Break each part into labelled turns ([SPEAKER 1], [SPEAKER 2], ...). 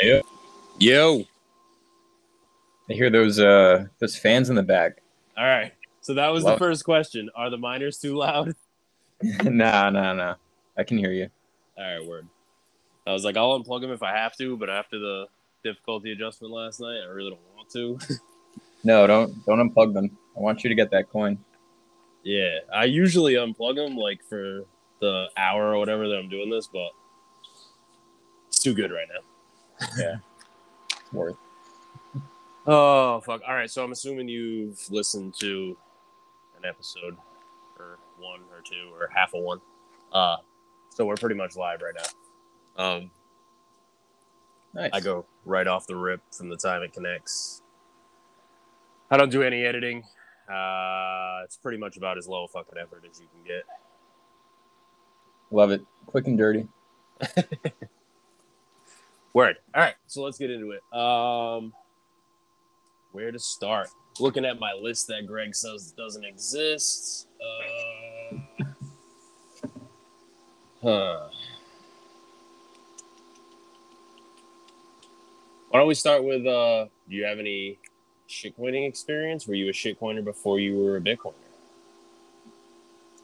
[SPEAKER 1] Yo.
[SPEAKER 2] Yo.
[SPEAKER 1] I hear those uh those fans in the back.
[SPEAKER 2] All right. So that was
[SPEAKER 1] Love-
[SPEAKER 2] the first question. Are the miners too loud?
[SPEAKER 1] nah, nah, nah. I can hear you.
[SPEAKER 2] All right, word. I was like, I'll unplug them if I have to, but after the difficulty adjustment last night, I really don't want to.
[SPEAKER 1] No, don't don't unplug them. I want you to get that coin.
[SPEAKER 2] yeah, I usually unplug them like for the hour or whatever that I'm doing this, but it's too good right now.
[SPEAKER 1] It's worth.
[SPEAKER 2] Oh fuck! All right, so I'm assuming you've listened to an episode, or one, or two, or half of one. Uh, so we're pretty much live right now. Um,
[SPEAKER 1] Nice.
[SPEAKER 2] I go right off the rip from the time it connects. I don't do any editing. Uh, it's pretty much about as low a fucking effort as you can get.
[SPEAKER 1] Love it. Quick and dirty.
[SPEAKER 2] Word. All right, so let's get into it. Um, where to start? Looking at my list that Greg says doesn't exist. Uh, huh. Why don't we start with? Uh, do you have any shitcoining experience? Were you a shitcoiner before you were a Bitcoiner?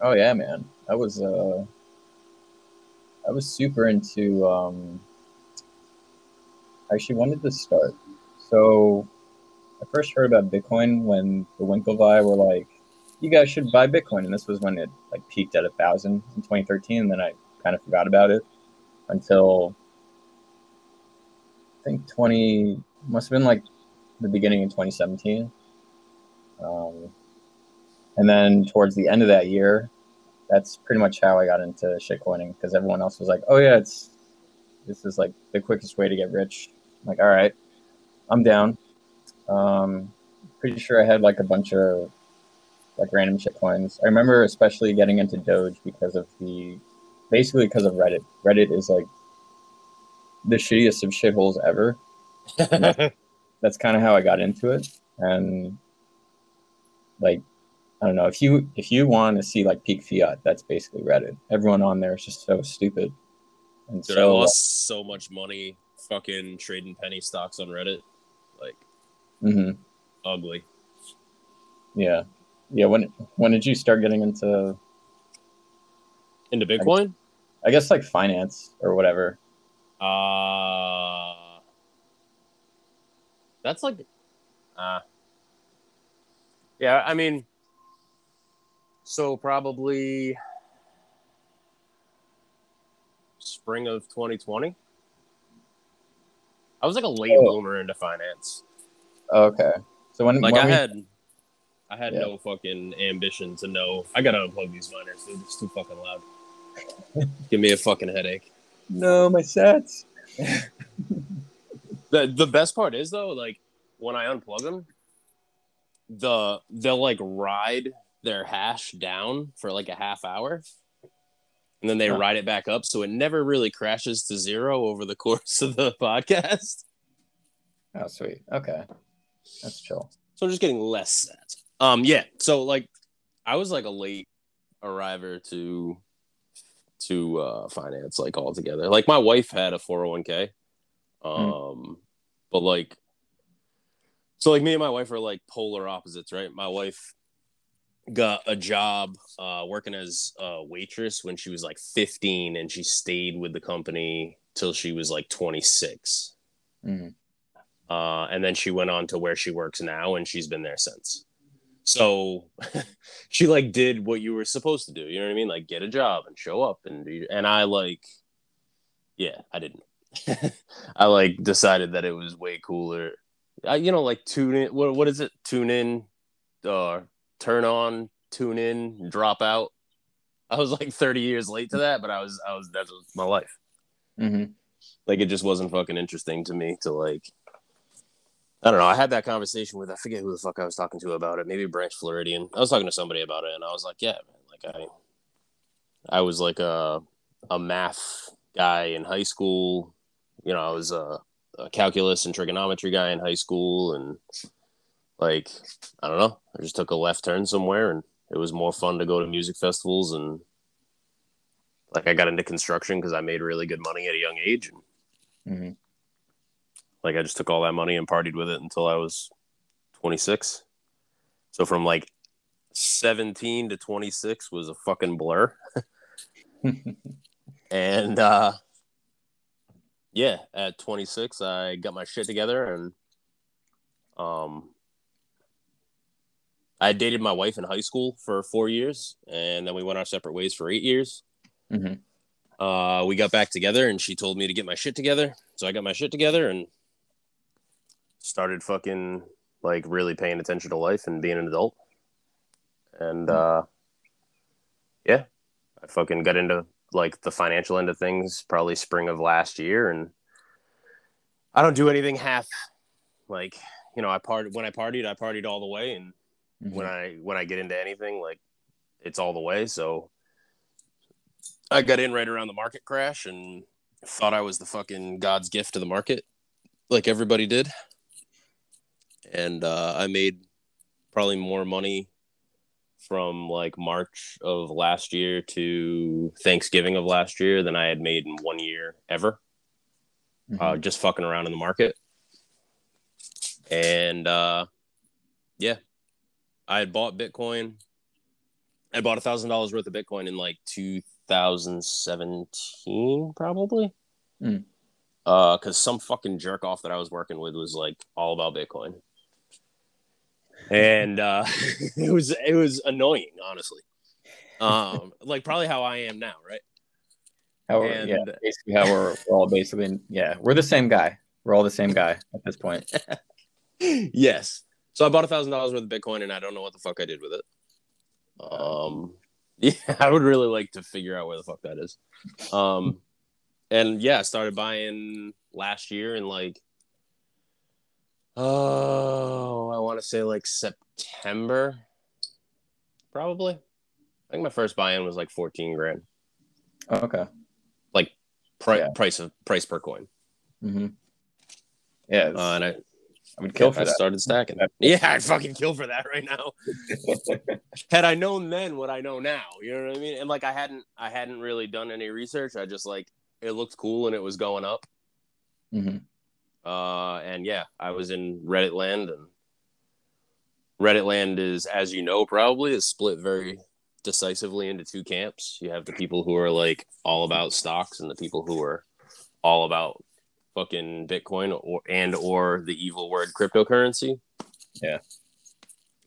[SPEAKER 1] Oh yeah, man. I was uh I was super into um actually did this start? So I first heard about Bitcoin when the Winklevi were like, you guys should buy Bitcoin and this was when it like peaked at a thousand in twenty thirteen and then I kind of forgot about it until I think twenty must have been like the beginning of twenty seventeen. Um and then towards the end of that year, that's pretty much how I got into shitcoining because everyone else was like, "Oh yeah, it's this is like the quickest way to get rich." Like, all right, I'm down. Um, pretty sure I had like a bunch of like random shit coins. I remember especially getting into Doge because of the basically because of Reddit. Reddit is like the shittiest of shitholes ever. That's kind of how I got into it, and like I don't know if you if you want to see like peak fiat, that's basically Reddit. Everyone on there is just so stupid, and
[SPEAKER 2] Dude, I
[SPEAKER 1] so
[SPEAKER 2] lost so much money fucking trading penny stocks on Reddit. Like
[SPEAKER 1] Mhm.
[SPEAKER 2] ugly.
[SPEAKER 1] yeah, yeah. When when did you start getting into?
[SPEAKER 2] Into Bitcoin?
[SPEAKER 1] I guess like finance or whatever.
[SPEAKER 2] Uh that's like uh yeah, I mean so probably spring of 2020. I was like a late
[SPEAKER 1] Oh.
[SPEAKER 2] bloomer into finance.
[SPEAKER 1] Okay, so when
[SPEAKER 2] Like
[SPEAKER 1] when
[SPEAKER 2] I
[SPEAKER 1] we-
[SPEAKER 2] had I had
[SPEAKER 1] Yeah.
[SPEAKER 2] no fucking ambition to know. I gotta unplug these miners, dude. It's too fucking loud. Give me a fucking headache.
[SPEAKER 1] no my sets.
[SPEAKER 2] The the best part is though, like when I unplug them, the they'll like ride their hash down for like a half hour, and then they
[SPEAKER 1] Huh.
[SPEAKER 2] ride it back up, so it never really crashes to zero over the course of the podcast.
[SPEAKER 1] Oh sweet. Okay, that's chill.
[SPEAKER 2] So I'm just getting less sats. Um, yeah. So like, I was like a late arriver to to uh, finance like all together Like my wife had a 401k, um, but like, so like me and my wife are like polar opposites, right? My wife got a job uh, working as a waitress when she was like 15, and she stayed with the company till she was like 26.
[SPEAKER 1] Mhm.
[SPEAKER 2] Uh, and then she went on to where she works now, and she's been there since. So she like did what you were supposed to do. You know what I mean? Like get a job and show up and do. And I like, yeah, I didn't. I like decided that it was way cooler. I, you know, like tune in. What what is it? Tune in, uh, turn on, tune in, drop out. I was like 30 years late to that, but I was I was that was my life
[SPEAKER 1] Mhm.
[SPEAKER 2] like it just wasn't fucking interesting to me to like I don't know. I had that conversation with I forget who the fuck I was talking to about it. Maybe Branch Floridian. I was talking to somebody about it, and I was like, "Yeah, man. Like I, I was like a a math guy in high school. You know, I was a, a calculus and trigonometry guy in high school, and like I don't know. I just took a left turn somewhere, and it was more fun to go to music festivals and like I got into construction because I made really good money at a young age. And
[SPEAKER 1] Mhm.
[SPEAKER 2] Like I just took all that money and partied with it until I was 26. So from like 17 to 26 was a fucking blur. and uh yeah, at 26 I got my shit together and um I dated my wife in high school for 4 years and then we went our separate ways for 8 years.
[SPEAKER 1] hmm
[SPEAKER 2] Uh we got back together and she told me to get my shit together. So I got my shit together and started fucking like really paying attention to life and being an adult. And uh yeah, I fucking got into like the financial end of things probably spring of last year and I don't do anything half like, you know, I part when I partied, I partied all the way and
[SPEAKER 1] Mhm.
[SPEAKER 2] when I when I get into anything like it's all the way, so I got in right around the market crash and thought I was the fucking God's gift to the market like everybody did. And uh, I made probably more money from like March of last year to Thanksgiving of last year than I had made in one year ever.
[SPEAKER 1] Mhm.
[SPEAKER 2] Uh, just fucking around in the market. And uh, yeah, I had bought Bitcoin. I bought a thousand dollars worth of Bitcoin in like 2017, probably.
[SPEAKER 1] Mm.
[SPEAKER 2] Uh, because some fucking jerk off that I was working with was like all about Bitcoin, and uh, it was it was annoying, honestly. Um, like probably how I am now, right?
[SPEAKER 1] How we're, yeah, basically how we're, we're all basically yeah, we're the same guy. We're all the same guy at this point.
[SPEAKER 2] yes. So I bought a thousand dollars worth of Bitcoin, and I don't know what the fuck I did with it. Um, yeah, I would really like to figure out where the fuck that is. Um, and yeah, I started buying last year in like, oh, I want to say like September, probably. I think my first buy-in was like fourteen grand.
[SPEAKER 1] Okay.
[SPEAKER 2] Pri-
[SPEAKER 1] Yeah.
[SPEAKER 2] Price of price per coin,
[SPEAKER 1] Mm-hmm. Yeah,
[SPEAKER 2] uh, and I
[SPEAKER 1] I would kill for
[SPEAKER 2] I
[SPEAKER 1] that.
[SPEAKER 2] started stacking. Yeah, I'd fucking kill for that right now. had I known then what I know now, you know what I mean? And like I hadn't I hadn't really done any research. I just like it looked cool and it was going up.
[SPEAKER 1] hmm
[SPEAKER 2] Uh and yeah, I was in Reddit land and Reddit land is as you know probably is split very decisively into two camps. You have the people who are like all about stocks and the people who are all about fucking Bitcoin or and or the evil word cryptocurrency.
[SPEAKER 1] Yeah.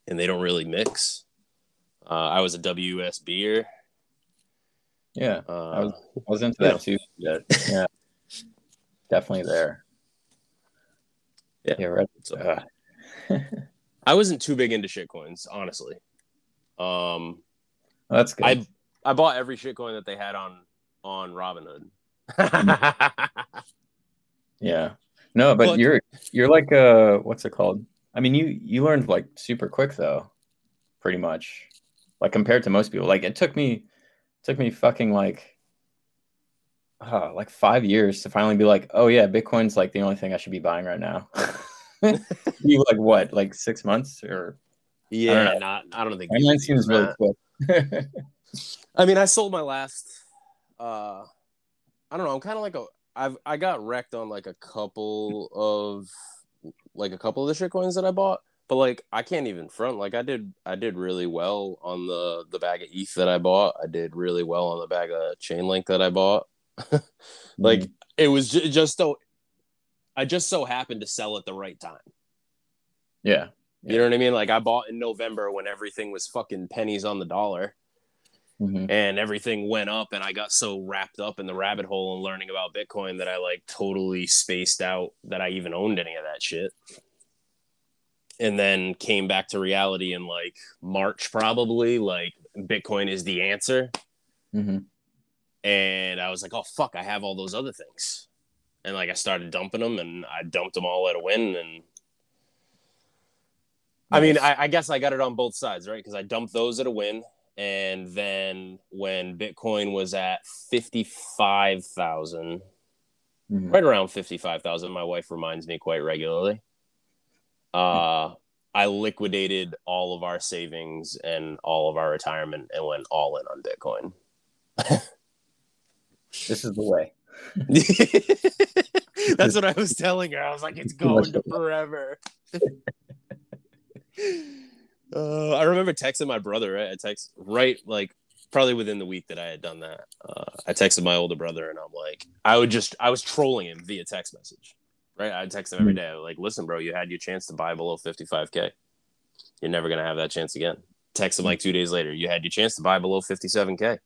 [SPEAKER 2] And they don't really mix. Uh, I was a WSBer.
[SPEAKER 1] Yeah,
[SPEAKER 2] Uh,
[SPEAKER 1] I was I was into
[SPEAKER 2] Yeah.
[SPEAKER 1] that too. Yeah, yeah, definitely there.
[SPEAKER 2] Yeah.
[SPEAKER 1] yeah, right.
[SPEAKER 2] so-
[SPEAKER 1] Uh,
[SPEAKER 2] I wasn't too big into shitcoins, honestly. Um,
[SPEAKER 1] that's good.
[SPEAKER 2] I I bought every shitcoin that they had on on Robinhood.
[SPEAKER 1] Yeah. No, but,
[SPEAKER 2] But-
[SPEAKER 1] you're you're like uh what's it called? I mean you you learned like super quick though. Pretty much. Like compared to most people. Like it took me took me fucking like uh, like 5 years to finally be like, "Oh yeah, Bitcoin's like the only thing I should be buying right now." you like what? Like 6 months or
[SPEAKER 2] yeah,
[SPEAKER 1] know.
[SPEAKER 2] not I don't think
[SPEAKER 1] timeline seems really quick.
[SPEAKER 2] I mean, I sold my last. uh I don't know. I'm kind of like a. I've I got wrecked on like a couple of like a couple of the shitcoins that I bought, but like I can't even front. Like I did, I did really well on the the bag of ETH that I bought. I did really well on the bag of Chainlink that I bought. like mm. it was ju- just so. I just so happened to sell at the right time.
[SPEAKER 1] yeah.
[SPEAKER 2] You know what I mean? Like I bought in November when everything was fucking pennies on the dollar
[SPEAKER 1] Mhm.
[SPEAKER 2] and everything went up and I got so wrapped up in the rabbit hole and learning about Bitcoin that I like totally spaced out that I even owned any of that shit. And then came back to reality in like March probably like Bitcoin is the answer
[SPEAKER 1] Mhm.
[SPEAKER 2] and I was like, "Oh fuck, I have all those other things." And like I started dumping them and I dumped them all at a win and I mean, I, I guess I got it on both sides, right? Because I dumped those at a win, and then when Bitcoin was at fifty-five thousand,
[SPEAKER 1] Mhm.
[SPEAKER 2] right around fifty-five thousand, my wife reminds me quite regularly. Uh, I liquidated all of our savings and all of our retirement and went all in on Bitcoin.
[SPEAKER 1] This is the way.
[SPEAKER 2] That's what I was telling her. I was like, it's going to forever. uh, I remember texting my brother. Right? I text right like probably within the week that I had done that. Uh, I texted my older brother and I'm like, I would just I was trolling him via text message. Right? I'd text him every day. I was like, listen, bro, you had your chance to buy below 55k. You're never gonna have that chance again. Text him like two days later. You had your chance to buy below 57k.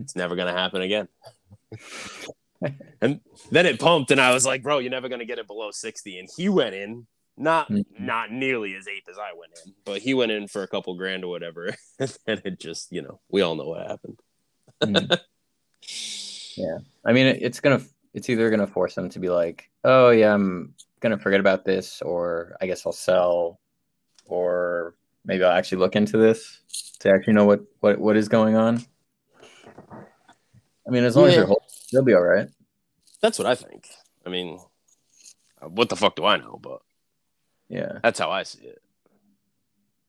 [SPEAKER 2] It's never gonna happen again. and then it pumped, and I was like, bro, you're never gonna get it below 60. And he went in, not
[SPEAKER 1] Mhm.
[SPEAKER 2] not nearly as ape as I went in, but he went in for a couple grand or whatever. and it just, you know, we all know what happened.
[SPEAKER 1] Mm. yeah. I mean, it- it's gonna it's either gonna force them to be like, oh yeah, I'm gonna forget about this, or I guess I'll sell, or maybe I'll actually look into this to actually know what what what is going on. I mean, as long as
[SPEAKER 2] Yeah.
[SPEAKER 1] you're whole, you'll be all right.
[SPEAKER 2] That's what I think. I mean, uh, what the fuck do I know? But
[SPEAKER 1] Yeah,
[SPEAKER 2] that's how I see it.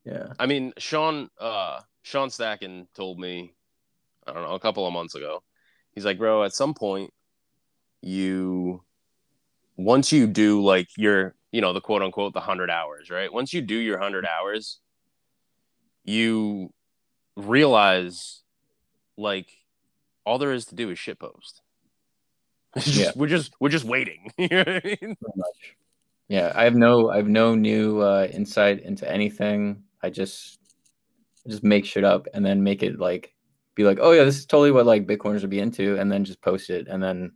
[SPEAKER 1] yeah,
[SPEAKER 2] I mean, Sean uh Sean Stacken told me, I don't know, a couple of months ago. He's like, bro, at some point, you once you do like your, you know, the quote unquote the hundred hours, right? Once you do your hundred hours, you realize like all there is to do is shitpost. It's just-
[SPEAKER 1] Yeah.
[SPEAKER 2] We're just we're just waiting. you know what I mean?
[SPEAKER 1] Yeah, I have no I have no new uh, insight into anything. I just I just make shit up and then make it like be like, oh yeah, this is totally what like Bitcoiners would be into, and then just post it, and then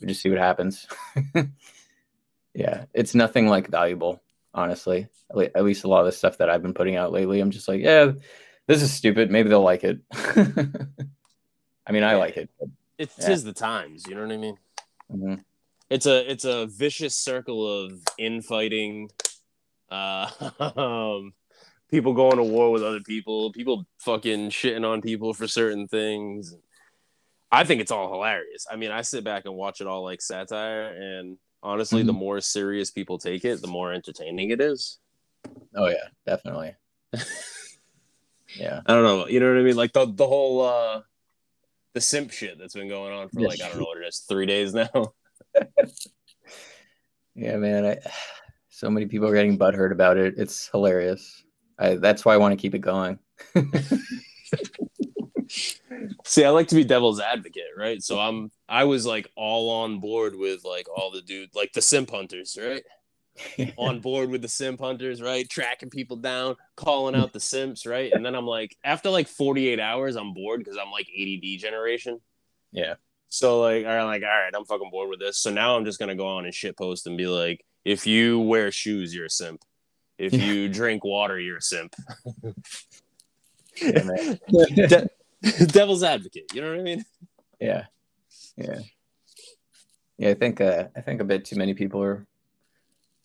[SPEAKER 1] we just see what happens. yeah, it's nothing like valuable, honestly. At least a lot of the stuff that I've been putting out lately, I'm just like, yeah, this is stupid. Maybe they'll like it. I mean, I like it. But,
[SPEAKER 2] It
[SPEAKER 1] Yeah.
[SPEAKER 2] is the times, you know what I mean?
[SPEAKER 1] mhm.
[SPEAKER 2] It's a it's a vicious circle of infighting uh um, people going to war with other people people fucking shitting on people for certain things. I think it's all hilarious. I mean i sit back and watch it all like satire and honestly the more serious people take it the more entertaining it is.
[SPEAKER 1] Oh yeah, definitely. yeah.
[SPEAKER 2] i don't know you know what i mean? Like the, the whole uh the simp shit that's been going on for like i don't know what it is three days now
[SPEAKER 1] Yeah, man. I, so many people are getting butthurt about it. It's hilarious. I, that's why I want to keep it going.
[SPEAKER 2] See, I like to be devil's advocate, right? So I'm I was like all on board with like all the dude like the simp hunters, right? on board with the simp hunters, right? Tracking people down, calling out the simps, right? And then I'm like, after like 48 hours, I'm bored because I'm like ADD generation.
[SPEAKER 1] yeah.
[SPEAKER 2] So like, I'm like, all right, I'm fucking bored with this. So now I'm just gonna go on and shit post and be like, if you wear shoes, you're a simp. If
[SPEAKER 1] Yeah.
[SPEAKER 2] you drink water, you're a simp.
[SPEAKER 1] Yeah, man.
[SPEAKER 2] De- devil's advocate, you know what I mean?
[SPEAKER 1] yeah. Yeah. Yeah, I think uh, I think a bit too many people are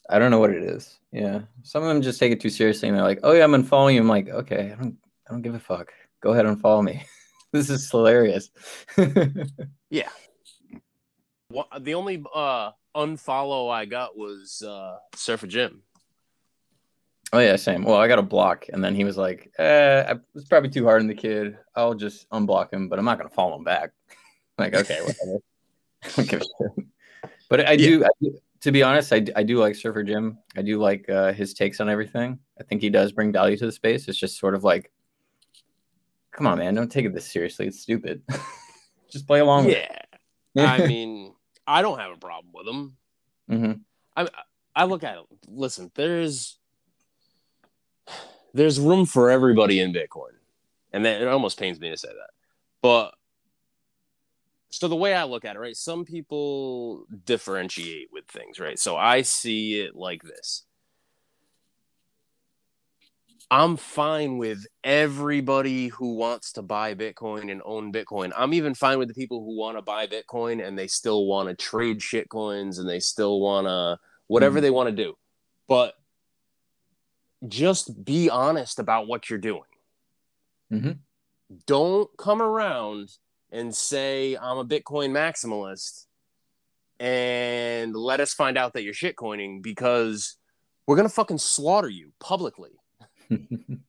[SPEAKER 1] I don't know what it is. Yeah. Some of them just take it too seriously and they're like, Oh yeah, I'm unfollowing you. I'm like, okay, I don't I don't give a fuck. Go ahead and follow me. this is hilarious.
[SPEAKER 2] What, the only uh, unfollow I got was uh, Surfer Jim.
[SPEAKER 1] Oh yeah, same. Well, I got a block, and then he was like, eh, "I was probably too hard on the kid. I'll just unblock him, but I'm not gonna follow him back." like, okay, whatever. I don't give a shit. But I do, I do. To be honest, I, do- I do like Surfer Jim. I do like uh, his takes on everything. I think he does bring value to the space. It's just sort of like, come on, man, don't take it this seriously. It's stupid. just play along.
[SPEAKER 2] Yeah, I mean, I don't have a problem with him.
[SPEAKER 1] hmm
[SPEAKER 2] I look at it. Listen, there's there's room for everybody in Bitcoin, and that, it almost pains me to say that. But so the way I look at it, right? Some people differentiate with things, right? So I see it like this. I'm fine with everybody who wants to buy Bitcoin and own Bitcoin. I'm even fine with the people who want to buy Bitcoin and they still want to trade shit coins and they still want to whatever
[SPEAKER 1] Mhm.
[SPEAKER 2] they want to do. But just be honest about what you're doing.
[SPEAKER 1] Mhm.
[SPEAKER 2] Don't come around and say I'm a Bitcoin maximalist and let us find out that you're shitcoining because we're gonna fucking slaughter you publicly.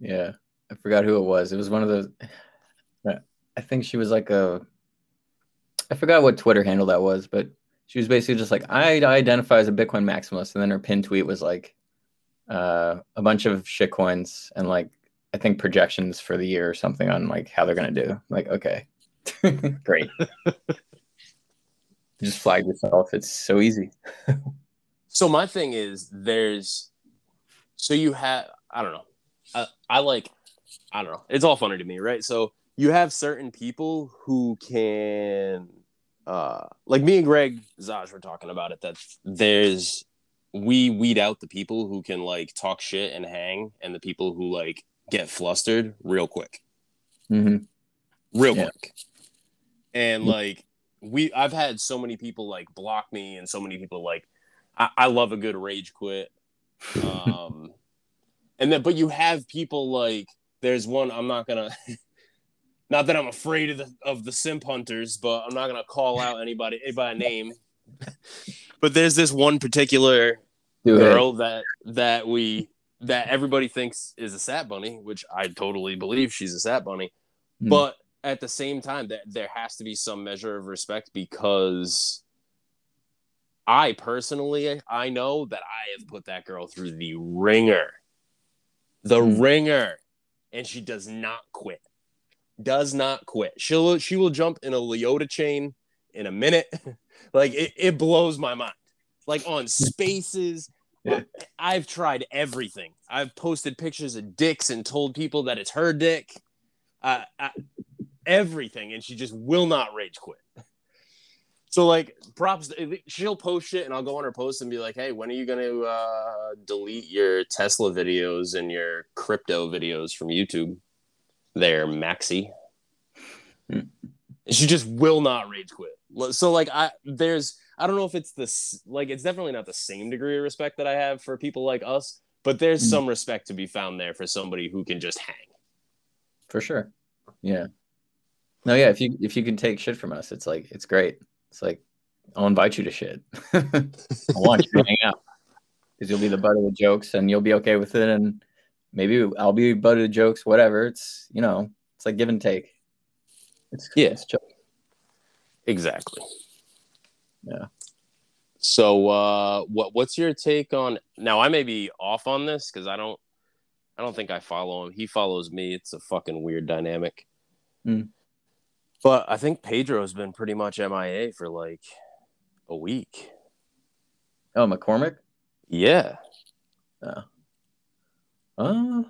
[SPEAKER 1] yeah, I forgot who it was. It was one of those. I think she was like a I forgot what Twitter handle that was, but she was basically just like, I identify as a Bitcoin maximalist, and then her pin tweet was like, uh, a bunch of shit coins and like I think projections for the year or something on like how they're gonna do. Like, okay, great. just flag yourself. It's so easy.
[SPEAKER 2] so my thing is, there's, so you have, I don't know, I, I like, I don't know. It's all funny to me, right? So you have certain people who can, uh, like me and Greg Zaj were talking about it. That there's we weed out the people who can like talk shit and hang, and the people who like get flustered real quick,
[SPEAKER 1] mm-hmm.
[SPEAKER 2] real yeah. quick. And like we, I've had so many people like block me, and so many people like, I, I love a good rage quit. Um, and then, but you have people like, there's one I'm not gonna. not that I'm afraid of the of the simp hunters, but I'm not gonna call out anybody by name. but there's this one particular Do girl it. that that we that everybody thinks is a sat bunny, which I totally believe she's a sat bunny. Mm. But at the same time, that there has to be some measure of respect because I personally I know that I have put that girl through the ringer. The mm. ringer. And she does not quit. Does not quit. She'll she will jump in a Leota chain in a minute. like it, it blows my mind. Like on spaces. Yeah. I've tried everything. I've posted pictures of dicks and told people that it's her dick. Uh, I, everything, and she just will not rage quit. So like props, she'll post shit, and I'll go on her post and be like, "Hey, when are you gonna uh, delete your Tesla videos and your crypto videos from YouTube?" There, Maxi. Hmm. She just will not rage quit. So like I there's I don't know if it's this like it's definitely not the same degree of respect that I have for people like us, but there's mm. some respect to be found there for somebody who can just hang.
[SPEAKER 1] For sure. Yeah. No, yeah, if you if you can take shit from us, it's like it's great. It's like I'll invite you to shit. I want you to hang out. Because you'll be the butt of the jokes and you'll be okay with it and maybe I'll be butt of the jokes, whatever. It's you know, it's like give and take.
[SPEAKER 2] It's yeah, it's chill. Exactly.
[SPEAKER 1] Yeah.
[SPEAKER 2] So uh what what's your take on now I may be off on this because I don't I don't think I follow him. He follows me. It's a fucking weird dynamic.
[SPEAKER 1] Mm.
[SPEAKER 2] But I think Pedro's been pretty much MIA for like a week.
[SPEAKER 1] Oh, McCormick?
[SPEAKER 2] Yeah.
[SPEAKER 1] Oh. uh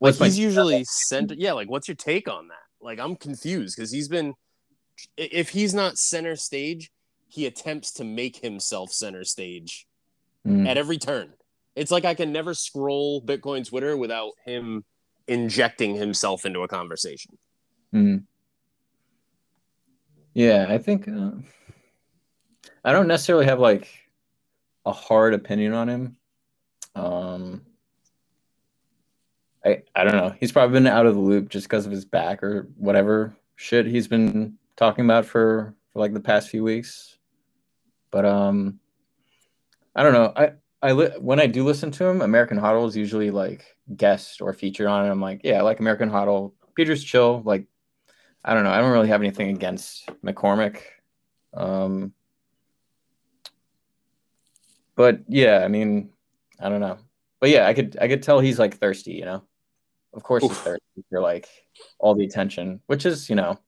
[SPEAKER 2] like he's usually center. Yeah, like what's your take on that? Like I'm confused because he's been if he's not center stage, he attempts to make himself center stage mm. at every turn. It's like I can never scroll Bitcoin Twitter without him injecting himself into a conversation.
[SPEAKER 1] Mm. Yeah, I think uh, I don't necessarily have like a hard opinion on him. Um, I I don't know. He's probably been out of the loop just because of his back or whatever shit he's been talking about for for like the past few weeks. But um, I don't know. I I li- when I do listen to him, American HODL is usually like guest or featured on it. I'm like, yeah, I like American HODL. Peter's chill. Like, I don't know. I don't really have anything against McCormick. Um, but yeah, I mean, I don't know. But yeah, I could I could tell he's like thirsty. You know, of course Oof. he's thirsty for like all the attention, which is you know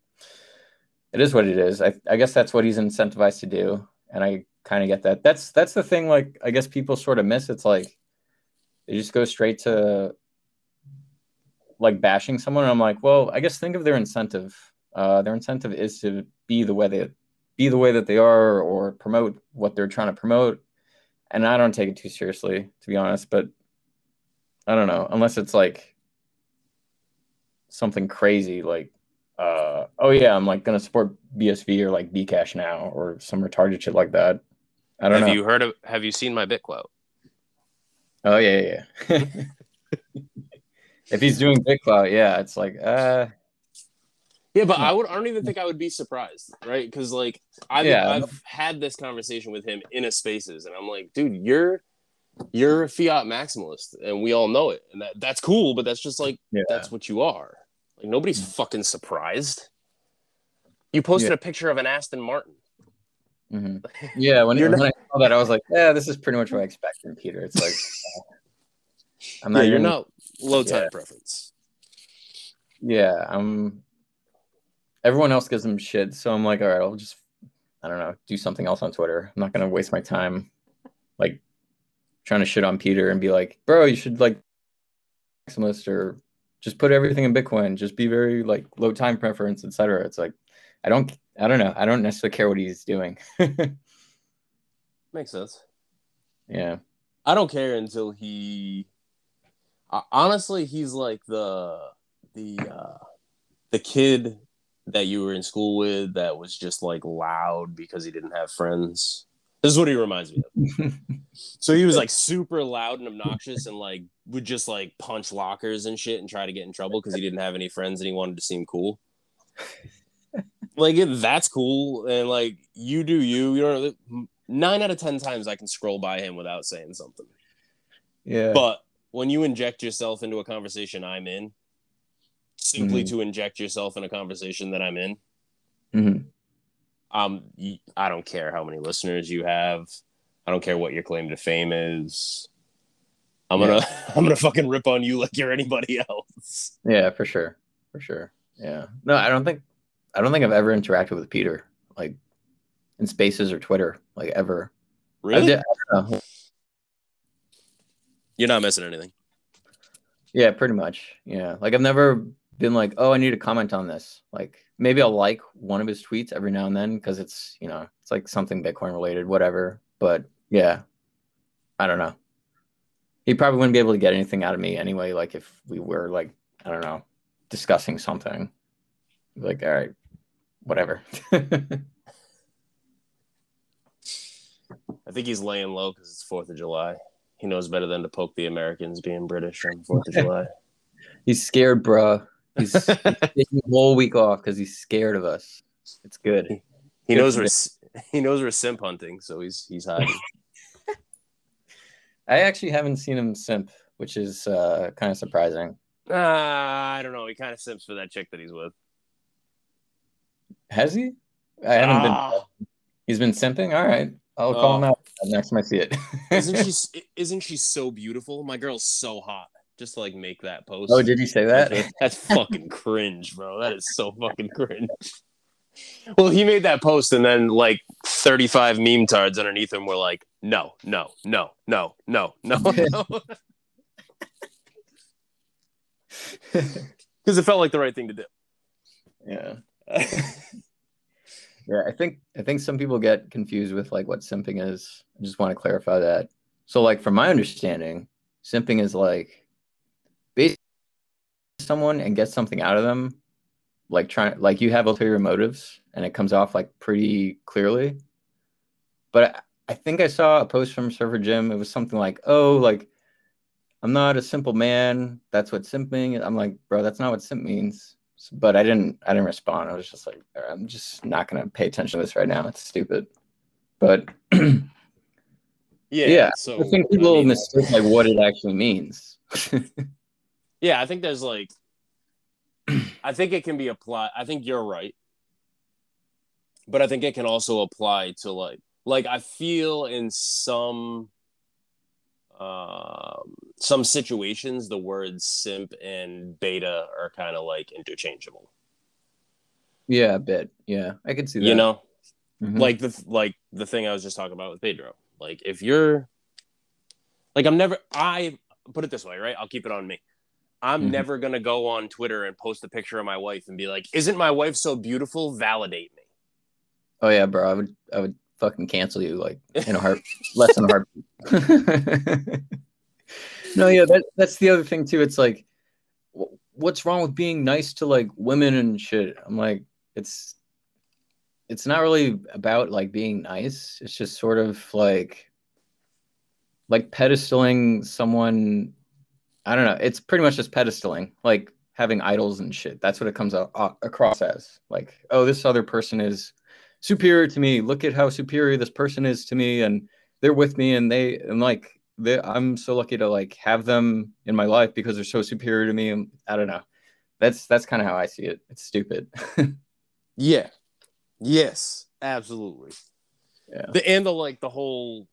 [SPEAKER 1] it is what it is. I, I guess that's what he's incentivized to do, and I kind of get that. That's that's the thing. Like I guess people sort of miss. It's like they just go straight to like bashing someone. And I'm like, well, I guess think of their incentive. Uh, their incentive is to be the way they be the way that they are, or promote what they're trying to promote. And I don't take it too seriously, to be honest. But I don't know, unless it's like something crazy, like uh, oh yeah, I'm like gonna support BSV or like Bcash now or some retarded shit like that. I don't
[SPEAKER 2] have
[SPEAKER 1] know.
[SPEAKER 2] you heard of? Have you seen my BitClout?
[SPEAKER 1] Oh yeah, yeah. if he's doing BitClout, yeah, it's like uh.
[SPEAKER 2] Yeah, but I would. I don't even think I would be surprised, right? Because like I've yeah. I've had this conversation with him in a spaces, and I'm like, dude, you're you're a fiat maximalist, and we all know it, and that that's cool. But that's just like yeah. that's what you are. Like nobody's fucking surprised. You posted
[SPEAKER 1] Yeah.
[SPEAKER 2] a picture of an Aston Martin.
[SPEAKER 1] hmm Yeah, when,
[SPEAKER 2] You're
[SPEAKER 1] when
[SPEAKER 2] not-
[SPEAKER 1] I saw that, I was like, yeah, this is pretty much what I expect from Peter. It's like, I'm not
[SPEAKER 2] you're not low time
[SPEAKER 1] Yeah.
[SPEAKER 2] preference.
[SPEAKER 1] yeah, I'm. Everyone else gives him shit, so I'm like, all right, I'll just, I don't know, do something else on Twitter. I'm not gonna waste my time, like, trying to shit on Peter and be like, bro, you should like, maximalist or just put everything in Bitcoin. Just be very like low time preference, etc. It's like, I don't, I don't know, I don't necessarily care what he's doing.
[SPEAKER 2] Makes sense.
[SPEAKER 1] yeah.
[SPEAKER 2] I don't care until he. Uh, honestly, he's like the the uh, the kid that you were in school with that was just like loud because he didn't have friends. This is what he reminds me of. So he was like super loud and obnoxious and like would just like punch lockers and shit and try to get in trouble because he didn't have any friends and he wanted to seem cool. Like that's cool and like you do you. You know, nine out of ten times I can scroll by him without saying something.
[SPEAKER 1] yeah.
[SPEAKER 2] But when you inject yourself into a conversation I'm in, simply
[SPEAKER 1] Mhm.
[SPEAKER 2] to inject yourself in a conversation that I'm in,
[SPEAKER 1] Mhm.
[SPEAKER 2] um, I don't care how many listeners you have. I don't care what your claim to fame is. I'm gonna I'm gonna fucking rip on you like you're anybody else.
[SPEAKER 1] Yeah, for sure. For sure. Yeah. No, I don't think I don't think I've ever interacted with Peter like in spaces or Twitter, like ever. I
[SPEAKER 2] Really?
[SPEAKER 1] did- I don't know.
[SPEAKER 2] You're not missing anything.
[SPEAKER 1] Yeah, pretty much. Yeah. Like I've never been like, oh, I need to comment on this. Like maybe I'll like one of his tweets every now and then because it's, you know, it's like something Bitcoin related, whatever. But yeah, I don't know. He probably wouldn't be able to get anything out of me anyway. Like if we were like, I don't know, discussing something. Like, all right, whatever.
[SPEAKER 2] I think he's laying low because it's Fourth of July. He knows better than to poke the Americans being British on Fourth of July.
[SPEAKER 1] he's scared, bruh. He's, he's taking the whole week off because he's scared of us. It's good.
[SPEAKER 2] He
[SPEAKER 1] Good
[SPEAKER 2] knows we're he knows we're simp hunting, so he's he's hiding.
[SPEAKER 1] I actually haven't seen him simp, which is uh, kind of surprising.
[SPEAKER 2] uh, I don't know. He kind of simps for that chick that he's with.
[SPEAKER 1] Has he? I haven't been.
[SPEAKER 2] Ah,
[SPEAKER 1] He's been simping. All right, I'll oh. call
[SPEAKER 2] Oh.
[SPEAKER 1] him out next time I see it.
[SPEAKER 2] isn't she? Isn't she so beautiful? My girl's so hot. Just to, like make that post.
[SPEAKER 1] oh, did you say that?
[SPEAKER 2] That's fucking cringe, bro. That is so fucking cringe. Well, he made that post, and then like 35 meme tards underneath him were like, no, no, no, no, no, no, no. Because it felt like the right thing to do.
[SPEAKER 1] yeah, yeah. I think I think some people get confused with like what simping is. I just want to clarify that. So, like, from my understanding, simping is like basically someone and get something out of them, like trying like you have ulterior motives, and it comes off like pretty clearly. But I, I think I saw a post from Surfer Jim. It was something like, "Oh, like I'm not a simple man. That's what simping." is." I'm like, "Bro, that's not what simp means." But I didn't. I didn't respond. I was just like, "I'm just not gonna pay attention to this right now. It's stupid." But
[SPEAKER 2] Yeah.
[SPEAKER 1] Yeah,
[SPEAKER 2] So
[SPEAKER 1] I think people
[SPEAKER 2] I mean,
[SPEAKER 1] mistake like what it actually means.
[SPEAKER 2] Yeah, I think there's like, I think it can be applied. I think you're right, but I think it can also apply to like, like I feel in some, um, some situations the words simp and beta are kind of like interchangeable.
[SPEAKER 1] yeah, a bit. Yeah, I could see that.
[SPEAKER 2] You know,
[SPEAKER 1] Mhm.
[SPEAKER 2] like the like the thing I was just talking about with Pedro. Like if you're, like I'm never. I put it this way, right? I'll keep it on me. I'm
[SPEAKER 1] Mhm.
[SPEAKER 2] never gonna go on Twitter and post a picture of my wife and be like, "Isn't my wife so beautiful? Validate me."
[SPEAKER 1] oh yeah, bro. I would. I would fucking cancel you like in a heart, less than a heartbeat. no, yeah, that that's the other thing too. It's like, what's wrong with being nice to like women and shit? I'm like, it's it's not really about like being nice. It's just sort of like like pedestaling someone. I don't know. It's pretty much just pedestaling, like having idols and shit. That's what it comes out uh, across as. Like, oh, this other person is superior to me. Look at how superior this person is to me, and they're with me, and they and like they, I'm so lucky to like have them in my life because they're so superior to me. And I don't know. That's that's kind of how I see it. It's stupid.
[SPEAKER 2] Yeah, Yes, absolutely.
[SPEAKER 1] Yeah.
[SPEAKER 2] The and the like the whole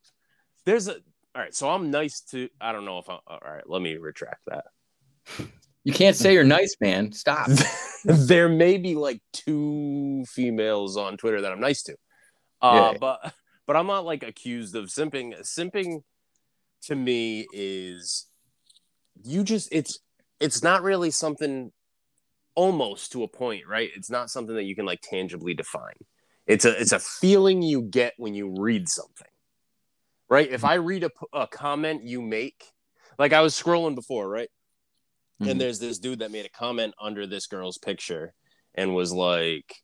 [SPEAKER 2] there's a all right, so I'm nice to I don't know if I all right, let me retract that.
[SPEAKER 1] You can't say you're nice, man. Stop.
[SPEAKER 2] there may be like two females on Twitter that I'm nice to. Uh
[SPEAKER 1] Yeah.
[SPEAKER 2] but but I'm not like accused of simping. Simping to me is you just it's it's not really something almost to a point, right? It's not something that you can like tangibly define. It's a it's a feeling you get when you read something. Right? If I read a comment you make, like I was scrolling before, right?
[SPEAKER 1] Mhm.
[SPEAKER 2] And there's this dude that made a comment under this girl's picture and was like,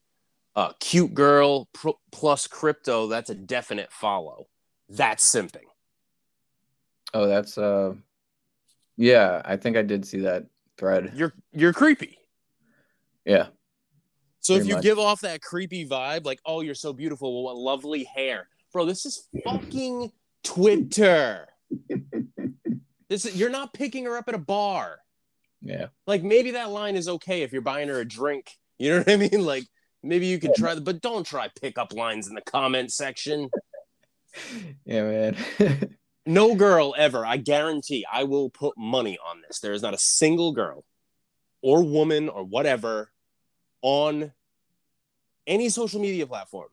[SPEAKER 2] uh, cute girl pr- plus crypto, that's a definite follow. That's simping.
[SPEAKER 1] Oh, that's uh yeah, I think I did see that thread.
[SPEAKER 2] You're you're creepy.
[SPEAKER 1] Yeah.
[SPEAKER 2] So if you
[SPEAKER 1] much.
[SPEAKER 2] give off that creepy vibe, like, oh, you're so beautiful, well, what lovely hair, bro. This is fucking Twitter. this is, you're not picking her up at a bar.
[SPEAKER 1] Yeah.
[SPEAKER 2] Like maybe that line is okay if you're buying her a drink. You know what I mean? Like maybe you could try, but don't try pickup lines in the comment section.
[SPEAKER 1] Yeah, man.
[SPEAKER 2] No girl ever, I guarantee, I will put money on this. There is not a single girl or woman or whatever on any social media platform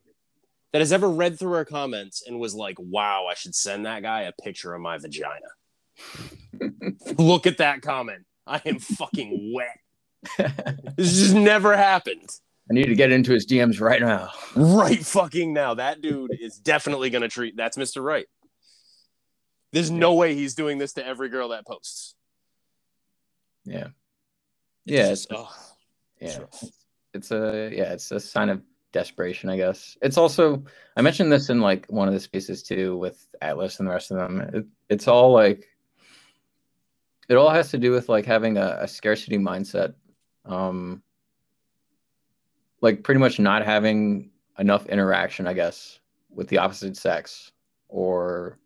[SPEAKER 2] that has ever read through her comments and was like, wow, I should send that guy a picture of my vagina. Look at that comment. I am fucking wet. This just never happened.
[SPEAKER 1] I need to get into his DMs right now.
[SPEAKER 2] Right fucking now. That dude is definitely going to treat that's Mr. Right. There's no way he's doing this to every girl that posts.
[SPEAKER 1] Yeah.
[SPEAKER 2] It's
[SPEAKER 1] Yeah,
[SPEAKER 2] just-
[SPEAKER 1] it's,
[SPEAKER 2] ugh.
[SPEAKER 1] yeah.
[SPEAKER 2] Sure.
[SPEAKER 1] It's a yeah, it's a sign of desperation, I guess. It's also I mentioned this in like one of the spaces too with Atlas and the rest of them. It, it's all like it all has to do with like having a, a scarcity mindset. Um like pretty much not having enough interaction, I guess, with the opposite sex or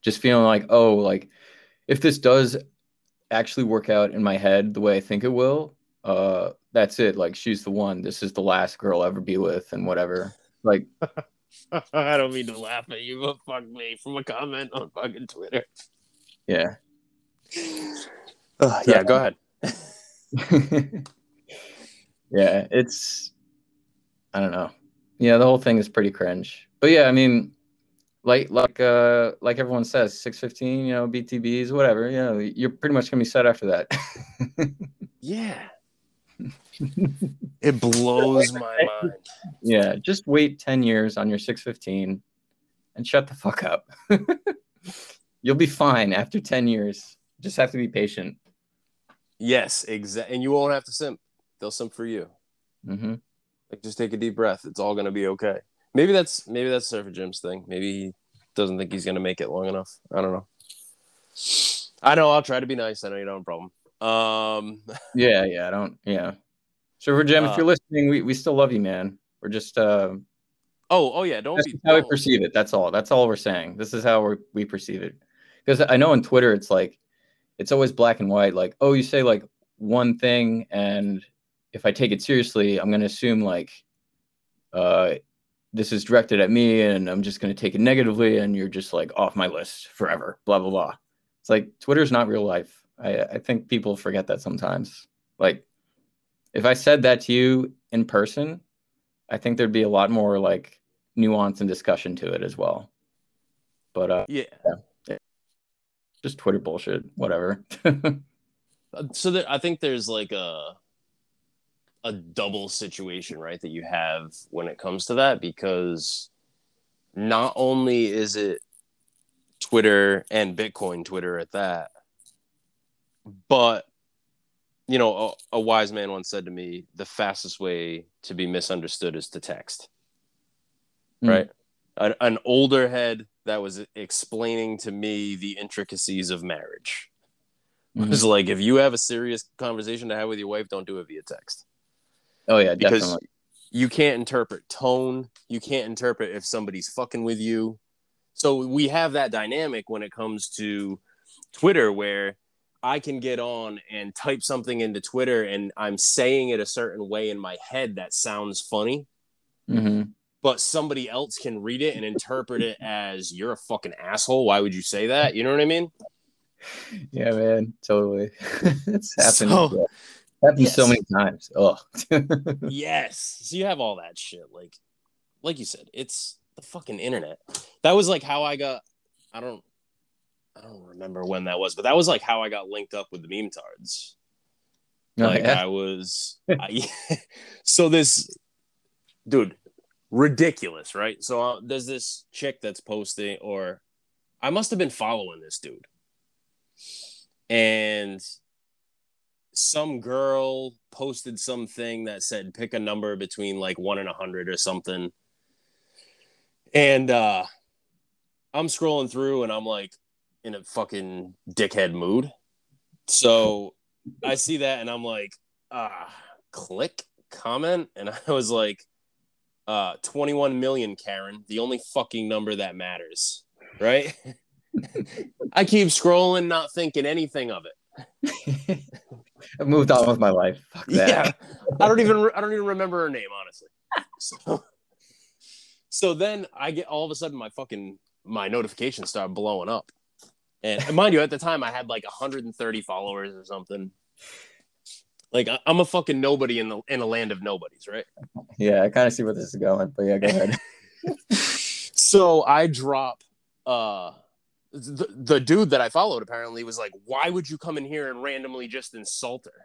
[SPEAKER 1] just feeling like, oh, like if this does actually work out in my head the way I think it will, uh that's it. Like she's the one. This is the last girl I'll ever be with and whatever. Like
[SPEAKER 2] I don't mean to laugh at you, but fuck me from a comment on fucking Twitter.
[SPEAKER 1] yeah.
[SPEAKER 2] Ugh, yeah, go ahead.
[SPEAKER 1] yeah, it's I don't know. Yeah, the whole thing is pretty cringe. But yeah, I mean like like uh like everyone says, six fifteen, you know, BTBs, whatever, you know, you're pretty much gonna be set after that.
[SPEAKER 2] Yeah. it blows my mind.
[SPEAKER 1] yeah, just wait ten years on your six fifteen and shut the fuck up. You'll be fine after ten years. Just have to be patient.
[SPEAKER 2] Yes, exactly. And you won't have to simp. They'll simp for you.
[SPEAKER 1] hmm
[SPEAKER 2] Like just take a deep breath. It's all gonna be okay. Maybe that's maybe that's Surfer Jim's thing. Maybe he doesn't think he's gonna make it long enough. I don't know. I know. I'll try to be nice. I know you don't have a problem. Um,
[SPEAKER 1] Yeah, yeah, I don't. Yeah. Surfer Jim,
[SPEAKER 2] Uh,
[SPEAKER 1] if you're listening, we, we still love you, man. We're just uh,
[SPEAKER 2] oh, oh yeah. Don't
[SPEAKER 1] that's
[SPEAKER 2] be.
[SPEAKER 1] how we
[SPEAKER 2] don't-
[SPEAKER 1] perceive it. That's all. That's all we're saying. This is how we we perceive it. Because I know on Twitter, it's like it's always black and white. Like, oh, you say like one thing, and if I take it seriously, I'm gonna assume like, uh, this is directed at me, and I'm just gonna take it negatively, and you're just like off my list forever. Blah blah blah. It's like Twitter's not real life. I I think people forget that sometimes. Like, if I said that to you in person, I think there'd be a lot more like nuance and discussion to it as well. But uh,
[SPEAKER 2] Yeah.
[SPEAKER 1] Just Twitter bullshit, whatever.
[SPEAKER 2] Uh, so there, I think there's like a a double situation, right, that you have when it comes to that because not only is it Twitter and Bitcoin Twitter at that, but you know, a, a wise man once said to me, the fastest way to be misunderstood is to text.
[SPEAKER 1] Mm.
[SPEAKER 2] Right? An, an older head that was explaining to me the intricacies of marriage.
[SPEAKER 1] Mhm.
[SPEAKER 2] It's like if you have a serious conversation to have with your wife, don't do it via text
[SPEAKER 1] Oh yeah,
[SPEAKER 2] because
[SPEAKER 1] definitely.
[SPEAKER 2] you can't interpret tone. You can't interpret if somebody's fucking with you. So we have that dynamic when it comes to Twitter, where I can get on and type something into Twitter, and I'm saying it a certain way in my head that sounds funny,
[SPEAKER 1] hmm
[SPEAKER 2] but somebody else can read it and interpret it as you're a fucking asshole. Why would you say that? You know what I mean?
[SPEAKER 1] Yeah, man, totally. it's happened.
[SPEAKER 2] So-
[SPEAKER 1] yeah. happened
[SPEAKER 2] yes.
[SPEAKER 1] so many times. Oh,
[SPEAKER 2] yes. So you have all that shit. Like, like you said, it's the fucking internet. That was like how I got. I don't. I don't remember when that was, but that was like how I got linked up with the meme tards. Oh, like
[SPEAKER 1] yeah.
[SPEAKER 2] I was. I, so this dude, ridiculous, right? So uh, there's this chick that's posting, or I must have been following this dude, and some girl posted something that said pick a number between like one and a hundred or something, and uh, I'm scrolling through and I'm like in a fucking dickhead mood, so I see that and I'm like, ah, click comment, and I was like, uh, 21 million, Karen, the only fucking number that matters, right? I keep scrolling, not thinking anything of it.
[SPEAKER 1] I've moved on with my life. Fuck that.
[SPEAKER 2] Yeah, I don't even I don't even remember her name honestly. So, so then I get all of a sudden my fucking my notifications start blowing up, and, and mind you, at the time I had like 130 followers or something. Like I- I'm a fucking nobody in the in a land of nobodies, right?
[SPEAKER 1] Yeah, I kind of see where this is going, but yeah, go ahead.
[SPEAKER 2] so I drop uh the, the dude that I followed apparently was like, why would you come in here and randomly just insult her?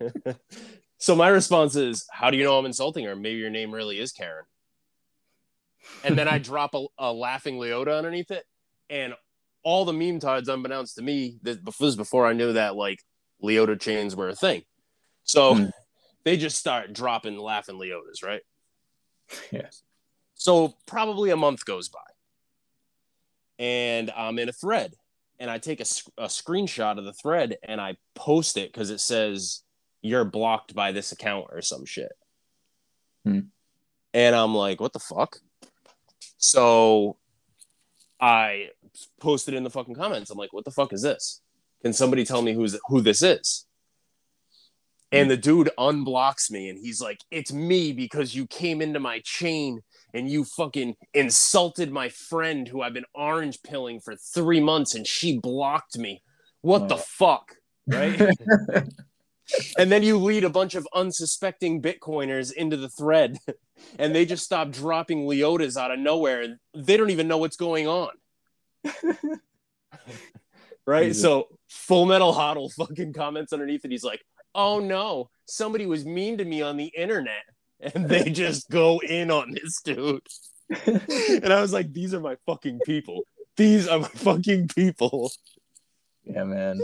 [SPEAKER 2] so my response is, how do you know I'm insulting her? Maybe your name really is Karen. And then I drop a, a laughing Leota underneath it, and all the meme tards, unbeknownst to me, this was before I knew that like Leota chains were a thing. So
[SPEAKER 1] Hmm.
[SPEAKER 2] they just start dropping laughing Leotas, right?
[SPEAKER 1] Yeah.
[SPEAKER 2] So probably a month goes by, and I'm in a thread, and I take a, a screenshot of the thread and I post it because it says you're blocked by this account or some shit.
[SPEAKER 1] Hmm.
[SPEAKER 2] And I'm like, what the fuck? So I posted in the fucking comments. I'm like, what the fuck is this? Can somebody tell me who's who this is? And the dude unblocks me and he's like, It's me because you came into my chain and you fucking insulted my friend who I've been orange pilling for three months and she blocked me. What the fuck? Right? and then you lead a bunch of unsuspecting Bitcoiners into the thread and they just stop dropping Leotas out of nowhere and they don't even know what's going on. right?
[SPEAKER 1] Jesus.
[SPEAKER 2] So Full Metal Hodl fucking comments underneath it. He's like, oh no, somebody was mean to me on the internet. And they just go in on this dude. And I was like, these are my fucking people. These are my fucking people.
[SPEAKER 1] yeah, man.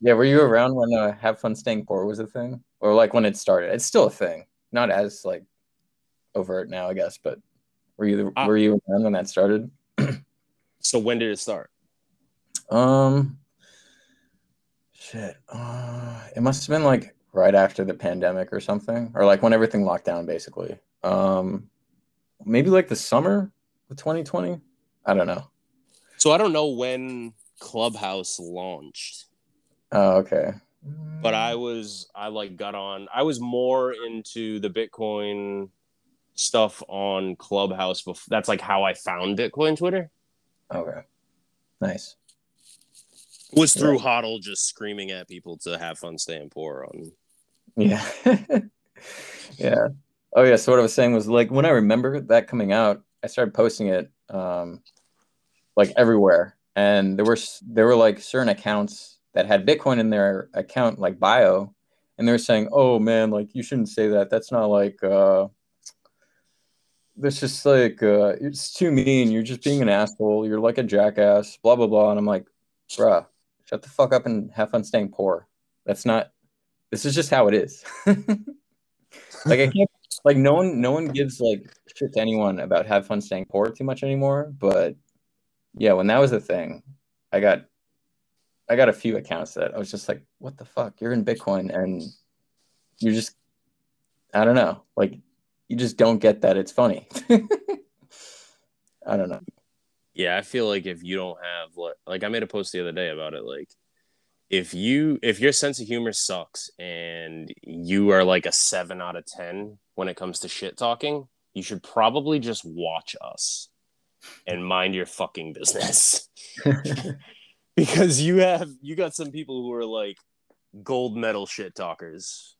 [SPEAKER 1] Yeah, were you around when uh, Have Fun Staying Poor was a thing? Or like when it started? It's still a thing. Not as like overt now, I guess, but were you were you around when that started?
[SPEAKER 2] So when did it start?
[SPEAKER 1] Um shit. Uh, it must have been like right after the pandemic or something. Or like when everything locked down basically. Um maybe like the summer of 2020. I don't know.
[SPEAKER 2] So I don't know when Clubhouse launched,
[SPEAKER 1] Oh, okay.
[SPEAKER 2] but I was I like got on. I was more into the Bitcoin stuff on Clubhouse. Before that's like how I found Bitcoin Twitter.
[SPEAKER 1] Okay. Nice.
[SPEAKER 2] Was through Hodl just screaming at people to have fun staying poor on.
[SPEAKER 1] Yeah. yeah. Oh yeah. So what I was saying was like when I remember that coming out, I started posting it um like everywhere. And there were there were like certain accounts that had Bitcoin in their account like bio, and they were saying, "Oh man, like you shouldn't say that. That's not like uh that's just like uh it's too mean. You're just being an asshole. You're like a jackass, blah blah blah." And I'm like, "Bruh, shut the fuck up and have fun staying poor. That's not this is just how it is." like I can't like no one no one gives like shit to anyone about have fun staying poor too much anymore, but yeah, when that was a thing, I got I got a few accounts that I was just like, what the fuck? You're in Bitcoin and you're just I don't know, like you just don't get that it's funny. I don't know.
[SPEAKER 2] Yeah, I feel like if you don't have like, like I made a post the other day about it, like if you if your sense of humor sucks and you are like a seven out of ten when it comes to shit talking, you should probably just watch us and mind your fucking business. because you have you got some people who are like gold medal shit talkers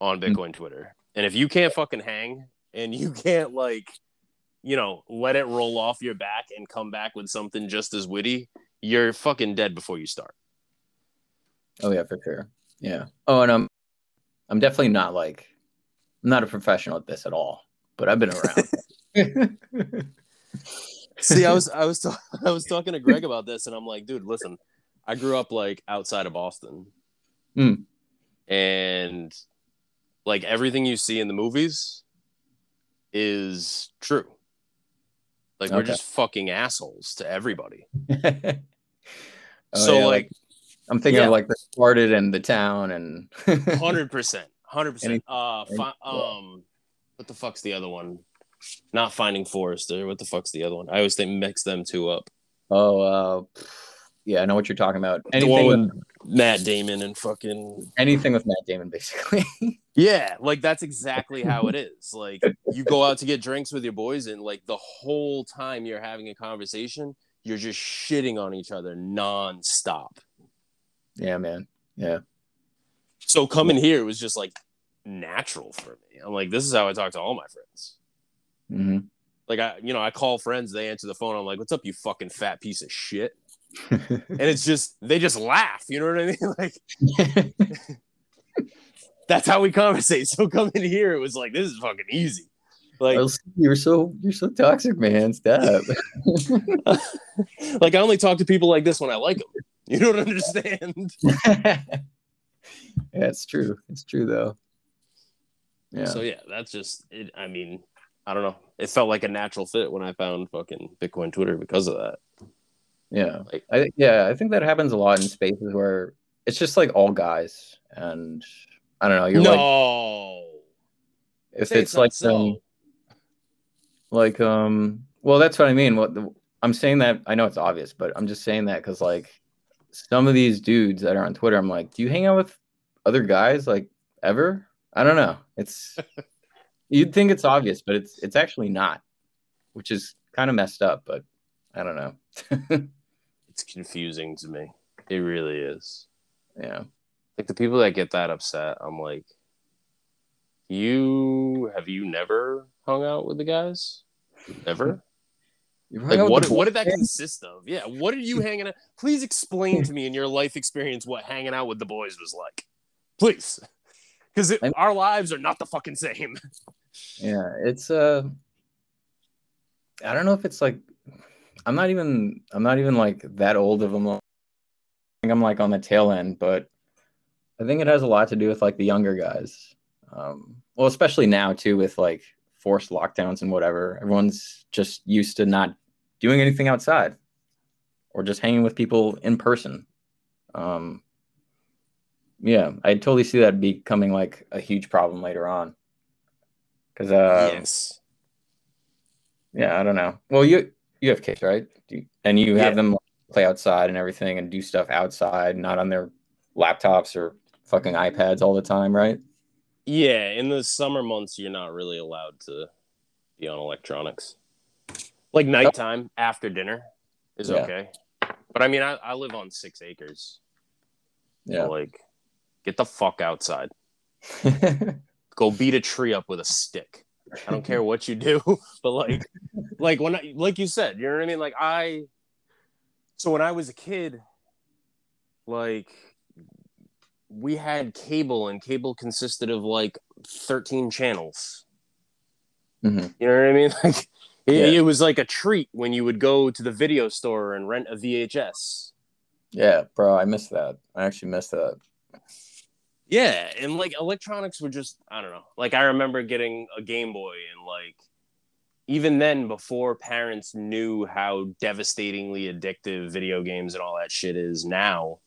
[SPEAKER 2] on
[SPEAKER 1] Mm.
[SPEAKER 2] Bitcoin Twitter. And if you can't fucking hang and you can't like, you know, let it roll off your back and come back with something just as witty, you're fucking dead before you start.
[SPEAKER 1] Oh yeah, for sure. Yeah. Oh, and I'm I'm definitely not like I'm not a professional at this at all, but I've been around.
[SPEAKER 2] See, I was I was ta- I was talking to Greg about this, and I'm like, dude, listen, I grew up like outside of Boston,
[SPEAKER 1] Hmm.
[SPEAKER 2] and like everything you see in the movies is true. Like we're just fucking assholes to everybody.
[SPEAKER 1] Oh,
[SPEAKER 2] so
[SPEAKER 1] yeah,
[SPEAKER 2] like
[SPEAKER 1] I'm thinking
[SPEAKER 2] yeah.
[SPEAKER 1] of like the Departed and the town and
[SPEAKER 2] hundred percent, hundred percent. Uh, fi- um, what the fuck's the other one? Not Finding Forrester. What the fuck's the other one? I always think mix them two up.
[SPEAKER 1] oh uh yeah, I know what you're talking about. Anything with
[SPEAKER 2] Matt Damon and fucking
[SPEAKER 1] anything with Matt Damon basically.
[SPEAKER 2] Yeah, like that's exactly how it is. Like you go out to get drinks with your boys, and like the whole time you're having a conversation, you're just shitting on each other nonstop.
[SPEAKER 1] yeah, man. Yeah.
[SPEAKER 2] So coming here was just like natural for me. I'm like, this is how I talk to all my friends.
[SPEAKER 1] Hmm
[SPEAKER 2] Like I, you know, I call friends, they answer the phone. I'm like, "What's up, you fucking fat piece of shit?" And it's just they just laugh. You know what I mean? Like that's how we conversate. So coming here, it was like, this is fucking easy. Like
[SPEAKER 1] you're so you're so toxic, man. Stop.
[SPEAKER 2] like I only talk to people like this when I like them. You don't understand.
[SPEAKER 1] yeah, it's true. It's true though. Yeah.
[SPEAKER 2] So yeah, that's just it. I mean, I don't know. It felt like a natural fit when I found fucking Bitcoin Twitter because of that.
[SPEAKER 1] yeah.
[SPEAKER 2] Like-
[SPEAKER 1] I yeah, I think that happens a lot in spaces where it's just like all guys and I don't know, you're like if
[SPEAKER 2] Say
[SPEAKER 1] it's like
[SPEAKER 2] so.
[SPEAKER 1] um, like um well that's what I mean. What the, I'm saying that I know it's obvious, but I'm just saying that cuz like some of these dudes that are on Twitter, I'm like, do you hang out with other guys like ever? I don't know. It's you'd hmm. think it's obvious, but it's it's actually not, which is kind of messed up, but I don't know.
[SPEAKER 2] it's confusing to me. It really is.
[SPEAKER 1] yeah.
[SPEAKER 2] Like the people that get that upset, I'm like, you have you never hung out with the guys?
[SPEAKER 1] Ever?
[SPEAKER 2] Like
[SPEAKER 1] hung out with
[SPEAKER 2] what? What did that consist of? Yeah, what are you hanging out? Please explain to me in your life experience what hanging out with the boys was like, please, because our lives are not the fucking same.
[SPEAKER 1] Yeah, it's uh I don't know if it's like I'm not even I'm not even like that old of them. I think I'm like on the tail end, but I think it has a lot to do with like the younger guys. Um well, especially now too with like forced lockdowns and whatever. Everyone's just used to not doing anything outside or just hanging with people in person. Um yeah, I totally see that becoming like a huge problem later on. Cause uh,
[SPEAKER 2] yes.
[SPEAKER 1] yeah, I don't know. Well, you you have kids, right? Do you, and you have
[SPEAKER 2] Yeah.
[SPEAKER 1] them play outside and everything, and do stuff outside, not on their laptops or fucking iPads all the time, right?
[SPEAKER 2] Yeah, in the summer months, you're not really allowed to be on electronics. Like nighttime after dinner is
[SPEAKER 1] Yeah.
[SPEAKER 2] okay. But I mean, I, I live on six acres. So,
[SPEAKER 1] Yeah.
[SPEAKER 2] like, get the fuck outside. Go beat a tree up with a stick. I don't care what you do, but like, like when I, like you said, you know what I mean? Like I, so when I was a kid, like we had cable and cable consisted of like 13 channels.
[SPEAKER 1] Mhm.
[SPEAKER 2] You know what I mean? Like it,
[SPEAKER 1] Yeah.
[SPEAKER 2] it was like a treat when you would go to the video store and rent a VHS.
[SPEAKER 1] Yeah, bro, I missed that. I actually missed that.
[SPEAKER 2] Yeah, and like electronics were just I don't know. Like I remember getting a Game Boy and like even then before parents knew how devastatingly addictive video games and all that shit is now,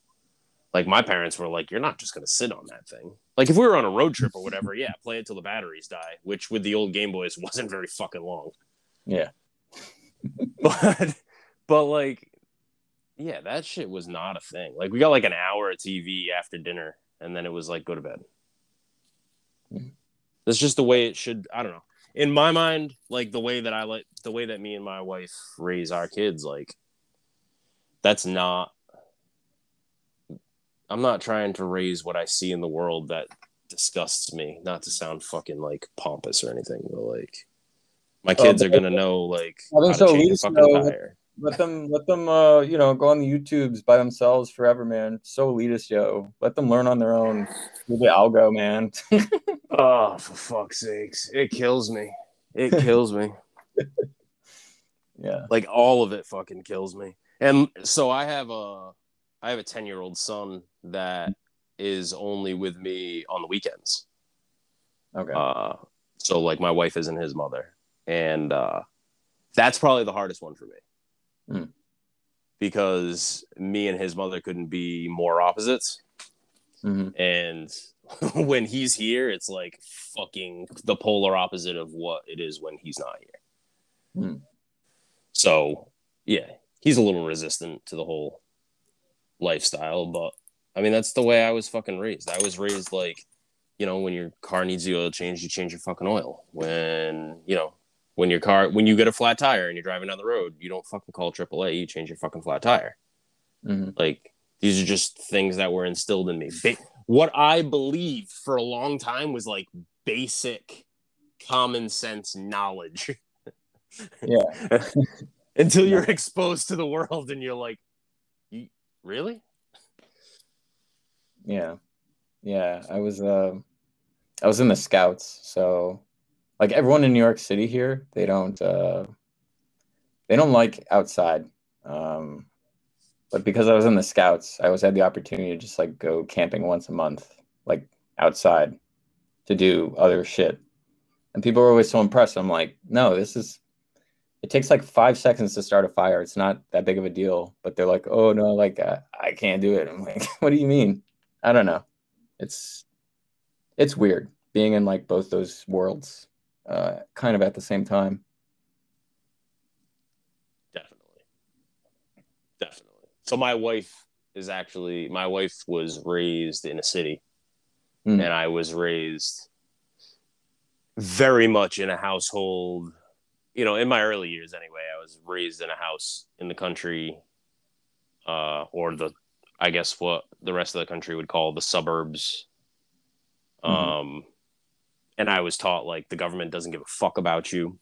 [SPEAKER 2] like my parents were like, You're not just gonna sit on that thing. Like if we were on a road trip or whatever, yeah, play it till the batteries die, which with the old Game Boys wasn't very fucking long.
[SPEAKER 1] Yeah.
[SPEAKER 2] But but like yeah, that shit was not a thing. Like we got like an hour of TV after dinner and then it was like go to bed. Mm-hmm. That's just the way it should. I don't know. In my mind, like the way that I like the way that me and my wife raise our kids, like that's not. I'm not trying to raise what I see in the world that disgusts me. Not to sound fucking like pompous or anything, but like my kids are gonna know like
[SPEAKER 1] I think
[SPEAKER 2] how to
[SPEAKER 1] so.
[SPEAKER 2] change a fucking
[SPEAKER 1] know-
[SPEAKER 2] tire.
[SPEAKER 1] Let them, let them, uh, you know, go on the YouTubes by themselves forever, man. So elitist, yo. Let them learn on their own. Do the algo, man.
[SPEAKER 2] Oh, for fuck's sakes. It kills me. It kills me.
[SPEAKER 1] yeah.
[SPEAKER 2] like all of it fucking kills me. And so I have a I have a 10-year-old son that is only with me on the weekends.
[SPEAKER 1] Okay.
[SPEAKER 2] Uh so like my wife isn't his mother. And uh that's probably the hardest one for me.
[SPEAKER 1] Hmm.
[SPEAKER 2] Because me and his mother couldn't be more opposites.
[SPEAKER 1] hmm
[SPEAKER 2] and when he's here it's like fucking the polar opposite of what it is when he's not here
[SPEAKER 1] Hmm.
[SPEAKER 2] so yeah he's a little resistant to the whole lifestyle but i mean that's the way i was fucking raised i was raised like you know when your car needs the oil change you change your fucking oil when you know when your car when you get a flat tire and you're driving down the road you don't fucking call aaa you change your fucking flat tire
[SPEAKER 1] hmm
[SPEAKER 2] like these are just things that were instilled in me. Ba- what I believed for a long time was like basic common sense knowledge.
[SPEAKER 1] Yeah.
[SPEAKER 2] Until you're exposed to the world and you're like, "You- really?
[SPEAKER 1] Yeah. Yeah. I was, uh, I was in the scouts. So, like everyone in New York City here, they don't, uh, they don't like outside. Um, but because I was in the scouts, I always had the opportunity to just like go camping once a month, like outside to do other shit. And people were always so impressed. I'm like, no, this is, it takes like five seconds to start a fire. It's not that big of a deal. But they're like, oh no, like uh, I can't do it. I'm like, what do you mean? I don't know. It's, it's weird being in like both those worlds, uh, kind of at the same time.
[SPEAKER 2] Definitely. Definitely. So my wife is actually my wife was raised in a city
[SPEAKER 1] Hmm.
[SPEAKER 2] and I was raised very much in a household you know in my early years anyway I was raised in a house in the country uh or the I guess what the rest of the country would call the suburbs
[SPEAKER 1] Mhm.
[SPEAKER 2] um and I was taught like the government doesn't give a fuck about you.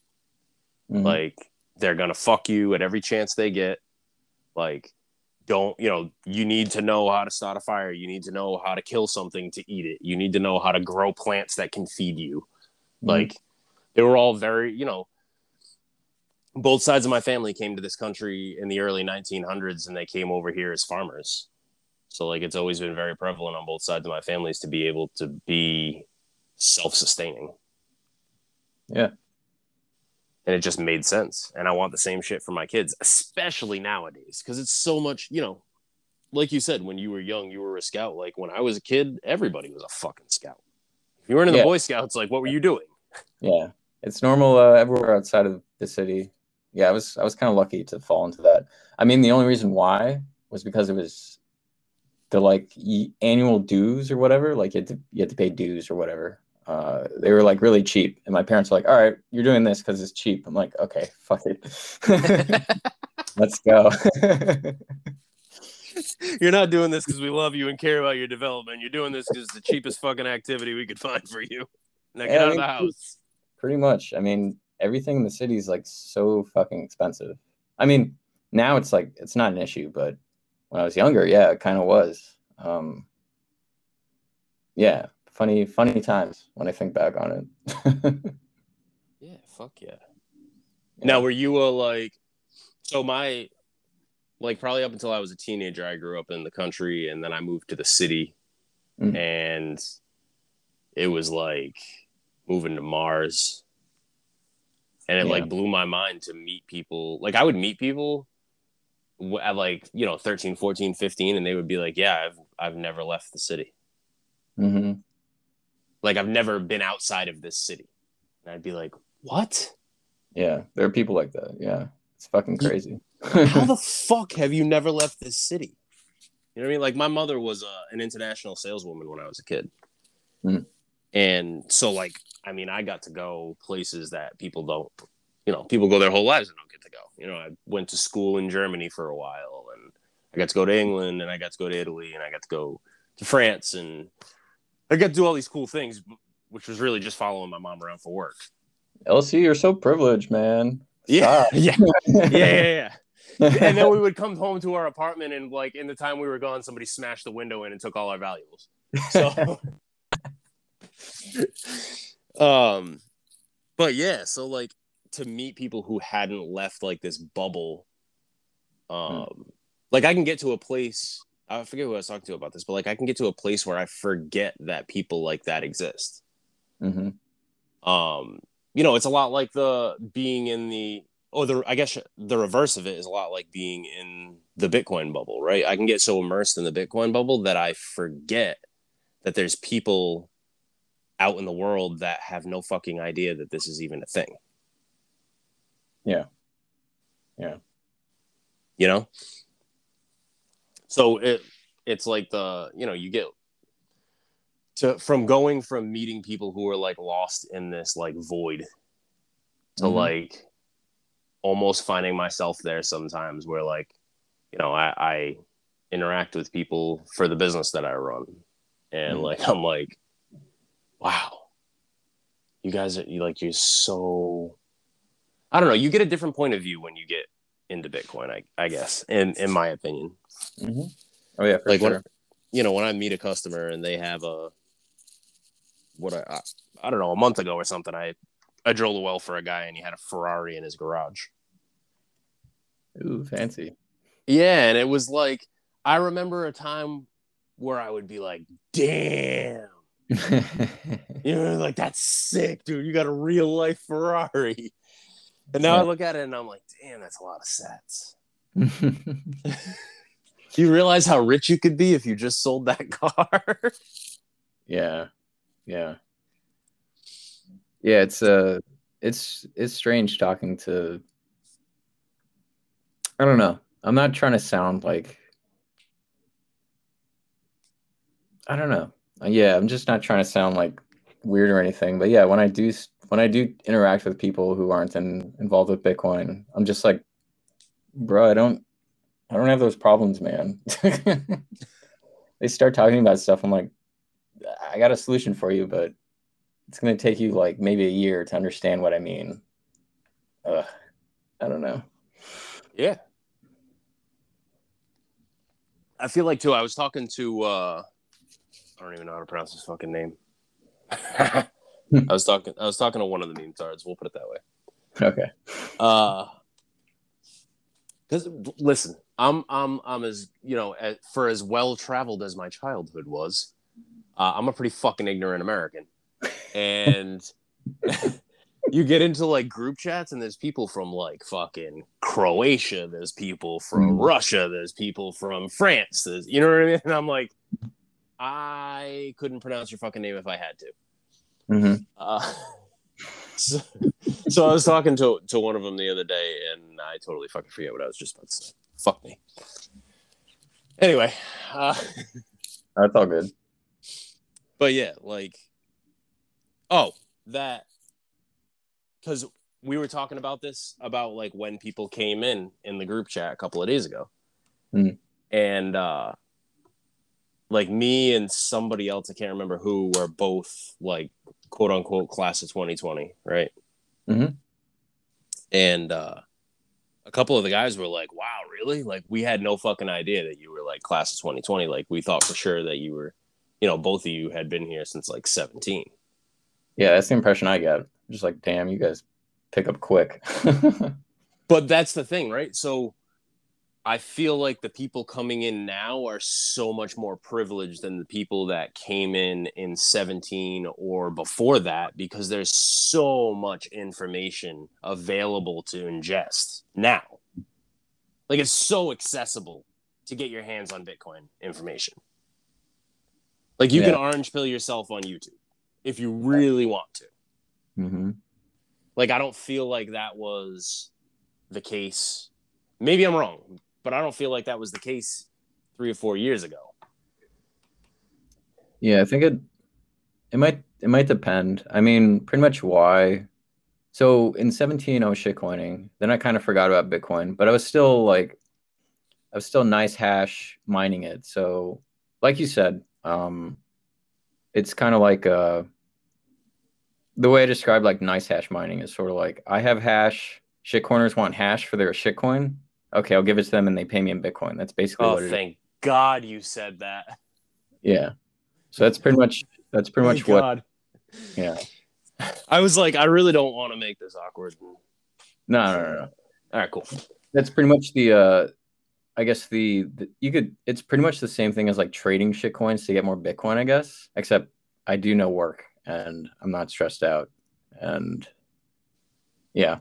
[SPEAKER 1] Mhm.
[SPEAKER 2] like they're gonna fuck you at every chance they get. Like don't you know you need to know how to start a fire. You need to know how to kill something to eat it. You need to know how to grow plants that can feed you.
[SPEAKER 1] Mhm.
[SPEAKER 2] like they were all very you know both sides of my family came to this country in the early 1900s and they came over here as farmers. So like it's always been very prevalent on both sides of my families to be able to be self-sustaining
[SPEAKER 1] Yeah.
[SPEAKER 2] and it just made sense and i want the same shit for my kids especially nowadays because it's so much you know like you said when you were young you were a scout like when i was a kid everybody was a fucking scout if you weren't in the boy scouts like what were you doing
[SPEAKER 1] Yeah, it's normal uh, everywhere outside of the city. Yeah, I was I was kind of lucky to fall into that. I mean, the only reason why was because it was the like y- annual dues or whatever. Like you had to you had to pay dues or whatever. Uh, they were like really cheap, and my parents were like, "All right, you're doing this because it's cheap." I'm like, "Okay, fuck it, let's go."
[SPEAKER 2] You're not doing this because we love you and care about your development. You're doing this because it's the cheapest fucking activity we could find for you. Now get
[SPEAKER 1] Yeah, I
[SPEAKER 2] out of the house.
[SPEAKER 1] Pretty much. I mean, everything in the city is like so fucking expensive. I mean, now it's like it's not an issue, but when I was younger, yeah, it kind of was. Um, yeah, funny, funny times when I think back on it.
[SPEAKER 2] Yeah, fuck yeah. Now, were you a like? So my, like, probably up until I was a teenager, I grew up in the country, and then I moved to the city,
[SPEAKER 1] Mm.
[SPEAKER 2] and it was like moving to Mars, and it
[SPEAKER 1] Yeah.
[SPEAKER 2] like blew my mind to meet people. Like, I would meet people at like you know 13 14 15 and they would be like yeah i've i've never left the city
[SPEAKER 1] hmm
[SPEAKER 2] like i've never been outside of this city and i'd be like what
[SPEAKER 1] Yeah, there are people like that. Yeah, it's fucking crazy.
[SPEAKER 2] how the fuck have you never left this city? You know what I mean? Like my mother was uh, an international saleswoman when I was a kid,
[SPEAKER 1] Mm.
[SPEAKER 2] And so like I mean, I got to go places that people don't, you know, people go their whole lives and don't get to go. You know, I went to school in Germany for a while and I got to go to England and I got to go to Italy and I got to go to France and I got to do all these cool things, which was really just following my mom around for work.
[SPEAKER 1] LC, you're so privileged, man.
[SPEAKER 2] Yeah, yeah, yeah, yeah, yeah. and then we would come home to our apartment and like in the time we were gone, somebody smashed the window in and took all our valuables. So, um, but yeah, so like to meet people who hadn't left like this bubble, um, hmm. like I can get to a place. I forget who I was talking to about this, but like I can get to a place where I forget that people like that exist.
[SPEAKER 1] Mm-hmm.
[SPEAKER 2] Um, you know, it's a lot like the being in the oh the I guess the reverse of it is a lot like being in the Bitcoin bubble, right? I can get so immersed in the Bitcoin bubble that I forget that there's people out in the world that have no fucking idea that this is even a thing.
[SPEAKER 1] Yeah. Yeah.
[SPEAKER 2] You know? So it it's like the, you know, you get to from going from meeting people who are like lost in this like void to mm-hmm. like almost finding myself there sometimes where like you know I, I interact with people for the business that I run and mm-hmm. like I'm like wow you guys are you like you're so I don't know you get a different point of view when you get into Bitcoin I, I guess in in my opinion
[SPEAKER 1] mm-hmm. oh yeah
[SPEAKER 2] like sure. when you know when I meet a customer and they have a what I, I, I don't know a month ago or something. I I drilled a well for a guy and he had a Ferrari in his garage.
[SPEAKER 1] Ooh, fancy.
[SPEAKER 2] Yeah, and it was like I remember a time where I would be like, "Damn." you know, like that's sick, dude. You got a real life Ferrari. And now yeah. I look at it and I'm like, damn, that's a lot of sets. Do you realize how rich you could be if you just sold that car?
[SPEAKER 1] yeah yeah yeah it's uh it's it's strange talking to i don't know i'm not trying to sound like i don't know yeah i'm just not trying to sound like weird or anything but yeah when i do when i do interact with people who aren't in, involved with bitcoin i'm just like bro i don't i don't have those problems man they start talking about stuff i'm like I got a solution for you, but it's going to take you like maybe a year to understand what I mean. Ugh, I don't know.
[SPEAKER 2] Yeah. I feel like too. I was talking to uh I don't even know how to pronounce his fucking name. I was talking I was talking to one of the meme tards, we'll put it that way.
[SPEAKER 1] Okay.
[SPEAKER 2] Uh because listen, I'm I'm I'm as you know, as, for as well traveled as my childhood was, uh, I'm a pretty fucking ignorant American, and you get into like group chats, and there's people from like fucking Croatia, there's people from mm. Russia, there's people from France, there's you know what I mean? And I'm like, I couldn't pronounce your fucking name if I had to.
[SPEAKER 1] Mm-hmm.
[SPEAKER 2] Uh, so, so I was talking to to one of them the other day, and I totally fucking forget what I was just about to say. Fuck me. Anyway, uh,
[SPEAKER 1] that's all good
[SPEAKER 2] but yeah, like, oh, that because we were talking about this about like when people came in in the group chat a couple of days ago,
[SPEAKER 1] mm.
[SPEAKER 2] and uh, like me and somebody else, I can't remember who, were both like quote unquote class of 2020, right?
[SPEAKER 1] Mm-hmm.
[SPEAKER 2] And uh, a couple of the guys were like, "Wow, really? Like we had no fucking idea that you were like class of 2020. Like we thought for sure that you were." you know, both of you had been here since like 17.
[SPEAKER 1] Yeah, that's the impression I get. Just like, damn, you guys pick up quick.
[SPEAKER 2] but that's the thing, right? So I feel like the people coming in now are so much more privileged than the people that came in in 17 or before that because there's so much information available to ingest now. Like it's so accessible to get your hands on Bitcoin information. Like you yeah. can orange pill yourself on YouTube if you really want to.
[SPEAKER 1] Mm-hmm.
[SPEAKER 2] Like I don't feel like that was the case. Maybe I'm wrong, but I don't feel like that was the case three or four years ago.
[SPEAKER 1] Yeah, I think it It might it might depend. I mean, pretty much why. So in 17 I was shitcoining. Then I kind of forgot about Bitcoin, but I was still like I was still NiceHash mining it. So like you said, um it's kind of like uh the way I describe like NiceHash mining is sort of like I have hash, shitcoiners want hash for their shitcoin. Okay, I'll give it to them and they pay me in Bitcoin. That's basically
[SPEAKER 2] Oh,
[SPEAKER 1] what it is.
[SPEAKER 2] thank God you said that.
[SPEAKER 1] Yeah. So that's pretty much that's pretty much what
[SPEAKER 2] God.
[SPEAKER 1] yeah.
[SPEAKER 2] I was like, I really don't want to make this awkward.
[SPEAKER 1] No, no, no, no.
[SPEAKER 2] All right, cool.
[SPEAKER 1] That's pretty much the uh I guess the, the you could it's pretty much the same thing as like trading shit coins to get more Bitcoin, I guess. Except I do no work and I'm not stressed out. And yeah.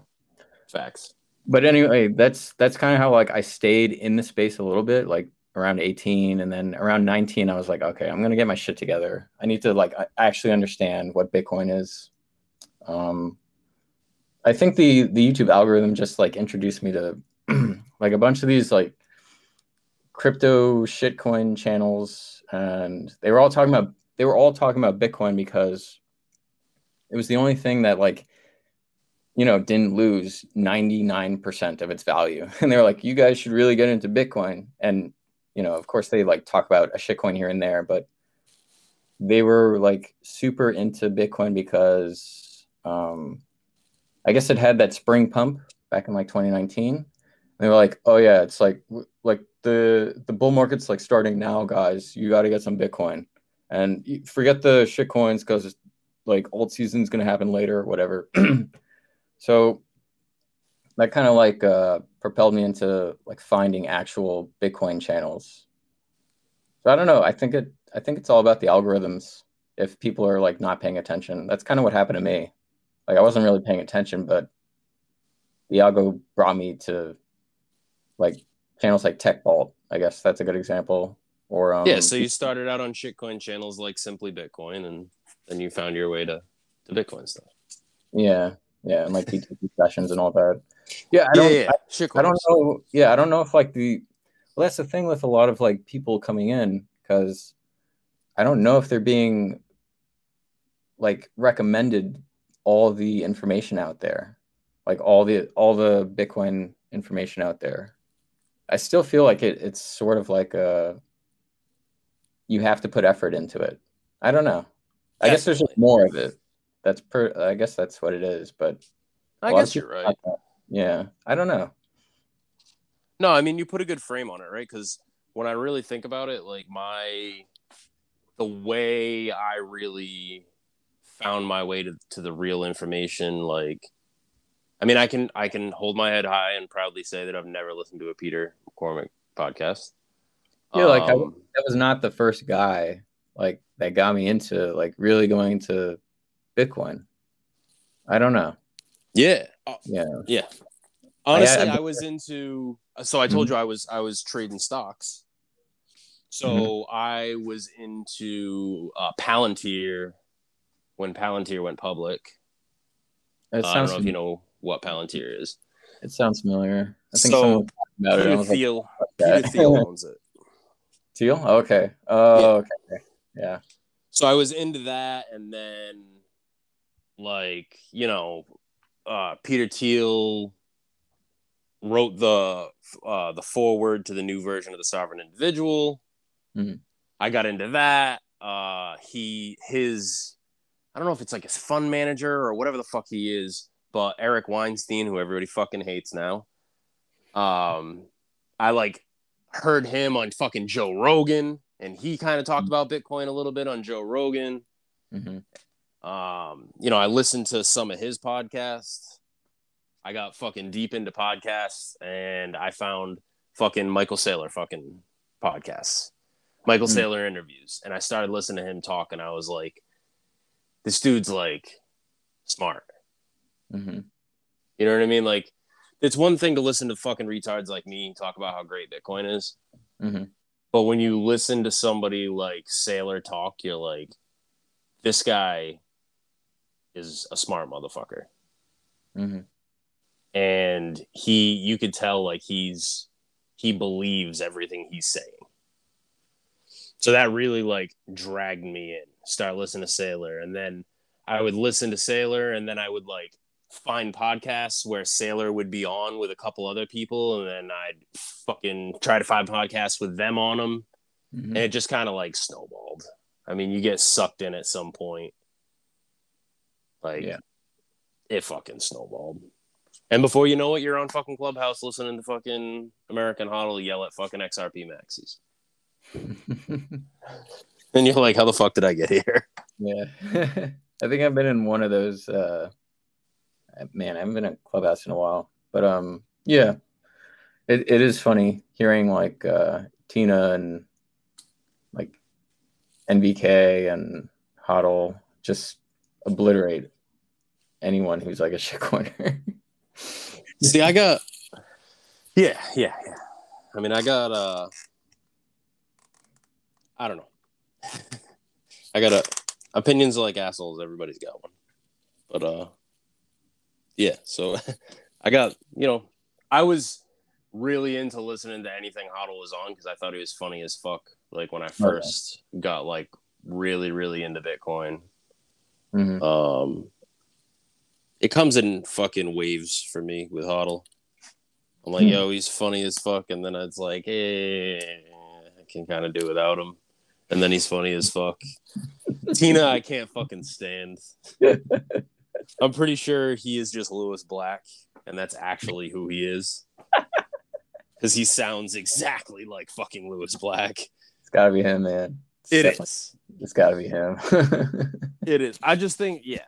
[SPEAKER 2] Facts.
[SPEAKER 1] But anyway, that's that's kind of how like I stayed in the space a little bit, like around 18 and then around 19 I was like, okay, I'm gonna get my shit together. I need to like actually understand what Bitcoin is. Um I think the the YouTube algorithm just like introduced me to like a bunch of these like crypto shitcoin channels and they were all talking about they were all talking about Bitcoin because it was the only thing that like you know didn't lose 99% of its value and they were like you guys should really get into Bitcoin and you know of course they like talk about a shitcoin here and there but they were like super into Bitcoin because um I guess it had that spring pump back in like 2019 they were like, "Oh yeah, it's like like the the bull market's like starting now, guys. You got to get some Bitcoin, and forget the shitcoins because like alt season's gonna happen later, whatever." so that kind of like uh, propelled me into like finding actual Bitcoin channels. So I don't know. I think it. I think it's all about the algorithms. If people are like not paying attention, that's kind of what happened to me. Like I wasn't really paying attention, but the algo brought me to like channels like Tech Vault. I guess that's a good example. Or um,
[SPEAKER 2] yeah, so you started out on shitcoin channels like Simply Bitcoin, and then you found your way to, to Bitcoin stuff.
[SPEAKER 1] yeah, yeah, and like BTC Sessions and all that. Yeah, I don't,
[SPEAKER 2] yeah, yeah.
[SPEAKER 1] I,
[SPEAKER 2] Shitcoins.
[SPEAKER 1] I don't know. Yeah, I don't know if like the well, that's the thing with a lot of like people coming in because I don't know if they're being like recommended all the information out there, like all the all the Bitcoin information out there. I still feel like it, it's sort of like a you have to put effort into it. I don't know. I guess there's just more of it. That's per. I guess that's what it is. But
[SPEAKER 2] I guess you're right.
[SPEAKER 1] Yeah, I don't know.
[SPEAKER 2] No, I mean you put a good frame on it, right? Because when I really think about it, like my the way I really found my way to, to the real information, like I mean, I can I can hold my head high and proudly say that I've never listened to a Peter McCormick podcast.
[SPEAKER 1] Yeah, like, I-
[SPEAKER 2] Um,
[SPEAKER 1] That was not the first guy like that got me into like really going into Bitcoin. I don't know.
[SPEAKER 2] yeah, Yeah.
[SPEAKER 1] Yeah.
[SPEAKER 2] honestly,
[SPEAKER 1] I-
[SPEAKER 2] I was into. So I told you I was I was trading stocks. So I was into uh, Palantir when Palantir went public.
[SPEAKER 1] It
[SPEAKER 2] Uh, I don't
[SPEAKER 1] sounds
[SPEAKER 2] know if you know what Palantir is.
[SPEAKER 1] it sounds familiar. I think
[SPEAKER 2] So,
[SPEAKER 1] someone talked about it. I
[SPEAKER 2] Peter
[SPEAKER 1] was like,
[SPEAKER 2] Thiel,
[SPEAKER 1] "Fuck
[SPEAKER 2] Peter. Thiel owns it.
[SPEAKER 1] Teal? Okay. Oh, okay. Yeah.
[SPEAKER 2] So I was into that, and then like you know, uh, Peter Thiel wrote the uh, the foreword to the new version of the Sovereign Individual.
[SPEAKER 1] Mhm.
[SPEAKER 2] I got into that. Uh, he his I don't know if it's like his fund manager or whatever the fuck he is, but Eric Weinstein, who everybody fucking hates now. Um, I like heard him on fucking Joe Rogan, and he kind of talked about Bitcoin a little bit on Joe Rogan.
[SPEAKER 1] hmm
[SPEAKER 2] Um, you know, I listened to some of his podcasts. I got fucking deep into podcasts, and I found fucking Michael Saylor fucking podcasts, Michael
[SPEAKER 1] Hmm.
[SPEAKER 2] Saylor interviews, and I started listening to him talk, and I was like, this dude's like smart.
[SPEAKER 1] hmm
[SPEAKER 2] You know what I mean? Like, it's one thing to listen to fucking retards like me talk about how great Bitcoin is.
[SPEAKER 1] hmm
[SPEAKER 2] But when you listen to somebody like Saylor talk, you're like, this guy is a smart motherfucker.
[SPEAKER 1] hmm
[SPEAKER 2] And he, you could tell like he's, he believes everything he's saying. So that really like dragged me in. start listening to Saylor, and then I would listen to Saylor, and then I would like find podcasts where Saylor would be on with a couple other people, and then I'd fucking try to find podcasts with them on them,
[SPEAKER 1] Mhm.
[SPEAKER 2] and it just kind of like snowballed. I mean, you get sucked in at some point. Like,
[SPEAKER 1] Yeah.
[SPEAKER 2] it fucking snowballed. And before you know it, you're on fucking Clubhouse listening to fucking American Hodl yell at fucking XRP maxis. And you're like, how the fuck did I get here?
[SPEAKER 1] yeah. I think I've been in one of those. Uh, man, I haven't been in Clubhouse in a while, but um, yeah, it, it is funny hearing like uh, Tina and like NVK and Hodl just obliterate anyone who's like a shitcoiner.
[SPEAKER 2] See, I got Yeah, yeah, yeah. I mean I got uh I don't know. I got a opinions like assholes, everybody's got one. But uh yeah, so I got you know, I was really into listening to anything Hodl was on because I thought he was funny as fuck. Like when I first got like really, really into Bitcoin.
[SPEAKER 1] Mhm.
[SPEAKER 2] Um, it comes in fucking waves for me with Hodl. I'm like,
[SPEAKER 1] Hmm.
[SPEAKER 2] yo, he's funny as fuck, and then it's like, eh, I can kind of do without him. And then he's funny as fuck. Tina, I can't fucking stand. I'm pretty sure he is just Lewis Black, and that's actually who he is. Because he sounds exactly like fucking Lewis Black.
[SPEAKER 1] It's gotta be him, man. It's
[SPEAKER 2] It is.
[SPEAKER 1] It's gotta be him.
[SPEAKER 2] It is. I just think, yeah.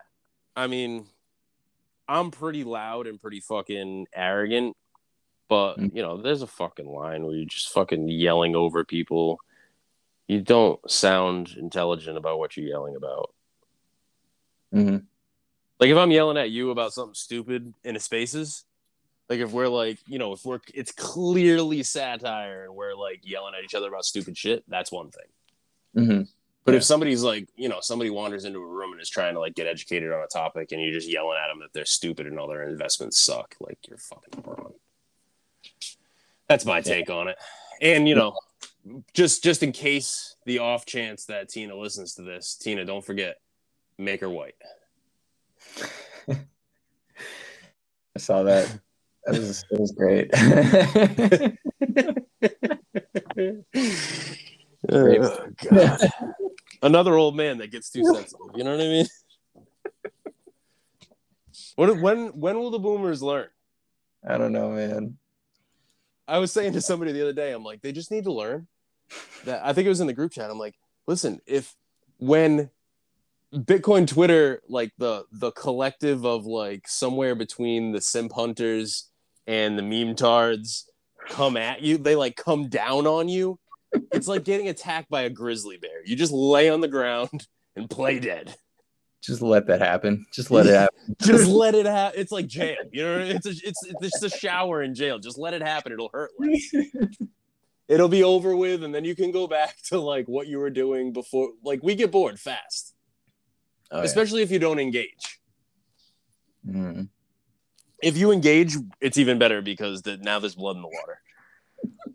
[SPEAKER 2] I mean, I'm pretty loud and pretty fucking arrogant, but
[SPEAKER 1] Mm.
[SPEAKER 2] you know, there's a fucking line where you're just fucking yelling over people. You don't sound intelligent about what you're yelling about.
[SPEAKER 1] Mhm.
[SPEAKER 2] Like if I'm yelling at you about something stupid in a spaces, like if we're like, you know, if we're it's clearly satire and we're like yelling at each other about stupid shit, that's one thing.
[SPEAKER 1] Mhm.
[SPEAKER 2] But
[SPEAKER 1] Yeah.
[SPEAKER 2] if somebody's like, you know, somebody wanders into a room and is trying to like get educated on a topic and you're just yelling at them that they're stupid and all their investments suck, like you're fucking moron. That's my take on it. And you know, just just in case the off chance that Tina listens to this, Tina, don't forget, make her white.
[SPEAKER 1] I saw that. That was it was great.
[SPEAKER 2] Oh, God. Another old man that gets too sensitive. You know what I mean? When when when will the boomers learn?
[SPEAKER 1] I don't know, man.
[SPEAKER 2] I was saying to somebody the other day, I'm like, they just need to learn that. I think it was in the group chat. I'm like, listen, if when Bitcoin Twitter, like the the collective of like somewhere between the simp hunters and the meme tards come at you, they like come down on you. It's like getting attacked by a grizzly bear. You just lay on the ground and play dead.
[SPEAKER 1] Just let that happen. Just let it happen.
[SPEAKER 2] Just let it happen. It's like jail. You know, it's a, it's it's just a shower in jail. Just let it happen. It'll hurt less. It'll be over with, and then you can go back to like what you were doing before. Like we get bored fast,
[SPEAKER 1] Oh, yeah.
[SPEAKER 2] especially if you don't engage.
[SPEAKER 1] Mhm.
[SPEAKER 2] If you engage, it's even better because the, now there's blood in the water.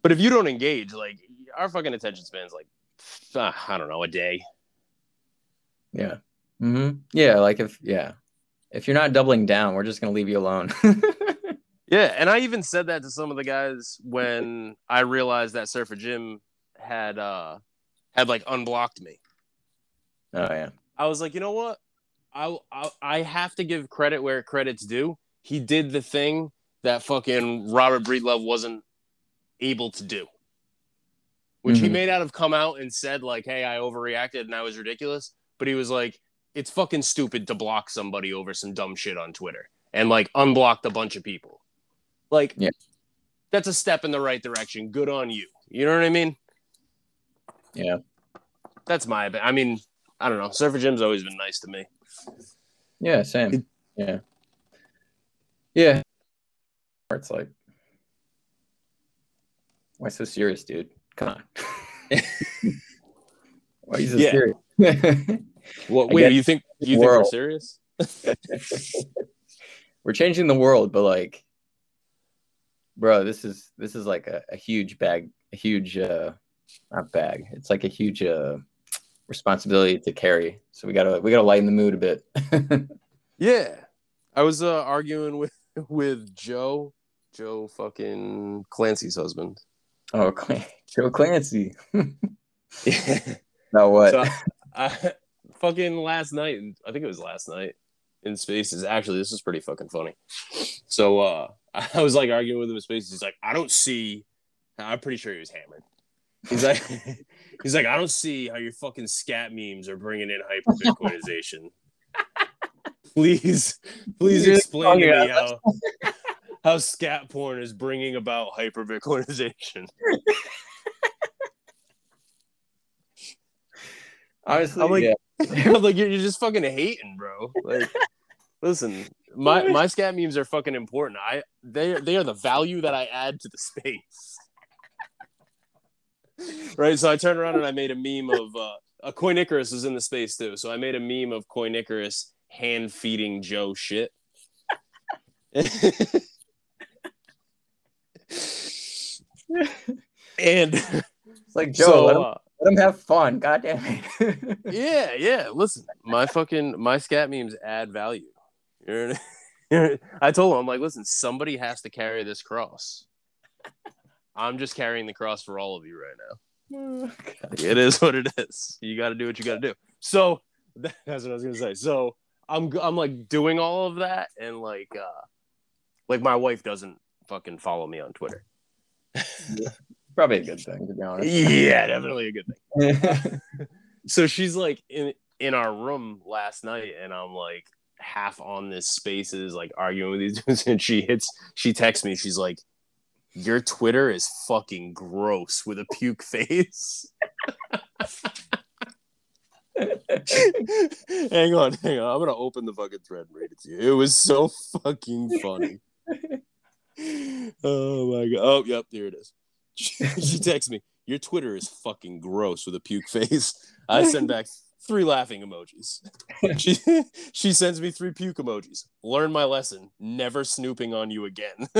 [SPEAKER 2] But if you don't engage, like our fucking attention span's like uh, I don't know, a day.
[SPEAKER 1] Yeah. hmm Yeah. Like if yeah, if you're not doubling down, we're just gonna leave you alone.
[SPEAKER 2] Yeah, and I even said that to some of the guys when I realized that Surfer Jim had uh had like unblocked me.
[SPEAKER 1] oh yeah.
[SPEAKER 2] I was like, you know what? I, I I have to give credit where credit's due. He did the thing that fucking Robert Breedlove wasn't able to do, which he
[SPEAKER 1] Mhm.
[SPEAKER 2] may not have come out and said like, "Hey, I overreacted and I was ridiculous," but he was like, "It's fucking stupid to block somebody over some dumb shit on Twitter and like unblocked a bunch of people." Like,
[SPEAKER 1] Yeah.
[SPEAKER 2] that's a step in the right direction. Good on you. You know what I mean?
[SPEAKER 1] Yeah.
[SPEAKER 2] That's my. I mean, I don't know. Surfer Jim's always been nice to me.
[SPEAKER 1] Yeah. Same. Yeah. Yeah. It's like, why so serious, dude? Come on. why are you so
[SPEAKER 2] Yeah.
[SPEAKER 1] serious?
[SPEAKER 2] What?
[SPEAKER 1] I
[SPEAKER 2] Wait, you think you think we're serious?
[SPEAKER 1] we're changing the world, but like, bro, this is this is like a, a huge bag, a huge uh not bag. It's like a huge uh responsibility to carry. So we gotta we gotta lighten the mood a bit.
[SPEAKER 2] yeah, I was uh, arguing with with Joe, Joe fucking Clancy's husband.
[SPEAKER 1] Oh, Joe Clancy. Now what?
[SPEAKER 2] So, I, fucking last night, I think it was last night in Spaces. Actually, this is pretty fucking funny. So uh I was like arguing with him in Spaces. He's like, I don't see. I'm pretty sure he was hammered. He's like, he's like, I don't see how your fucking scat memes are bringing in hyper Bitcoinization. please, please explain to me how how scat porn is bringing about hyper Bitcoinization.
[SPEAKER 1] Honestly,
[SPEAKER 2] I'm like,
[SPEAKER 1] yeah.
[SPEAKER 2] I'm like, you're just fucking hating, bro. Like, listen, my my scat memes are fucking important. I they they are the value that I add to the space. right. So I turned around and I made a meme of uh, a Coin Icarus is in the space too. So I made a meme of Coin Icarus hand feeding Joe shit. and
[SPEAKER 1] It's like Joe,
[SPEAKER 2] so,
[SPEAKER 1] let, him,
[SPEAKER 2] uh,
[SPEAKER 1] let him have fun. God damn it.
[SPEAKER 2] yeah, yeah. Listen, my fucking my scat memes add value. You're, you're, I told him, I'm like, listen, somebody has to carry this cross. I'm just carrying the cross for all of you right now. It is what it is. You got to do what you got to do. So that's what I was gonna say. So I'm I'm like doing all of that, and like uh, like my wife doesn't fucking follow me on Twitter.
[SPEAKER 1] Probably a good thing, to be honest.
[SPEAKER 2] Yeah, definitely a good thing. so she's like in in our room last night, and I'm like half on this spaces, like arguing with these dudes, and she hits, she texts me, she's like, "Your Twitter is fucking gross with a puke face." hang on, hang on. I'm gonna open the fucking thread and read it to you. It was so fucking funny. oh my god. Oh, yep, there it is. she texts me, Your Twitter is fucking gross with a puke face. I send back three laughing emojis. She she sends me three puke emojis. Learn my lesson. Never snooping on you again.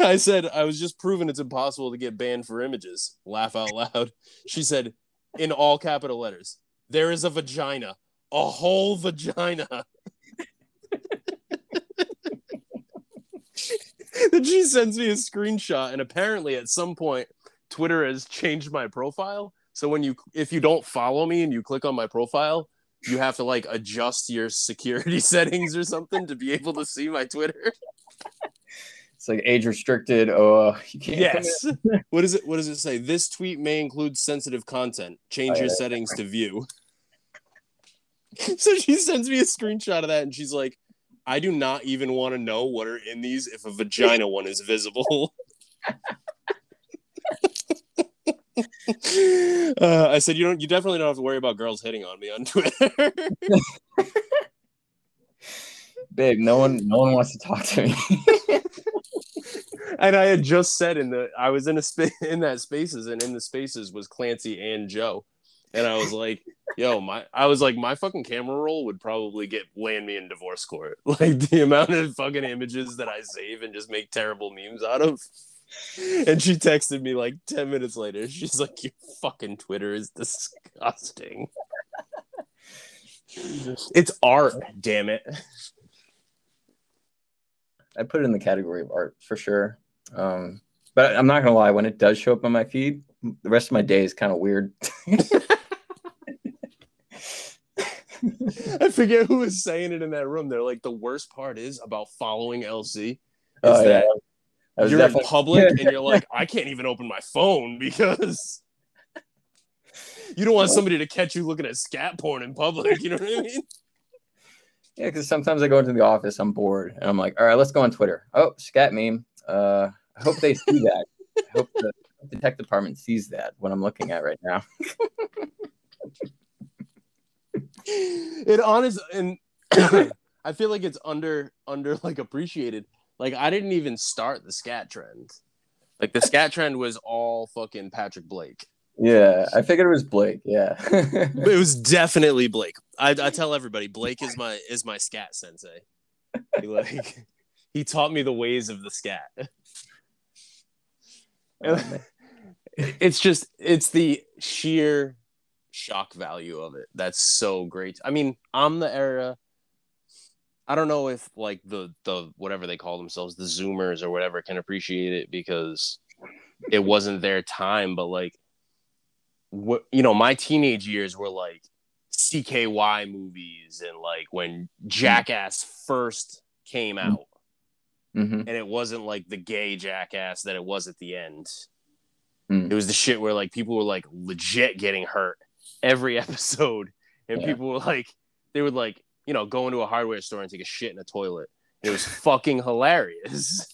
[SPEAKER 2] I said I was just proving it's impossible to get banned for images. Laugh out loud. She said, in all capital letters, there is a vagina, a whole vagina. then she sends me a screenshot, and apparently at some point, Twitter has changed my profile. So when you if you don't follow me and you click on my profile, you have to like adjust your security settings or something to be able to see my Twitter.
[SPEAKER 1] It's like age restricted. Oh, uh, you can't.
[SPEAKER 2] Yes. what is it? What does it say? This tweet may include sensitive content. Change
[SPEAKER 1] Oh,
[SPEAKER 2] your
[SPEAKER 1] yeah.
[SPEAKER 2] settings to view. so she sends me a screenshot of that, and she's like, "I do not even want to know what are in these if a vagina one is visible." uh, I said, "You don't. You definitely don't have to worry about girls hitting on me on Twitter."
[SPEAKER 1] Big. no one, no one wants to talk to me.
[SPEAKER 2] and I had just said in the I was in a spa- in that spaces and in the spaces was Clancy and Joe. And I was like, yo, my I was like, my fucking camera roll would probably get land me in divorce court. Like the amount of fucking images that I save and just make terrible memes out of. And she texted me like 10 minutes later. She's like, Your fucking Twitter is disgusting. It's art, damn it.
[SPEAKER 1] I put it in the category of art for sure. Um, but I'm not gonna lie, when it does show up on my feed, the rest of my day is kind of weird.
[SPEAKER 2] I forget who was saying it in that room. They're like, the worst part is about following LC is
[SPEAKER 1] Oh, yeah.
[SPEAKER 2] that
[SPEAKER 1] I
[SPEAKER 2] you're in public and you're like, I can't even open my phone because you don't want somebody to catch you looking at scat porn in public. You know what I mean?
[SPEAKER 1] Yeah, because sometimes I go into the office, I'm bored, and I'm like, all right, let's go on Twitter. Oh, scat meme. Uh, I hope they see that. I hope the, the tech department sees that what I'm looking at right now.
[SPEAKER 2] It honest and I feel like it's under under like appreciated. Like I didn't even start the scat trend. Like the scat trend was all fucking Patrick Blake.
[SPEAKER 1] Yeah, I figured it was Blake. Yeah.
[SPEAKER 2] It was definitely Blake. I, I tell everybody Blake is my is my scat sensei. He, like he taught me the ways of the scat.
[SPEAKER 1] Oh,
[SPEAKER 2] it's just it's the sheer shock value of it. That's so great. I mean i'm the era i don't know if like the the whatever they call themselves the zoomers or whatever can appreciate it because it wasn't their time but like what you know my teenage years were like CKY movies and like when jackass first came out.
[SPEAKER 1] Hmm
[SPEAKER 2] and it wasn't like the gay jackass that it was at the end.
[SPEAKER 1] Mm.
[SPEAKER 2] It was the shit where like people were like legit getting hurt every episode, and
[SPEAKER 1] Yeah.
[SPEAKER 2] people were like they would like you know go into a hardware store and take a shit in a toilet. It was fucking hilarious.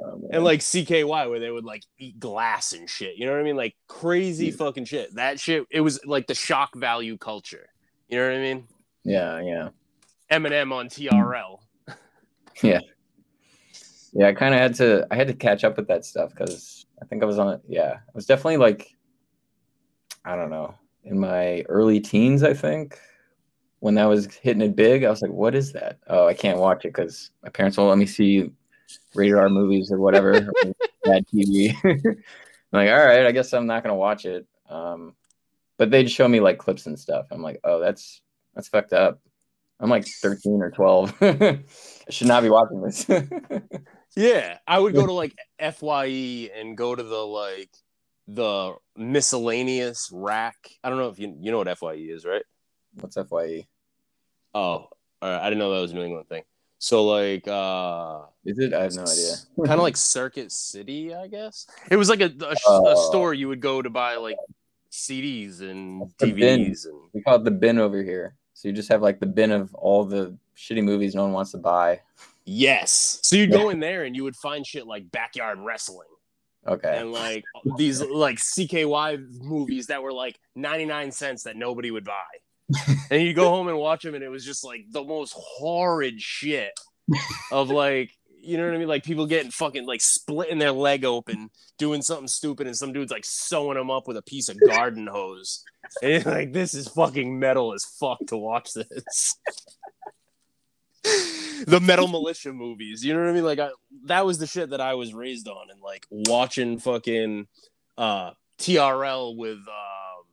[SPEAKER 1] Oh.
[SPEAKER 2] And like CKY where they would like eat glass and shit. You know what I mean? Like crazy
[SPEAKER 1] Yeah.
[SPEAKER 2] fucking shit. That shit. It was like the shock value culture. You know what I mean?
[SPEAKER 1] yeah, yeah,
[SPEAKER 2] Eminem on TRL.
[SPEAKER 1] Yeah. Yeah. I kind of had to. I had to catch up with that stuff because I think I was on it. Yeah, I was definitely like, I don't know, in my early teens. I think when that was hitting it big, I was like, "What is that? Oh, I can't watch it because my parents won't let me see rated R movies or whatever, or bad TV." I'm like, all right, I guess I'm not gonna watch it. Um, but they'd show me like clips and stuff. I'm like, oh, that's that's fucked up. I'm like 13 or 12. I should not be watching this.
[SPEAKER 2] Yeah, I would go to like Fye and go to the like the miscellaneous rack. I don't know if you you know what Fye is, right?
[SPEAKER 1] What's Fye?
[SPEAKER 2] Oh, all right. I didn't know that was a New England thing. So like uh
[SPEAKER 1] Is it? I have no idea.
[SPEAKER 2] kind of like Circuit City, I guess. It was like a, a, a
[SPEAKER 1] Oh.
[SPEAKER 2] store you would go to buy like CDs and
[SPEAKER 1] That's the bin.
[SPEAKER 2] DVDs and
[SPEAKER 1] We call it the bin over here. So you just have like the bin of all the shitty movies no one wants to buy.
[SPEAKER 2] yes. So you'd go in there and you would find shit like backyard wrestling.
[SPEAKER 1] Okay.
[SPEAKER 2] and like these like CKY movies that were like 99 cents that nobody would buy. and you go home and watch them and it was just like the most horrid shit of like you know what I mean? Like people getting fucking like splitting their leg open, doing something stupid, and some dude's like sewing them up with a piece of garden hose. And like, this is fucking metal as fuck to watch this. the metal militia movies, you know what I mean? Like I, that was the shit that I was raised on, and like watching fucking uh TRL with um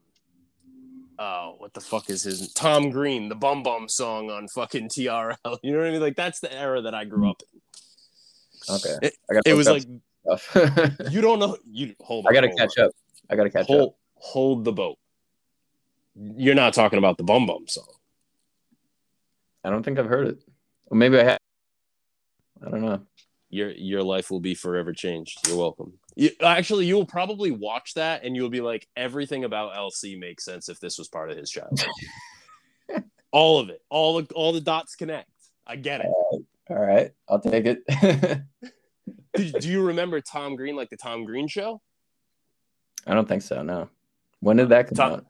[SPEAKER 2] uh what the fuck is his Tom Green, the Bum Bum song on fucking TRL. You know what I mean? Like that's the era that I grew up in.
[SPEAKER 1] Okay.
[SPEAKER 2] It- It was like you don't know you hold on.
[SPEAKER 1] I gotta
[SPEAKER 2] hold
[SPEAKER 1] catch
[SPEAKER 2] on.
[SPEAKER 1] up. I gotta catch
[SPEAKER 2] Hold
[SPEAKER 1] up.
[SPEAKER 2] hold the boat. You're not talking about the Bum Bum song.
[SPEAKER 1] I don't think I've heard it. Or maybe I have. I don't know.
[SPEAKER 2] Your your life will be forever changed. You're welcome. You, actually, you will probably watch that and you'll be like, everything about LC makes sense if this was part of his childhood. all of it, all the all the dots connect. I get it.
[SPEAKER 1] All right. I'll take it.
[SPEAKER 2] do, do you remember Tom Green, like the Tom Green show?
[SPEAKER 1] I don't think so. No. When did that come
[SPEAKER 2] Tom-
[SPEAKER 1] out?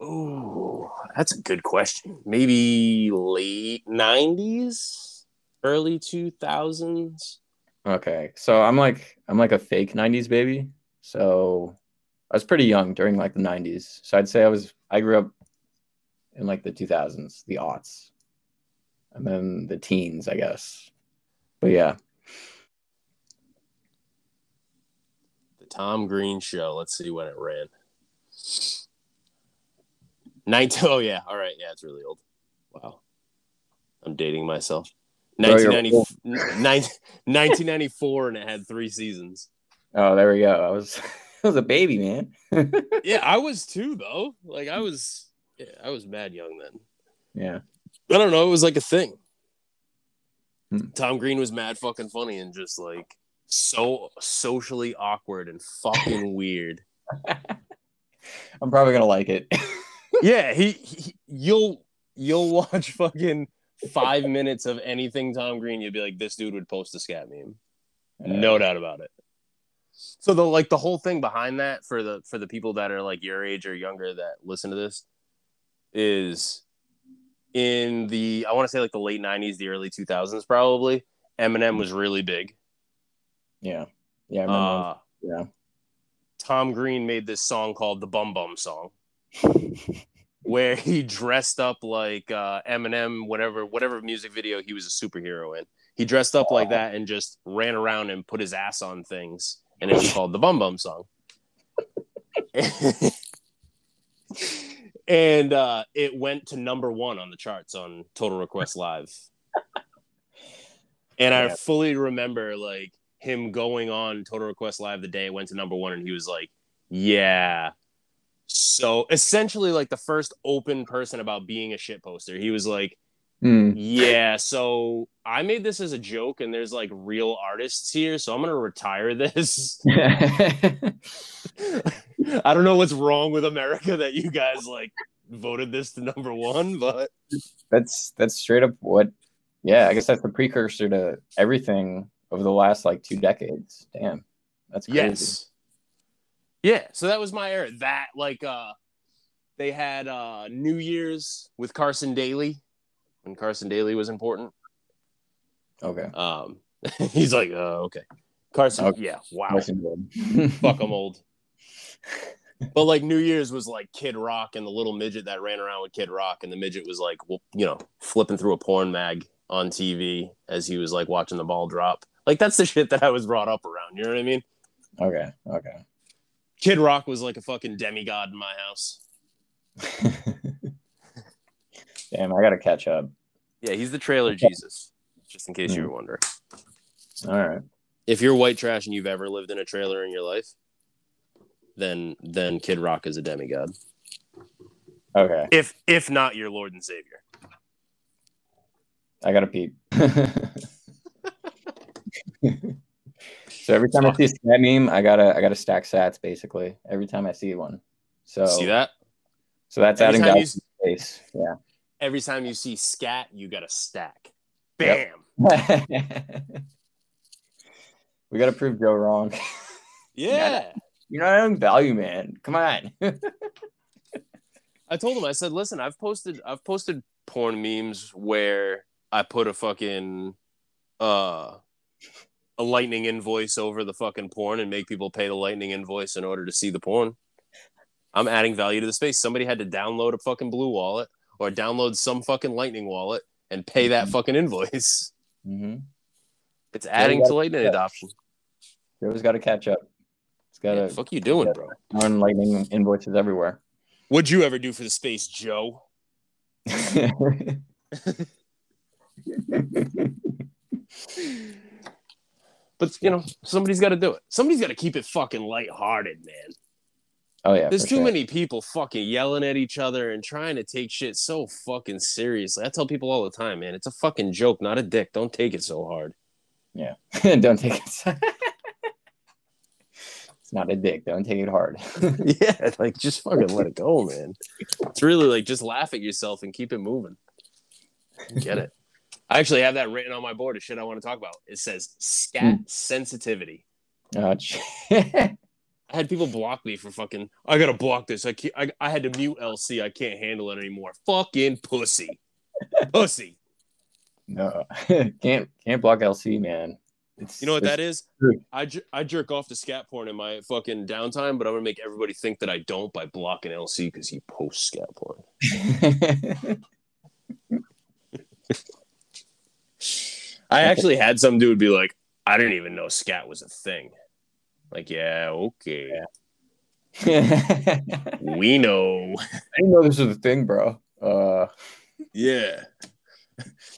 [SPEAKER 2] Oh, that's a good question. Maybe late '90s, early 2000s.
[SPEAKER 1] Okay. So I'm like I'm like a fake 90s baby. So I was pretty young during like the 90s. So I'd say I was I grew up in like the 2000s, the aughts. And then the teens, I guess. But yeah.
[SPEAKER 2] The Tom Green show. Let's see when it ran. 19 oh yeah, all right, yeah, it's really old. Wow. I'm dating myself.
[SPEAKER 1] Bro,
[SPEAKER 2] 1990, 1994 and it had three seasons.
[SPEAKER 1] Oh, there we go. I was I was a baby, man.
[SPEAKER 2] Yeah, I was too though. Like I was yeah, I was mad young then.
[SPEAKER 1] yeah.
[SPEAKER 2] I don't know, it was like a thing.
[SPEAKER 1] Hmm.
[SPEAKER 2] Tom Green was mad fucking funny and just like so socially awkward and fucking weird.
[SPEAKER 1] I'm probably gonna like it.
[SPEAKER 2] Yeah, he, he you'll you'll watch fucking five minutes of anything Tom Green, you'd be like, this dude would post a scat meme. No doubt about it. So the like the whole thing behind that for the for the people that are like your age or younger that listen to this is in the I want to say like the late '90s, the early 2000s, probably. Eminem was really big.
[SPEAKER 1] Yeah. Yeah, I remember.
[SPEAKER 2] Uh,
[SPEAKER 1] yeah.
[SPEAKER 2] Tom Green made this song called the Bum Bum Song, where he dressed up like uh, Eminem, whatever whatever music video he was a superhero in. He dressed up like that and just ran around and put his ass on things and it was called the Bum Bum Song. and uh, it went to number one on the charts on Total Request Live. And I fully remember like him going on Total Request Live the day it went to number one, and he was like, "Yeah." So essentially, like the first open person about being a shit poster, he was like,
[SPEAKER 1] Hmm.
[SPEAKER 2] "Yeah." So I made this as a joke, and there's like real artists here, so I'm gonna retire this. I don't know what's wrong with America that you guys like voted this to number one, but
[SPEAKER 1] that's that's straight up what yeah i guess that's the precursor to everything over the last like two decades damn that's crazy
[SPEAKER 2] yes, yeah. So that was my era. That like uh, they had uh New Year's with Carson Daly when Carson Daly was important.
[SPEAKER 1] okay
[SPEAKER 2] Um, he's like, uh, okay, Carson.
[SPEAKER 1] Okay.
[SPEAKER 2] Yeah, wow.
[SPEAKER 1] Good.
[SPEAKER 2] Fuck, I'm old. But like New Year's was like Kid Rock and the little midget that ran around with Kid Rock, and the midget was like, well, you know, flipping through a porn mag on TV as he was like watching the ball drop. Like that's the shit that I was brought up around. You know what I mean?
[SPEAKER 1] okay okay
[SPEAKER 2] Kid Rock was like a fucking demigod in my house.
[SPEAKER 1] damn i gotta catch up
[SPEAKER 2] Yeah, he's the trailer Jesus. Just in case you hmm. were wondering.
[SPEAKER 1] all right
[SPEAKER 2] If you're white trash and you've ever lived in a trailer in your life, then then Kid Rock is a demigod.
[SPEAKER 1] okay
[SPEAKER 2] If if not your Lord and Savior.
[SPEAKER 1] i gotta peep so every time i see a stat meme i gotta i gotta stack sats basically every time i see one so
[SPEAKER 2] See that?
[SPEAKER 1] so that's
[SPEAKER 2] Every
[SPEAKER 1] adding value
[SPEAKER 2] you-
[SPEAKER 1] yeah
[SPEAKER 2] Every time you see scat, you gotta stack. Bam.
[SPEAKER 1] Yep. we gotta prove Joe wrong.
[SPEAKER 2] Yeah.
[SPEAKER 1] You're not adding value, man. Come on.
[SPEAKER 2] I told him, I said, listen, I've posted I've posted porn memes where I put a fucking uh a lightning invoice over the fucking porn and make people pay the lightning invoice in order to see the porn. I'm adding value to the space. Somebody had to download a fucking BlueWallet or download some fucking lightning wallet and pay that
[SPEAKER 1] Mhm.
[SPEAKER 2] fucking invoice.
[SPEAKER 1] hmm
[SPEAKER 2] It's adding
[SPEAKER 1] gotta
[SPEAKER 2] lightning
[SPEAKER 1] do
[SPEAKER 2] adoption.
[SPEAKER 1] Joe's got to catch up. It's got to
[SPEAKER 2] fuck you doing, bro?
[SPEAKER 1] lightning invoices everywhere.
[SPEAKER 2] What'd you ever do for the space, Joe? But you know, somebody's got to do it. Somebody's got to keep it fucking lighthearted, man.
[SPEAKER 1] oh yeah,
[SPEAKER 2] There's too
[SPEAKER 1] sure.
[SPEAKER 2] many people fucking yelling at each other and trying to take shit so fucking seriously. I tell people all the time, man, it's a fucking joke, not a dick. Don't take it so hard. Yeah.
[SPEAKER 1] Don't take it. it's not a dick. Don't take it hard.
[SPEAKER 2] yeah, like just fucking let it go, man. It's really like just laugh at yourself and keep it moving. Get it? I actually have that written on my board of shit I want to talk about. It says scat hmm. sensitivity.
[SPEAKER 1] oh,
[SPEAKER 2] I had people block me for fucking. I gotta block this. I can't. I, I had to mute LC. I can't handle it anymore. Fucking pussy, pussy.
[SPEAKER 1] no, can't can't block LC, man. It's,
[SPEAKER 2] You know what that is?
[SPEAKER 1] true.
[SPEAKER 2] I, jer- I jerk off to scat porn in my fucking downtime, but I'm gonna make everybody think that I don't by blocking LC because he posts scat porn. I actually had some dude be like, I didn't even know scat was a thing. Like, yeah, okay,
[SPEAKER 1] I
[SPEAKER 2] we know.
[SPEAKER 1] I didn't know this was a thing, bro. Uh,
[SPEAKER 2] Yeah.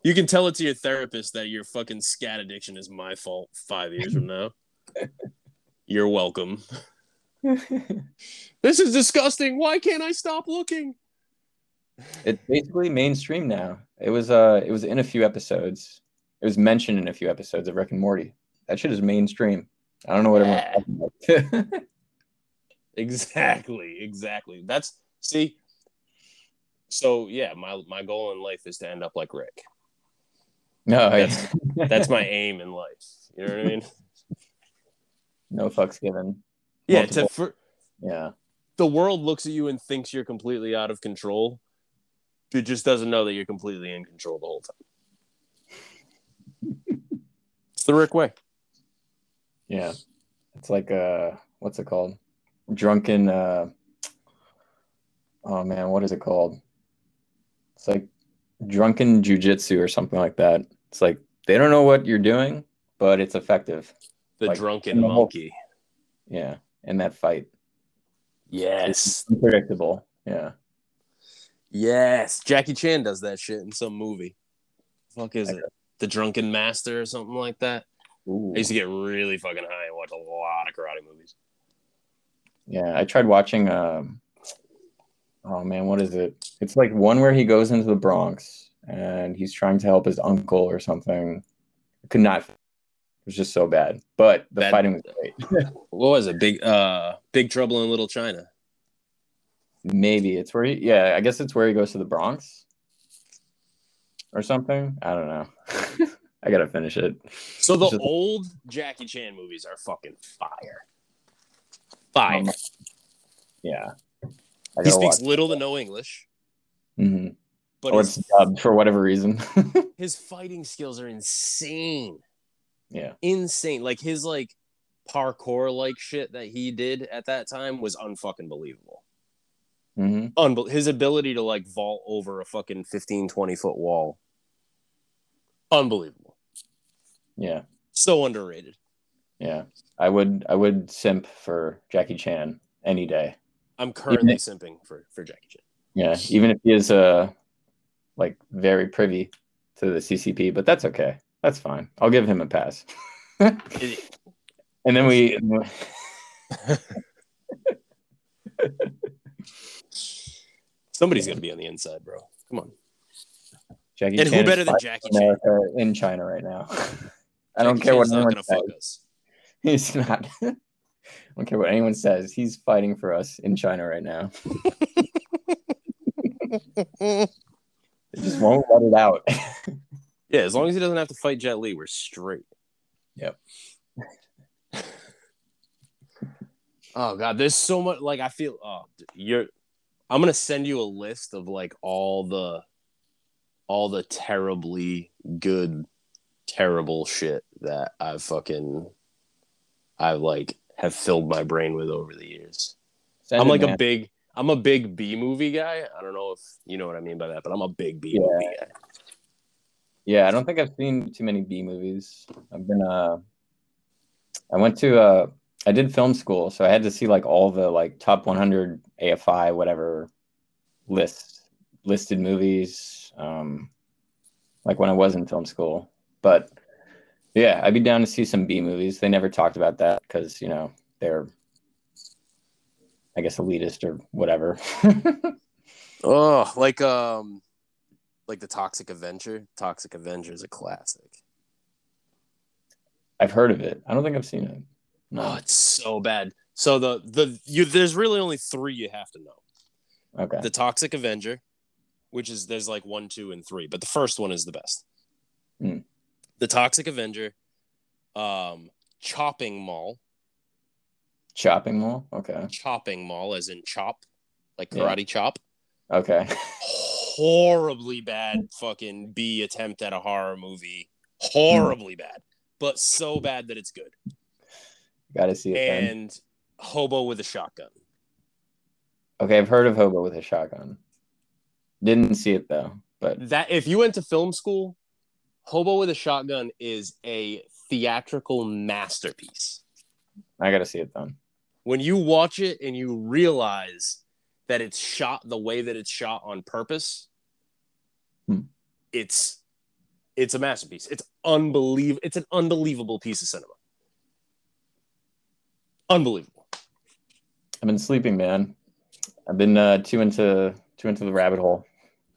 [SPEAKER 2] You can tell it to your therapist that your fucking scat addiction is my fault five years from now. You're welcome. This is disgusting. Why can't I stop looking?
[SPEAKER 1] it's basically mainstream now. It was uh, it was in a few episodes. It was mentioned in a few episodes of Rick and Morty. That shit is mainstream. I don't know what everyone's talking about.
[SPEAKER 2] Exactly. Exactly. That's see. So yeah, my my goal in life is to end up like Rick.
[SPEAKER 1] no,
[SPEAKER 2] That's-
[SPEAKER 1] yeah.
[SPEAKER 2] That's my aim in life. You know what I mean?
[SPEAKER 1] no fucks given.
[SPEAKER 2] Yeah.
[SPEAKER 1] Multiple-
[SPEAKER 2] To for,
[SPEAKER 1] Yeah.
[SPEAKER 2] the world looks at you and thinks you're completely out of control. It just doesn't know that you're completely in control the whole time. It's the Rick way.
[SPEAKER 1] Yeah. It's like uh what's it called? Drunken uh oh man, what is it called? It's like drunken jujitsu or something like that. It's like they don't know what you're doing, but it's effective.
[SPEAKER 2] The
[SPEAKER 1] Like,
[SPEAKER 2] drunken
[SPEAKER 1] in the whole-
[SPEAKER 2] monkey.
[SPEAKER 1] Yeah, in that fight.
[SPEAKER 2] Yes.
[SPEAKER 1] Unpredictable. Yeah.
[SPEAKER 2] Yes. Jackie Chan does that shit in some movie. Fuck is it? The Drunken Master or something like that.
[SPEAKER 1] Ooh.
[SPEAKER 2] I used to get really fucking high and watch a lot of karate movies.
[SPEAKER 1] Yeah, I tried watching. Um, oh man, what is it? It's like one where he goes into the Bronx and he's trying to help his uncle or something. I Could not. It was just so bad, but the
[SPEAKER 2] That-
[SPEAKER 1] fighting was great.
[SPEAKER 2] What was it? Big uh Big Trouble in Little China.
[SPEAKER 1] Maybe it's where he. Yeah, I guess it's where he goes to the Bronx or something. I don't know. I gotta finish it.
[SPEAKER 2] So the
[SPEAKER 1] Just-
[SPEAKER 2] old Jackie Chan movies are fucking fire. Fire.
[SPEAKER 1] Um, Yeah. I
[SPEAKER 2] he speaks
[SPEAKER 1] watch.
[SPEAKER 2] little to no English,
[SPEAKER 1] Mhm.
[SPEAKER 2] but
[SPEAKER 1] Or
[SPEAKER 2] his,
[SPEAKER 1] it's dubbed for whatever reason.
[SPEAKER 2] his fighting skills are insane.
[SPEAKER 1] yeah.
[SPEAKER 2] Insane. Like his like parkour like shit that he did at that time was unfucking believable. Unbel- his ability to like vault over a fucking 15 20 foot wall. Unbelievable.
[SPEAKER 1] Yeah.
[SPEAKER 2] So underrated.
[SPEAKER 1] Yeah. I would I would simp for Jackie Chan any day.
[SPEAKER 2] I'm currently
[SPEAKER 1] Even-
[SPEAKER 2] simping for for Jackie Chan.
[SPEAKER 1] Yeah. Even if he is uh like very privy to the CCP, but that's okay. That's fine. I'll give him a pass. And then we
[SPEAKER 2] Somebody's gonna be on the inside, bro. Come on.
[SPEAKER 1] Jackie
[SPEAKER 2] And
[SPEAKER 1] Chan
[SPEAKER 2] who
[SPEAKER 1] is
[SPEAKER 2] better than
[SPEAKER 1] fighting
[SPEAKER 2] Jackie Chan?
[SPEAKER 1] America in China right now. I don't
[SPEAKER 2] Jackie
[SPEAKER 1] care what
[SPEAKER 2] Chan's not
[SPEAKER 1] anyone
[SPEAKER 2] gonna
[SPEAKER 1] says.
[SPEAKER 2] fuck us.
[SPEAKER 1] He's not. I don't care what anyone says. He's fighting for us in China right now. They just won't let it out.
[SPEAKER 2] Yeah, as long as he doesn't have to fight Jet Li, we're straight.
[SPEAKER 1] Yep.
[SPEAKER 2] oh god, there's so much. Like I feel. Oh, you're. I'm gonna send you a list of like all the, all the terribly good, terrible shit that I've fucking, I've like have filled my brain with over the years.
[SPEAKER 1] Send
[SPEAKER 2] I'm like
[SPEAKER 1] man.
[SPEAKER 2] a big. I'm a big B movie guy. I don't know if you know what I mean by that, but I'm a big B
[SPEAKER 1] Yeah.
[SPEAKER 2] movie guy.
[SPEAKER 1] Yeah, I don't think I've seen too many B movies. I've been uh I went to uh I did film school, so I had to see like all the like top 100 AFI whatever list listed movies um like when I was in film school. But yeah, I'd be down to see some B movies. They never talked about that cuz you know, they're I guess elitist or whatever.
[SPEAKER 2] Oh, like um, like the Toxic Avenger. Toxic Avenger is a classic.
[SPEAKER 1] I've heard of it. I don't think I've seen it.
[SPEAKER 2] Oh,
[SPEAKER 1] No.
[SPEAKER 2] it's so bad. So the the you there's really only three you have to know.
[SPEAKER 1] Okay.
[SPEAKER 2] The Toxic Avenger, which is there's like one, two, and three, but the first one is the best.
[SPEAKER 1] Hmm.
[SPEAKER 2] The Toxic Avenger, um, Chopping Mall,
[SPEAKER 1] Chopping mall? Okay.
[SPEAKER 2] Chopping Mall, as in chop, like
[SPEAKER 1] Yeah.
[SPEAKER 2] karate chop.
[SPEAKER 1] Okay.
[SPEAKER 2] Horribly bad fucking B attempt at a horror movie. Horribly bad, but so bad that it's good.
[SPEAKER 1] Got to see it then.
[SPEAKER 2] And Hobo with a Shotgun.
[SPEAKER 1] Okay, I've heard of Hobo with a shotgun. Didn't see it though, but
[SPEAKER 2] That if you went to film school, Hobo with a Shotgun is a theatrical masterpiece.
[SPEAKER 1] I got to see it then.
[SPEAKER 2] When you watch it and you realize that it's shot the way that it's shot on purpose,
[SPEAKER 1] Hmm.
[SPEAKER 2] it's it's a masterpiece. It's unbelievable. It's an unbelievable piece of cinema. Unbelievable.
[SPEAKER 1] I've been sleeping, man. I've been uh, too into too into the rabbit hole.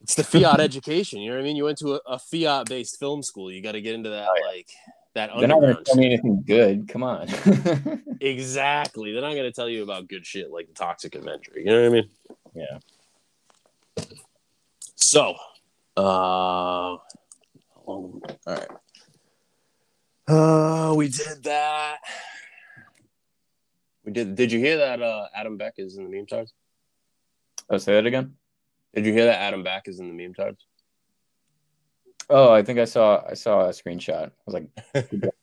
[SPEAKER 2] It's the fiat education. You know what I mean? You went to a, a fiat based film school. You got to get into that
[SPEAKER 1] Oh, yeah.
[SPEAKER 2] like that
[SPEAKER 1] They're not going to tell me anything good. Come on.
[SPEAKER 2] Exactly. They're not going to tell you about good shit like the Toxic Avenger. You know what I mean?
[SPEAKER 1] yeah.
[SPEAKER 2] So, uh, all right. Uh, we did that. We did. Did you hear that? Uh, Adam Back is in the meme charts.
[SPEAKER 1] Oh, say that again.
[SPEAKER 2] Did you hear that? Adam Back is in the meme charts.
[SPEAKER 1] Oh, I think I saw I saw a screenshot. I was like, you got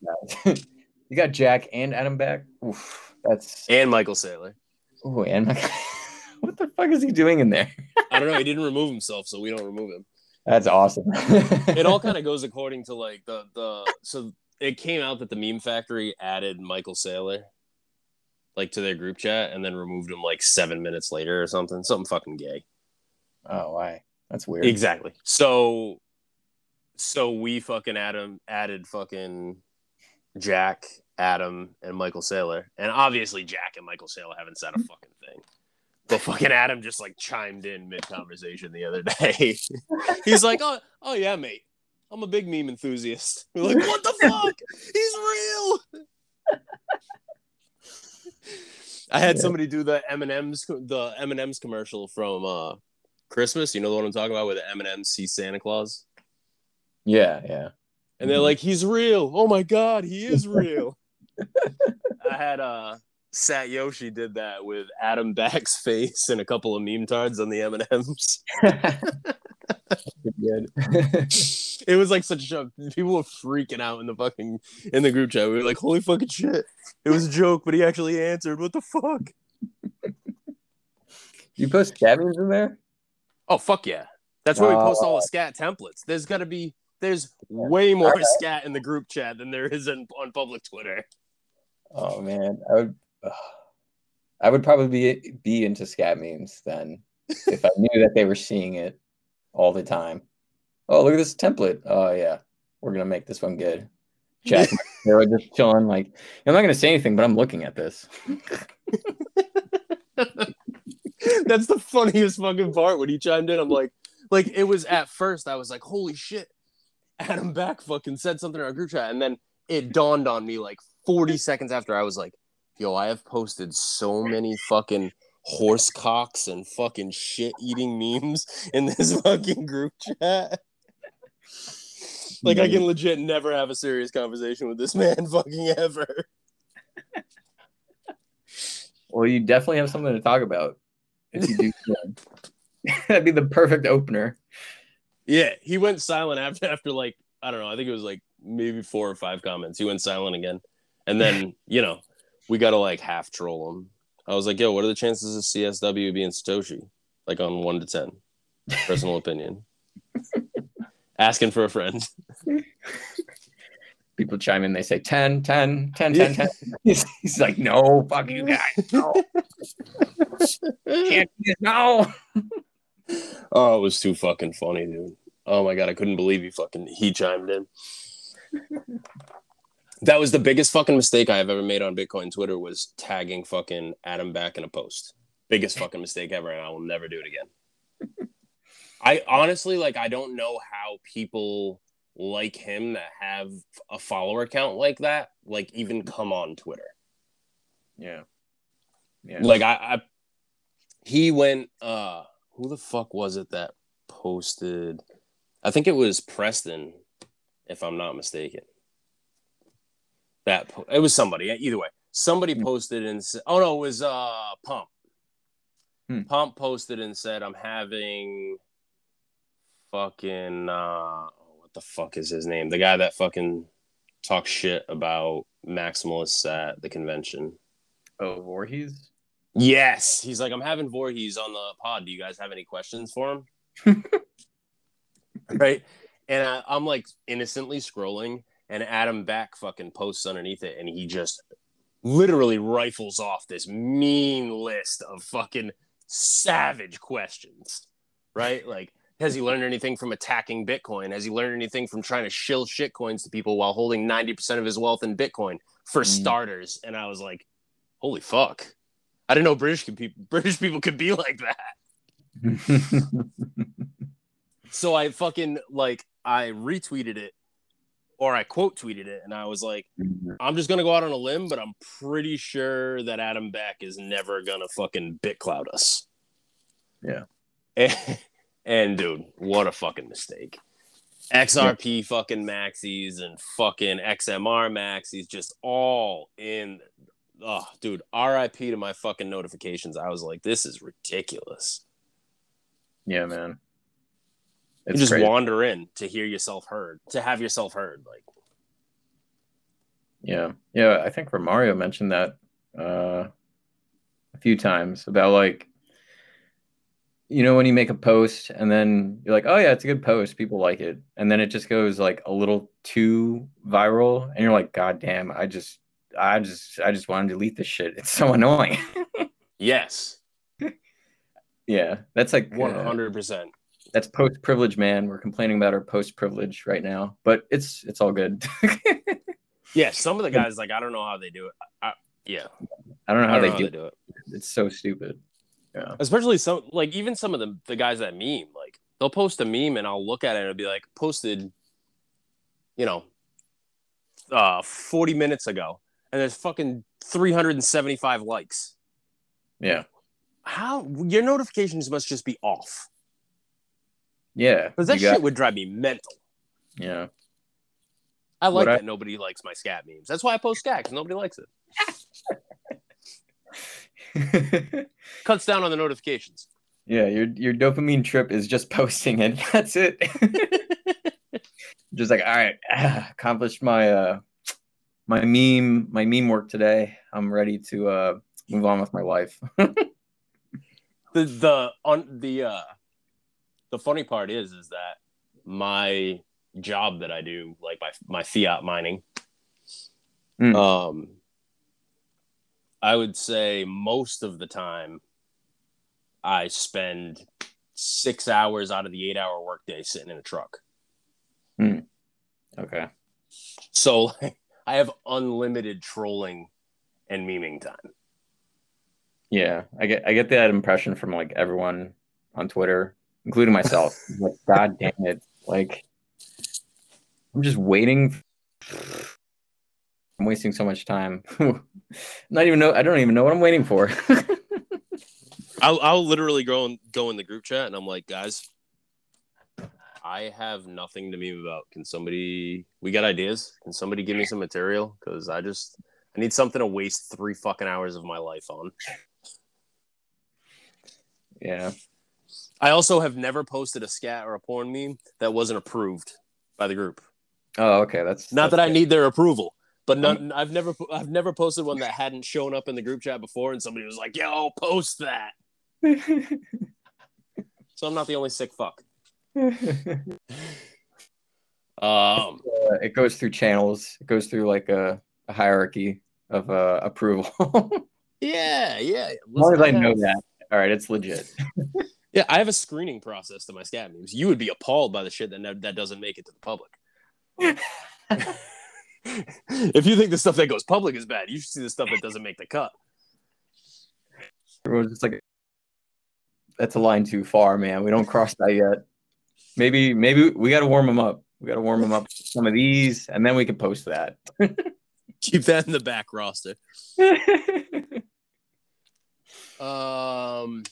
[SPEAKER 1] that. you got Jack and Adam Back. Oof, that's
[SPEAKER 2] And Michael Saylor.
[SPEAKER 1] oh, and my, what the fuck is he doing in there?
[SPEAKER 2] I don't know. He didn't remove himself, so we don't remove him.
[SPEAKER 1] That's awesome.
[SPEAKER 2] it all kind of goes according to like the the so it came out that the meme factory added Michael Saylor like to their group chat and then removed him like seven minutes later or something. Something fucking gay.
[SPEAKER 1] Oh, why? That's weird.
[SPEAKER 2] Exactly. So, so we fucking Adam added fucking Jack, Adam, and Michael Saylor, and obviously Jack and Michael Saylor haven't said a fucking thing. But fucking Adam just like chimed in mid conversation the other day. He's like, "Oh, oh yeah, mate. I'm a big meme enthusiast." We're like, "What the fuck? He's real." I had
[SPEAKER 1] Yeah.
[SPEAKER 2] somebody do the M and M's the M and M's commercial from uh, Christmas. You know the one I'm talking about, where the M and M's see Santa Claus,
[SPEAKER 1] Yeah, yeah.
[SPEAKER 2] and they're
[SPEAKER 1] Mhm.
[SPEAKER 2] like, "He's real! Oh my god, he is real!" I had uh, Sat Yoshi did that with Adam Back's face and a couple of meme tards on the M and M's.
[SPEAKER 1] Good.
[SPEAKER 2] It was like such a joke. People were freaking out in the fucking in the group chat. We were like, "Holy fucking shit!" It was a joke, but he actually answered. What the fuck?
[SPEAKER 1] you post cabins in there?
[SPEAKER 2] Oh fuck yeah! That's where we post all the oh. scat templates. There's got to be there's way more
[SPEAKER 1] Okay.
[SPEAKER 2] scat in the group chat than there is in, on public Twitter.
[SPEAKER 1] Oh man, I would. I would probably be be into scat memes then if I knew that they were seeing it all the time. Oh, look at this template. Oh yeah, we're gonna make this one good. Jack, they were just chilling. Like I'm not gonna say anything, but I'm looking at this.
[SPEAKER 2] That's the funniest fucking part when he chimed in. I'm like, like it was at first I was like, holy shit, Adam Back fucking said something in our group chat, and then it dawned on me like 40 seconds after I was like, yo, I have posted so many fucking horse cocks and fucking shit eating memes in this fucking group chat. Like I can legit never have a serious conversation with this man fucking ever.
[SPEAKER 1] Well, you definitely have something to talk about if you do. That'd be the perfect opener.
[SPEAKER 2] Yeah, he went silent after after like I don't know. I think it was like maybe four or five comments. He went silent again, and then you know we got to like half troll him. I was like, "Yo, what are the chances of CSW being Satoshi?" Like on one to ten, personal opinion. Asking for a friend.
[SPEAKER 1] People chime in, they say 10, 10, 10, 10, 10. He's, he's like, no, fuck you guys. No. Can't do this, no.
[SPEAKER 2] Oh, it was too fucking funny, dude. Oh my god, I couldn't believe he fucking he chimed in. That was the biggest fucking mistake I have ever made on Bitcoin Twitter was tagging fucking Adam Back in a post. Biggest fucking mistake ever, and I will never do it again. I honestly like I don't know how people like him that have a follower count like that, like even come on Twitter.
[SPEAKER 1] Yeah. Yeah.
[SPEAKER 2] Like I, I he went uh who the fuck was it that posted I think it was Preston, if I'm not mistaken. That po- it was somebody, either way. Somebody
[SPEAKER 1] Hmm.
[SPEAKER 2] posted and said, "Oh no, it was uh Pomp."
[SPEAKER 1] Hmm.
[SPEAKER 2] Pomp posted and said, "I'm having fucking uh what the fuck is his name? The guy that fucking talks shit about maximalists at the convention."
[SPEAKER 1] oh, Voorhees?
[SPEAKER 2] Yes, he's like, I'm having Voorhees on the pod. Do you guys have any questions for him? right, and I, I'm like innocently scrolling, and Adam Back fucking posts underneath it, and he just literally rifles off this mean list of fucking savage questions. Right, like. Has he learned anything from attacking Bitcoin? Has he learned anything from trying to shill shit coins to people while holding 90% of his wealth in Bitcoin for
[SPEAKER 1] Mm.
[SPEAKER 2] starters? And I was like, holy fuck. I didn't know British could people British people could be like that. So I fucking like I retweeted it or I quote tweeted it and I was like, mm-hmm. I'm just gonna go out on a limb, but I'm pretty sure that Adam Back is never gonna fucking BitClout us.
[SPEAKER 1] Yeah.
[SPEAKER 2] And, and dude, what a fucking mistake. XRP fucking maxis and fucking XMR maxis just all in oh dude, RIP to my fucking notifications. I was like, this is ridiculous.
[SPEAKER 1] yeah, man.
[SPEAKER 2] You
[SPEAKER 1] It's
[SPEAKER 2] just
[SPEAKER 1] crazy.
[SPEAKER 2] wander in to hear yourself heard, to have yourself heard. Like
[SPEAKER 1] Yeah, yeah. I think Romario mentioned that uh, a few times about like, you know, when you make a post and then you're like, oh yeah, it's a good post, people like it, and then it just goes like a little too viral, and you're like, god damn, I just I just I just want to delete this shit. It's so annoying.
[SPEAKER 2] Yes,
[SPEAKER 1] yeah, that's like uh,
[SPEAKER 2] hundred percent.
[SPEAKER 1] That's post privilege, man. We're complaining about our post privilege right now, but it's it's all good.
[SPEAKER 2] Yeah, some of the guys like I don't know how they do it. I, yeah,
[SPEAKER 1] I don't know
[SPEAKER 2] I
[SPEAKER 1] how
[SPEAKER 2] don't
[SPEAKER 1] they
[SPEAKER 2] know how
[SPEAKER 1] do.
[SPEAKER 2] they do it.
[SPEAKER 1] It's so stupid. Yeah.
[SPEAKER 2] Especially some like even some of the the guys that meme like they'll post a meme and I'll look at it and it'll be like posted, you know, uh, forty minutes ago, and there's fucking three hundred and seventy five likes.
[SPEAKER 1] Yeah.
[SPEAKER 2] How your notifications must just be off
[SPEAKER 1] Yeah.
[SPEAKER 2] because that
[SPEAKER 1] got-
[SPEAKER 2] shit would drive me mental.
[SPEAKER 1] Yeah.
[SPEAKER 2] I like
[SPEAKER 1] What I-
[SPEAKER 2] that nobody likes my scat memes. That's why I post scat because nobody likes it. Cuts down on the notifications.
[SPEAKER 1] yeah, your your dopamine trip is just posting it. That's it. just like, all right, ah, accomplished my uh my meme my meme work today. I'm ready to uh move on with my life.
[SPEAKER 2] the the on the uh the funny part is is that my job that I do like my my fiat mining
[SPEAKER 1] Mm.
[SPEAKER 2] um I would say most of the time I spend 6 hours out of the 8 hour workday sitting in a truck. Mm.
[SPEAKER 1] okay.
[SPEAKER 2] So I have unlimited trolling and memeing time.
[SPEAKER 1] Yeah, I get I get that impression from like everyone on Twitter, including myself. like, God damn it! Like, I'm just waiting. I'm wasting so much time. Not even know. I don't even know what I'm waiting for.
[SPEAKER 2] I'll, I'll literally go and go in the group chat and I'm like, guys, I have nothing to meme about. Can somebody? We got ideas? Can somebody give me some material? Because I just I need something to waste three fucking hours of my life on.
[SPEAKER 1] yeah,
[SPEAKER 2] I also have never posted a scat or a porn meme that wasn't approved by the group.
[SPEAKER 1] Oh, okay. That's
[SPEAKER 2] Not
[SPEAKER 1] that's
[SPEAKER 2] that I need their approval, but none, I've never I've never posted one that hadn't shown up in the group chat before, and somebody was like, "Yo, post that." So I'm not the only sick fuck. Um,
[SPEAKER 1] Uh, it goes through channels. It goes through like a, a hierarchy of uh, approval. as
[SPEAKER 2] yeah, yeah.
[SPEAKER 1] long as I know that, all right, it's legit.
[SPEAKER 2] Yeah, I have a screening process to my scat memes. You would be appalled by the shit that ne- that doesn't make it to the public. if you think the stuff that goes public is bad, you should see the stuff that doesn't make the cut.
[SPEAKER 1] Everyone's just like, that's a line too far, man. We don't cross that yet. Maybe, maybe we got to warm them up. We got to warm them up some of these, and then we can post that.
[SPEAKER 2] Keep that in the back roster. Um,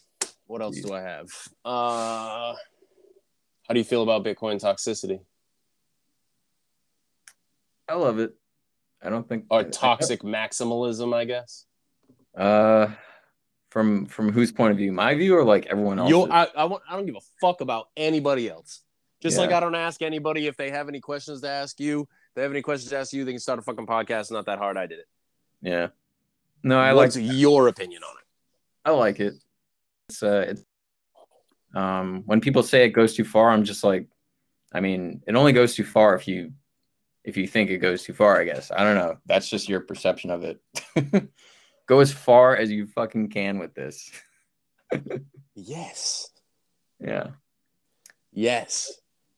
[SPEAKER 2] what else do I have? Uh, how do you feel about Bitcoin toxicity
[SPEAKER 1] I love it. I don't think
[SPEAKER 2] or toxic maximalism? I guess.
[SPEAKER 1] Uh, from from whose point of view? My view or like everyone else?
[SPEAKER 2] Yo, I, I, want, I don't give a fuck about anybody else. Just
[SPEAKER 1] Yeah.
[SPEAKER 2] like I don't ask anybody if they have any questions to ask you. If they have any questions to ask you, they can start a fucking podcast. It's not that hard. I did it.
[SPEAKER 1] yeah. No, I like
[SPEAKER 2] your opinion on it?
[SPEAKER 1] I like it. It's uh, it's, um, when people say it goes too far, I'm just like, I mean, it only goes too far if you if you think it goes too far. I guess I don't know. That's just your perception of it. Go as far as you fucking can with this.
[SPEAKER 2] Yes.
[SPEAKER 1] Yeah,
[SPEAKER 2] Yes.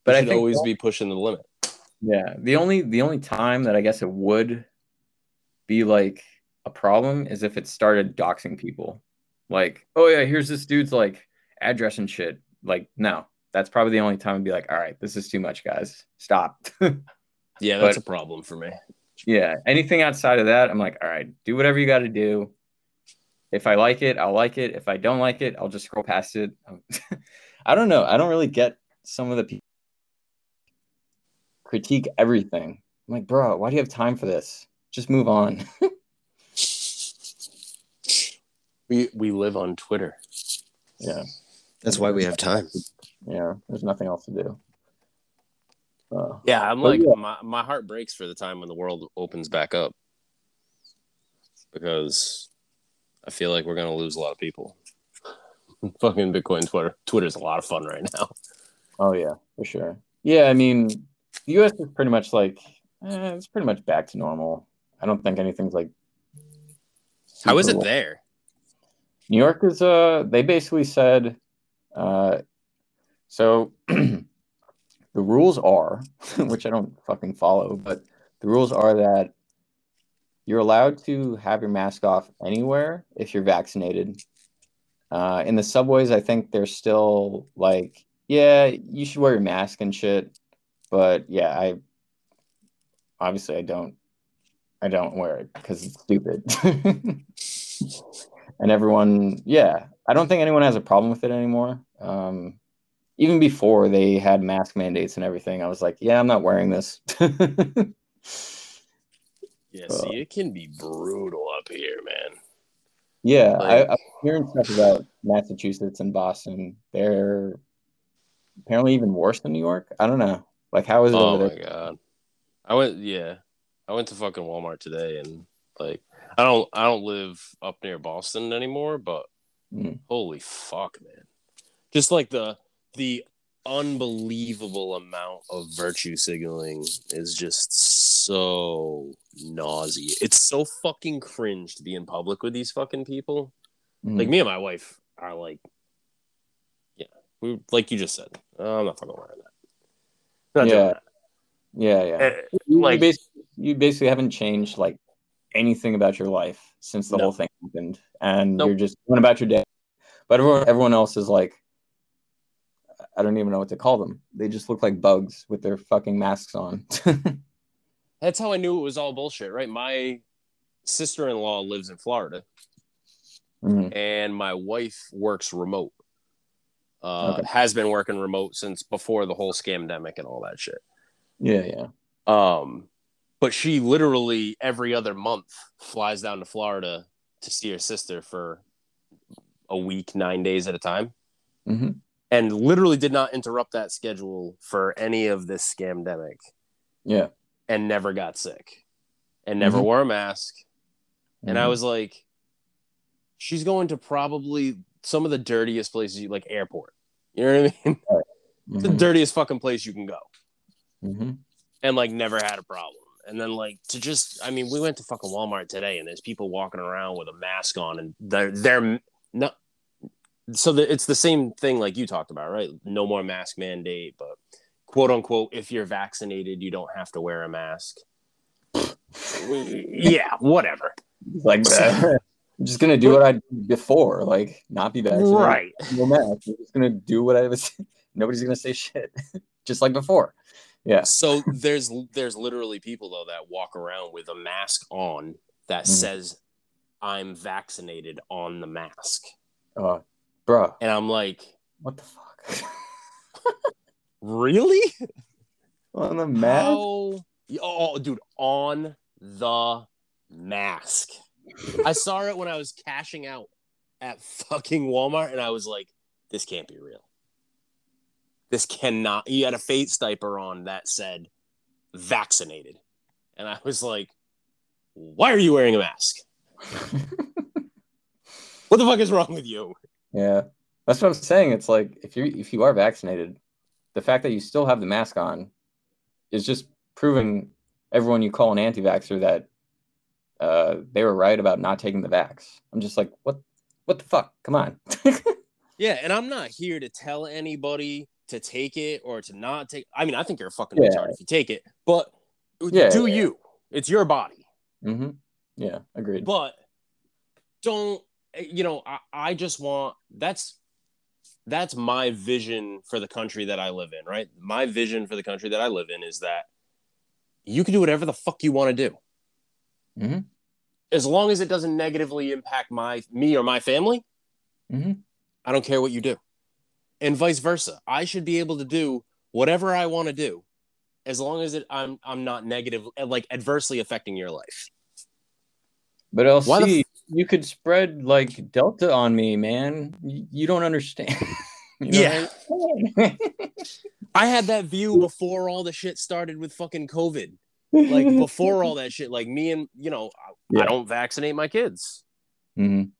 [SPEAKER 1] but I
[SPEAKER 2] should always be pushing the limit.
[SPEAKER 1] Yeah, the only the only time that I guess it would be like a problem is if it started doxing people. Like, oh yeah, here's this dude's like address and shit. Like, no, that's probably the only time I'd be like, all right, this is too much, guys. Stop.
[SPEAKER 2] Yeah, that's
[SPEAKER 1] But-
[SPEAKER 2] a problem for me.
[SPEAKER 1] yeah, anything outside of that, I'm like, all right, do whatever you got to do. If I like it, I'll like it. If I don't like it, I'll just scroll past it. I don't know. I don't really get some of the people critique everything. I'm like, bro, why do you have time for this? Just move on.
[SPEAKER 2] We we live on Twitter.
[SPEAKER 1] yeah,
[SPEAKER 2] That's why we have time.
[SPEAKER 1] yeah. There's nothing else to do. Uh,
[SPEAKER 2] Yeah, I'm like
[SPEAKER 1] yeah.
[SPEAKER 2] my my heart breaks for the time when the world opens back up because I feel like we're gonna lose a lot of people. Fucking Bitcoin Twitter. Twitter's a lot of fun right now.
[SPEAKER 1] oh yeah, for sure. Yeah, I mean, the U.S. is pretty much like eh, it's pretty much back to normal. I don't think anything's like.
[SPEAKER 2] How is
[SPEAKER 1] super
[SPEAKER 2] it
[SPEAKER 1] well-
[SPEAKER 2] there?
[SPEAKER 1] New York is uh they basically said uh so the rules are which I don't fucking follow, but the rules are that you're allowed to have your mask off anywhere if you're vaccinated. Uh in the subways I think they're still like yeah, you should wear your mask and shit. But yeah, I obviously I don't I don't wear it because it's stupid. and everyone, yeah, I don't think anyone has a problem with it anymore. Um, even before they had mask mandates and everything, I was like, yeah, I'm not wearing this.
[SPEAKER 2] Yeah, see, it can be brutal up here, man.
[SPEAKER 1] yeah, I,
[SPEAKER 2] Like-
[SPEAKER 1] I'm hearing stuff about Massachusetts and Boston. They're apparently even worse than New York. I don't know. Like, how is it
[SPEAKER 2] Oh my god. I went yeah. I went to fucking Walmart today and like I don't I don't live up near Boston anymore, but
[SPEAKER 1] Mm.
[SPEAKER 2] holy fuck, man. Just like the the unbelievable amount of virtue signaling is just so nauseous. It's so fucking cringe to be in public with these fucking people.
[SPEAKER 1] Mm.
[SPEAKER 2] Like me and my wife are like, yeah, we like you just said. "Oh, I'm not fucking wearing that.
[SPEAKER 1] Yeah.
[SPEAKER 2] that.
[SPEAKER 1] yeah, yeah. You-
[SPEAKER 2] like-
[SPEAKER 1] you, basically, you basically haven't changed like anything about your life since the
[SPEAKER 2] No.
[SPEAKER 1] whole thing happened, and
[SPEAKER 2] Nope.
[SPEAKER 1] you're just going about your day. But everyone, everyone else is like, I don't even know what to call them. They just look like bugs with their fucking masks on.
[SPEAKER 2] That's how I knew it was all bullshit, right? My sister in law lives in Florida,
[SPEAKER 1] Mhm.
[SPEAKER 2] and my wife works remote. Uh,
[SPEAKER 1] Okay.
[SPEAKER 2] Has been working remote since before the whole scamdemic and all that shit.
[SPEAKER 1] Yeah, yeah.
[SPEAKER 2] Um, but she literally every other month flies down to Florida to see her sister for a week, nine days at a time,
[SPEAKER 1] hmm
[SPEAKER 2] and literally did not interrupt that schedule for any of this scamdemic,
[SPEAKER 1] Yeah.
[SPEAKER 2] and never got sick, and never
[SPEAKER 1] Mhm.
[SPEAKER 2] wore a mask. And I
[SPEAKER 1] Mhm.
[SPEAKER 2] was like, she's going to probably some of the dirtiest places, you like airport. You know what I mean? the
[SPEAKER 1] Mhm.
[SPEAKER 2] dirtiest fucking place you can go.
[SPEAKER 1] Mhm.
[SPEAKER 2] and like never had a problem. And then like to just, I mean, we went to fucking Walmart today, and there's people walking around with a mask on, and they're they're not. So the, it's the same thing like you talked about, right? No more mask mandate, but quote unquote, if you're vaccinated, you don't have to wear a mask. yeah, whatever.
[SPEAKER 1] like uh, I'm just gonna do what I did before, like not be vaccinated.
[SPEAKER 2] Right.
[SPEAKER 1] No mask. I'm just gonna do what I was. Nobody's gonna say shit, just like before. Yeah.
[SPEAKER 2] So there's there's literally people though that walk around with a mask on that
[SPEAKER 1] Mhm.
[SPEAKER 2] says I'm vaccinated on the mask.
[SPEAKER 1] Uh, bruh,
[SPEAKER 2] And I'm like,
[SPEAKER 1] what the fuck?
[SPEAKER 2] really?
[SPEAKER 1] On the mask?
[SPEAKER 2] How? Oh, dude, on the mask. I saw it when I was cashing out at fucking Walmart, and I was like, this can't be real. This cannot. He had a face diaper on that said vaccinated. And I was like, why are you wearing a mask? What the fuck is wrong with you?
[SPEAKER 1] Yeah, that's what I'm saying. It's like if you if you are vaccinated, the fact that you still have the mask on is just proving everyone you call an anti-vaxxer that uh, they were right about not taking the vax. I'm just like, what? What the fuck? Come on.
[SPEAKER 2] Yeah, and I'm not here to tell anybody to take it or to not take. I mean, I think you're a fucking
[SPEAKER 1] Yeah.
[SPEAKER 2] retard if you take it, but
[SPEAKER 1] Yeah,
[SPEAKER 2] do
[SPEAKER 1] yeah.
[SPEAKER 2] you? It's your body,
[SPEAKER 1] hmm Yeah, agreed.
[SPEAKER 2] but don't. You know, I, I just want that's that's my vision for the country that I live in. Right, my vision for the country that I live in is that you can do whatever the fuck you want to do,
[SPEAKER 1] Mhm.
[SPEAKER 2] as long as it doesn't negatively impact my me or my family.
[SPEAKER 1] hmm
[SPEAKER 2] I don't care what you do. And vice versa. I should be able to do whatever I want to do as long as it I'm I'm not negative like adversely affecting your life.
[SPEAKER 1] But
[SPEAKER 2] Why the
[SPEAKER 1] LC, you could spread like Delta on me, man. You, you don't understand. You know
[SPEAKER 2] Yeah.
[SPEAKER 1] I?
[SPEAKER 2] I had that view before all the shit started with fucking COVID. Like before all that shit like me and you know I,
[SPEAKER 1] Yeah.
[SPEAKER 2] I don't vaccinate my kids.
[SPEAKER 1] Mhm.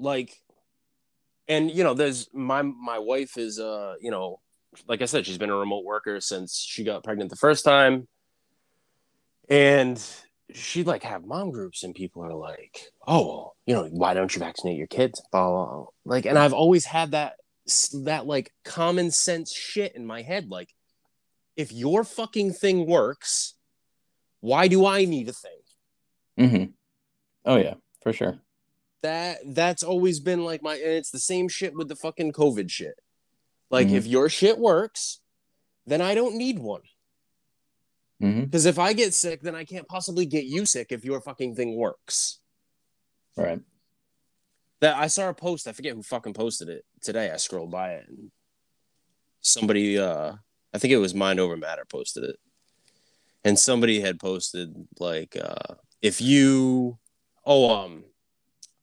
[SPEAKER 2] Like and you know there's my my wife is uh you know like I said she's been a remote worker since she got pregnant the first time and she'd like have mom groups and people are like, oh, well, you know, why don't you vaccinate your kids? Blah, blah, blah. Like, and I've always had that that like common sense shit in my head. Like, if your fucking thing works, why do I need a thing?
[SPEAKER 1] Mm-hmm. Oh yeah, for sure.
[SPEAKER 2] That that's always been like my and it's the same shit with the fucking COVID shit. Like
[SPEAKER 1] Mhm.
[SPEAKER 2] if your shit works, then I don't need one.
[SPEAKER 1] Mm-hmm.
[SPEAKER 2] Because if I get sick, then I can't possibly get you sick if your fucking thing works.
[SPEAKER 1] Right.
[SPEAKER 2] That I saw a post, I forget who fucking posted it today. I scrolled by it and somebody uh I think it was Mind Over Matter posted it. And somebody had posted like uh if you oh um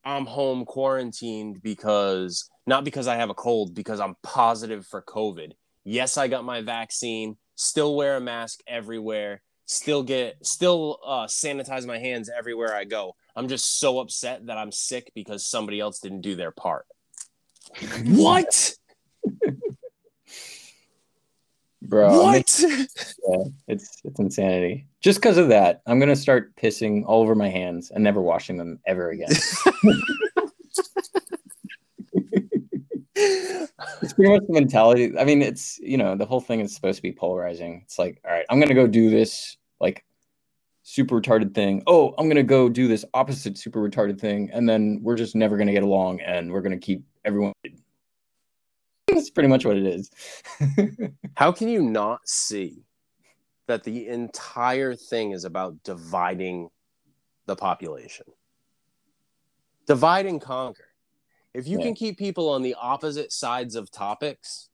[SPEAKER 2] I'm home quarantined because not because I have a cold, because I'm positive for COVID. Yes, I got my vaccine, still wear a mask everywhere, still get still uh sanitize my hands everywhere I go. I'm just so upset that I'm sick because somebody else didn't do their part. what?
[SPEAKER 1] Bro,
[SPEAKER 2] what?
[SPEAKER 1] Yeah, it's it's insanity. Just because of that, I'm gonna start pissing all over my hands and never washing them ever again. it's pretty much the mentality. I mean, it's you know the whole thing is supposed to be polarizing. It's like, all right, I'm gonna go do this like super retarded thing. Oh, I'm gonna go do this opposite super retarded thing, and then we're just never gonna get along, and we're gonna keep everyone. That's pretty much what it is.
[SPEAKER 2] How can you not see that the entire thing is about dividing the population? Divide and conquer. If you
[SPEAKER 1] Yeah.
[SPEAKER 2] can keep people on the opposite sides of topics,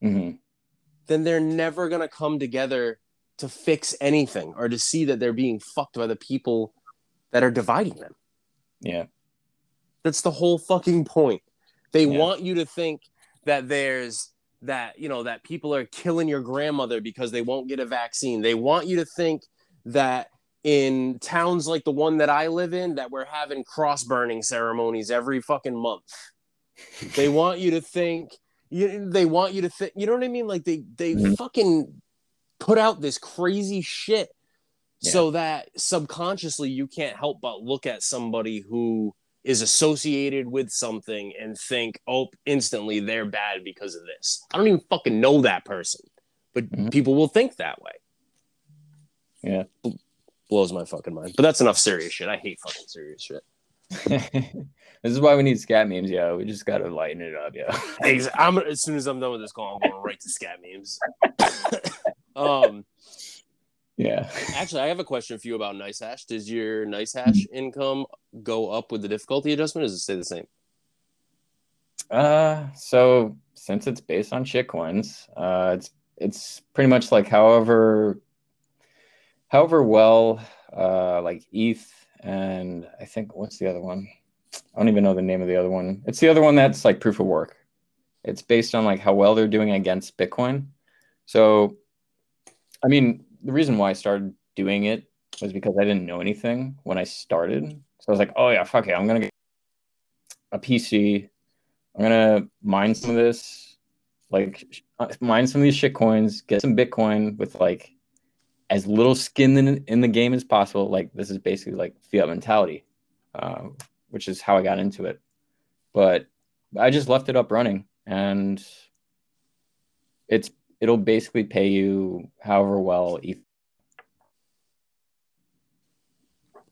[SPEAKER 1] hmm
[SPEAKER 2] then they're never going to come together to fix anything or to see that they're being fucked by the people that are dividing them.
[SPEAKER 1] Yeah.
[SPEAKER 2] That's the whole fucking point. They
[SPEAKER 1] Yeah.
[SPEAKER 2] want you to think that there's that, you know, that people are killing your grandmother because they won't get a vaccine. They want you to think that in towns like the one that I live in that we're having cross burning ceremonies every fucking month. They want you to think you, they want you to think you know what I mean? Like they they
[SPEAKER 1] Mhm.
[SPEAKER 2] fucking put out this crazy shit
[SPEAKER 1] Yeah.
[SPEAKER 2] so that subconsciously you can't help but look at somebody who is associated with something and think, oh, instantly they're bad because of this. I don't even fucking know that person, but
[SPEAKER 1] Mhm.
[SPEAKER 2] people will think that way.
[SPEAKER 1] Yeah.
[SPEAKER 2] Blows my fucking mind. But that's enough serious shit. I hate fucking serious shit.
[SPEAKER 1] this is why we need scat memes, yo. We just gotta lighten it up, yo.
[SPEAKER 2] I'm as soon as I'm done with this call, I'm going right to scat memes. um,
[SPEAKER 1] yeah.
[SPEAKER 2] actually, I have a question for you about NiceHash. Does your NiceHash income go up with the difficulty adjustment? Or does it stay the same?
[SPEAKER 1] Uh, so since it's based on shitcoins, uh, it's it's pretty much like however however well uh like ETH and I think what's the other one? I don't even know the name of the other one. It's the other one that's like proof of work. It's based on like how well they're doing against Bitcoin. So, I mean, the reason why I started doing it was because I didn't know anything when I started. So I was like, oh yeah, fuck it, I'm gonna get a PC. I'm gonna mine some of this, like uh, mine some of these shit coins, get some Bitcoin with like as little skin in, in the game as possible. Like this is basically like fiat mentality, uh, which is how I got into it. But I just left it up running, and it's it'll basically pay you however well ETH.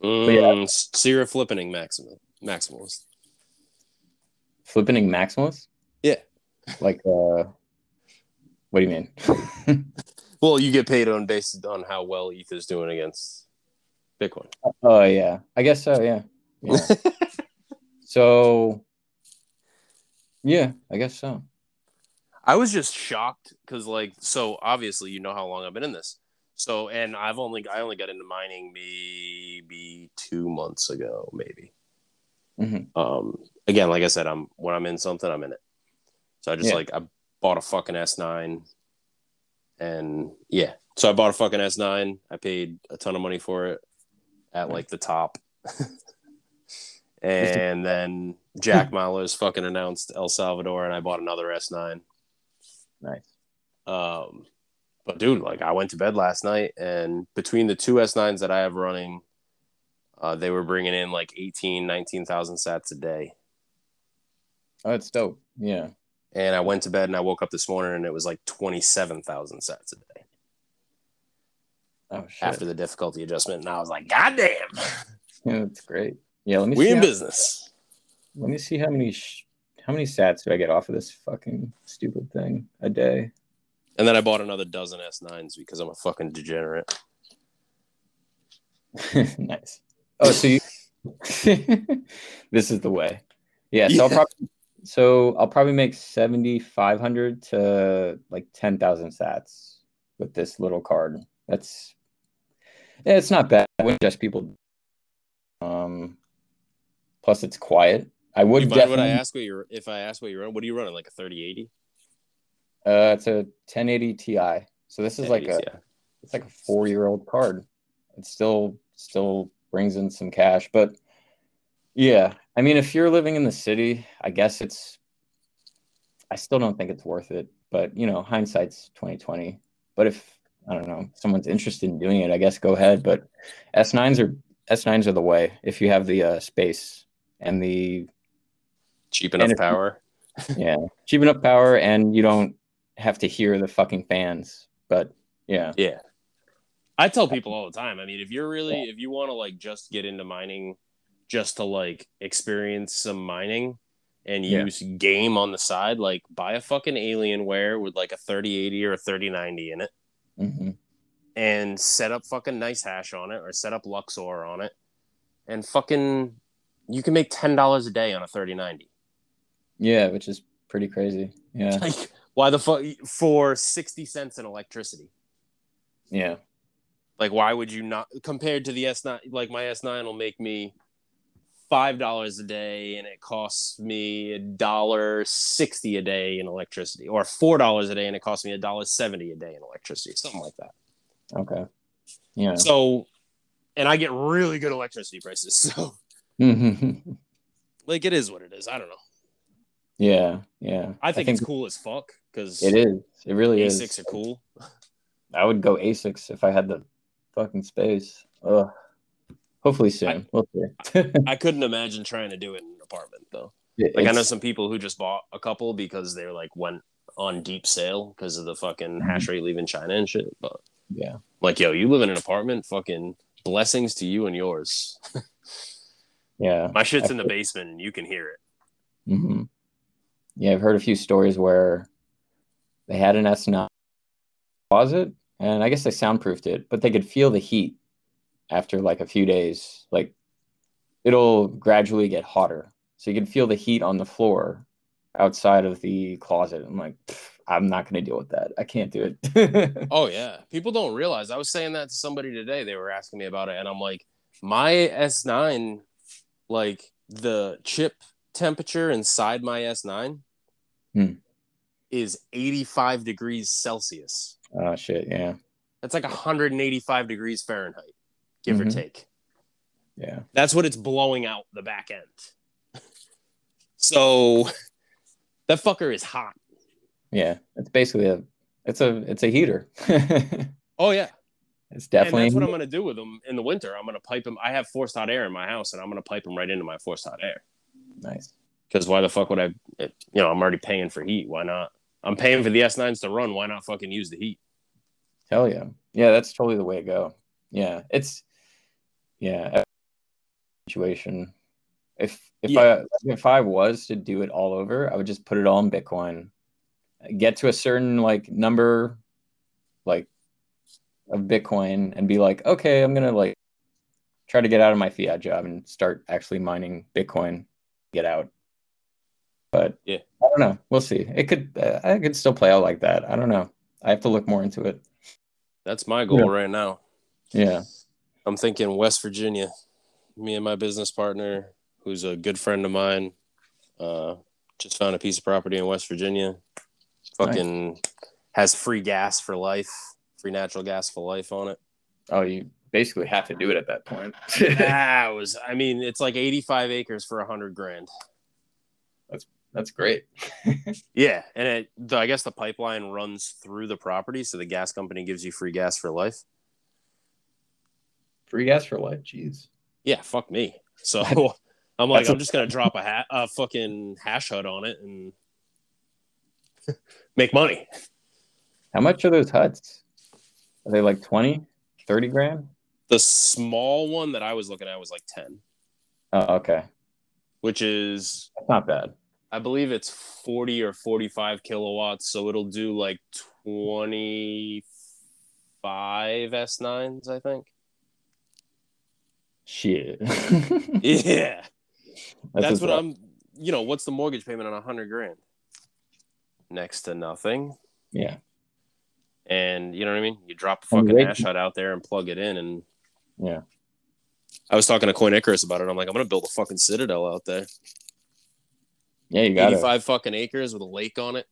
[SPEAKER 1] yeah.
[SPEAKER 2] Mm, So you're a flippening maximal, maximalist.
[SPEAKER 1] Flipping Maximus?
[SPEAKER 2] Yeah.
[SPEAKER 1] Like uh what do you mean?
[SPEAKER 2] Well, you get paid on based on how well ETH is doing against Bitcoin.
[SPEAKER 1] oh yeah. I guess so, yeah. Yeah. so yeah, I guess so.
[SPEAKER 2] I was just shocked because, like, so obviously you know how long I've been in this. So, and I've only I only got into mining maybe two months ago, maybe.
[SPEAKER 1] Mhm.
[SPEAKER 2] Um, again, like I said, I'm when I'm in something, I'm in it. So I just
[SPEAKER 1] Yeah.
[SPEAKER 2] like I bought a fucking S9, and yeah, so I bought a fucking S9. I paid a ton of money for it at like the top, and then Jack Mallers fucking announced El Salvador, and I bought another S9.
[SPEAKER 1] Nice.
[SPEAKER 2] Um, but dude, like I went to bed last night, and between the two S9s that I have running, Uh, they were bringing in like 18, 19,000 sats a day.
[SPEAKER 1] Oh, that's dope. Yeah.
[SPEAKER 2] And I went to bed and I woke up this morning and it was like 27,000 sats a day
[SPEAKER 1] Oh shit.
[SPEAKER 2] after the difficulty adjustment. And I was like, God damn,
[SPEAKER 1] yeah, that's great. Yeah, let me
[SPEAKER 2] we
[SPEAKER 1] see
[SPEAKER 2] in
[SPEAKER 1] how,
[SPEAKER 2] business.
[SPEAKER 1] let me see how many sh- how many sats do I get off of this fucking stupid thing a day?
[SPEAKER 2] And then I bought another dozen S9s because I'm a fucking degenerate.
[SPEAKER 1] nice. Oh, so you this is the way. Yeah, so I'll probably so I'll probably make seventy five hundred to like ten thousand sats with this little card. That's yeah, it's not bad. I wouldn't just people. Um, plus it's quiet. I would
[SPEAKER 2] You mind what
[SPEAKER 1] definitely.
[SPEAKER 2] I ask what you're if I ask what you're running? What are you running? Like a 3080?
[SPEAKER 1] Uh, it's a 1080 Ti. So this is like a
[SPEAKER 2] yeah.
[SPEAKER 1] it's like a four year old card. It still still brings in some cash, but yeah, I mean, if you're living in the city, I guess it's. I still don't think it's worth it, but you know, hindsight's 2020. But if I don't know, someone's interested in doing it, I guess go ahead. But S9s are S9s are the way if you have the uh, space and the
[SPEAKER 2] cheap enough
[SPEAKER 1] if-
[SPEAKER 2] power.
[SPEAKER 1] yeah cheap enough power, and you don't have to hear the fucking fans. But yeah,
[SPEAKER 2] Yeah. I tell people all the time. I mean, if you're really if you want to like just get into mining just to like experience some mining and
[SPEAKER 1] Yeah.
[SPEAKER 2] use game on the side, like buy a fucking Alienware with like a 3080 or a 3090 in it
[SPEAKER 1] hmm
[SPEAKER 2] and set up fucking NiceHash on it or set up Luxor on it and fucking you can make $10 a day on a 3090.
[SPEAKER 1] Yeah, which is pretty crazy. Yeah,
[SPEAKER 2] Like why the fuck for 60 cents in electricity?
[SPEAKER 1] yeah,
[SPEAKER 2] Like, why would you not compared to the S9? Like, my S9 will make me five dollars a day, and it costs me a dollar sixty a day in electricity, or four dollars a day, and it costs me a dollar seventy a day in electricity, something like that.
[SPEAKER 1] okay, yeah.
[SPEAKER 2] So, and I get really good electricity prices. So,
[SPEAKER 1] Mhm.
[SPEAKER 2] like, it is what it is. I don't know.
[SPEAKER 1] Yeah, yeah.
[SPEAKER 2] I think, it's cool as fuck because
[SPEAKER 1] It is. It really
[SPEAKER 2] ASICs
[SPEAKER 1] is.
[SPEAKER 2] are cool.
[SPEAKER 1] I would go ASICs if I had the fucking space. Ugh. Hopefully soon. we'll see.
[SPEAKER 2] I couldn't imagine trying to do it in an apartment though. Like I know some people who just bought a couple because they're like went on deep sale because of the fucking hash rate leaving China and shit. But
[SPEAKER 1] yeah.
[SPEAKER 2] like, yo, you live in an apartment, fucking blessings to you and yours.
[SPEAKER 1] Yeah.
[SPEAKER 2] My shit's in the basement and you can hear it.
[SPEAKER 1] hmm Yeah, I've heard a few stories where they had an S9 closet, and I guess they soundproofed it, but they could feel the heat after like a few days. Like it'll gradually get hotter, so you can feel the heat on the floor outside of the closet. I'm like, I'm not going to deal with that. I can't do it.
[SPEAKER 2] Oh yeah, people don't realize. I was saying that to somebody today. They were asking me about it, and I'm like, my S9, like the chip temperature inside my S9
[SPEAKER 1] Hmm.
[SPEAKER 2] is 85 degrees Celsius.
[SPEAKER 1] oh shit! Yeah,
[SPEAKER 2] That's like 185 degrees Fahrenheit, give or
[SPEAKER 1] Mhm.
[SPEAKER 2] take.
[SPEAKER 1] yeah,
[SPEAKER 2] That's what it's blowing out the back end. So that fucker is hot.
[SPEAKER 1] yeah. It's basically a, it's a, it's a heater.
[SPEAKER 2] Oh yeah, It's
[SPEAKER 1] definitely.
[SPEAKER 2] and that's what I'm gonna do with them in the winter. I'm gonna pipe them. I have forced hot air in my house, and I'm gonna pipe them right into my forced hot air.
[SPEAKER 1] nice.
[SPEAKER 2] Because why the fuck would I? Eh, you know, I'm already paying for heat. Why not? I'm paying for the S9s to run. Why not fucking use the heat?
[SPEAKER 1] Hell yeah. Yeah, that's totally the way to go. Yeah. It's yeah, situation. If if I if I was to do it all over, I would just put it all in Bitcoin. Get to a certain like number like of Bitcoin and be like, okay, I'm gonna like try to get out of my fiat job and start actually mining Bitcoin, get out. But
[SPEAKER 2] Yeah.
[SPEAKER 1] I don't know. We'll see. It could uh, I could still play out like that. I don't know. I have to look more into it.
[SPEAKER 2] That's my goal right now.
[SPEAKER 1] Yeah.
[SPEAKER 2] I'm thinking West Virginia. Me and my business partner, who's a good friend of mine, uh, just found a piece of property in West Virginia. Fucking has free gas for life, free natural gas for life on it.
[SPEAKER 1] Oh, you basically have to do it at that point.
[SPEAKER 2] that was, I mean, it's like 85 acres for hundred grand.
[SPEAKER 1] That's great.
[SPEAKER 2] Yeah, and it, the, I guess the pipeline runs through the property, so the gas company gives you free gas for life.
[SPEAKER 1] Free gas for life. Jeez.
[SPEAKER 2] Yeah, fuck me. So I'm like, I'm just gonna drop a, ha- a fucking hash hut on it and make money.
[SPEAKER 1] How much are those huts? Are they like 20, 30 grand?
[SPEAKER 2] The small one that I was looking at was like 10,
[SPEAKER 1] Oh, okay.
[SPEAKER 2] which is
[SPEAKER 1] That's not bad.
[SPEAKER 2] I believe it's 40 or 45 kilowatts, so it'll do like 25 S9s, I think.
[SPEAKER 1] Shit.
[SPEAKER 2] Yeah. That's,
[SPEAKER 1] what's
[SPEAKER 2] what
[SPEAKER 1] up.
[SPEAKER 2] I'm, you know, what's the mortgage payment on a 100 grand? Next to nothing.
[SPEAKER 1] Yeah.
[SPEAKER 2] And you know what I mean? You drop a fucking hash hut out there and plug it in. And
[SPEAKER 1] Yeah.
[SPEAKER 2] I was talking to Coin Icarus about it. I'm like, I'm going to build a fucking citadel out there.
[SPEAKER 1] Yeah, you got to
[SPEAKER 2] 85 fucking acres with a lake on it.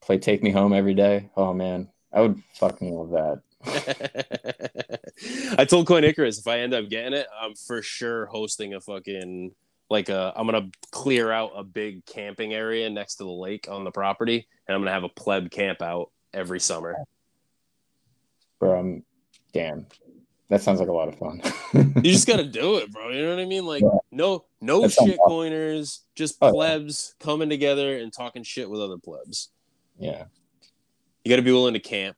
[SPEAKER 1] play Take Me Home every day. Oh, man. I would fucking love that.
[SPEAKER 2] I told Coin Icarus if I end up getting it, I'm for sure hosting a fucking like a I'm gonna clear out a big camping area next to the lake on the property, and I'm gonna have a pleb camp out every summer.
[SPEAKER 1] Bro, I'm, damn. That sounds like a lot of fun.
[SPEAKER 2] You just gotta do it, bro. You know what I mean? Like
[SPEAKER 1] Yeah.
[SPEAKER 2] no no shit coiners, just
[SPEAKER 1] Oh, yeah.
[SPEAKER 2] plebs coming together and talking shit with other plebs.
[SPEAKER 1] yeah.
[SPEAKER 2] You gotta be willing to camp.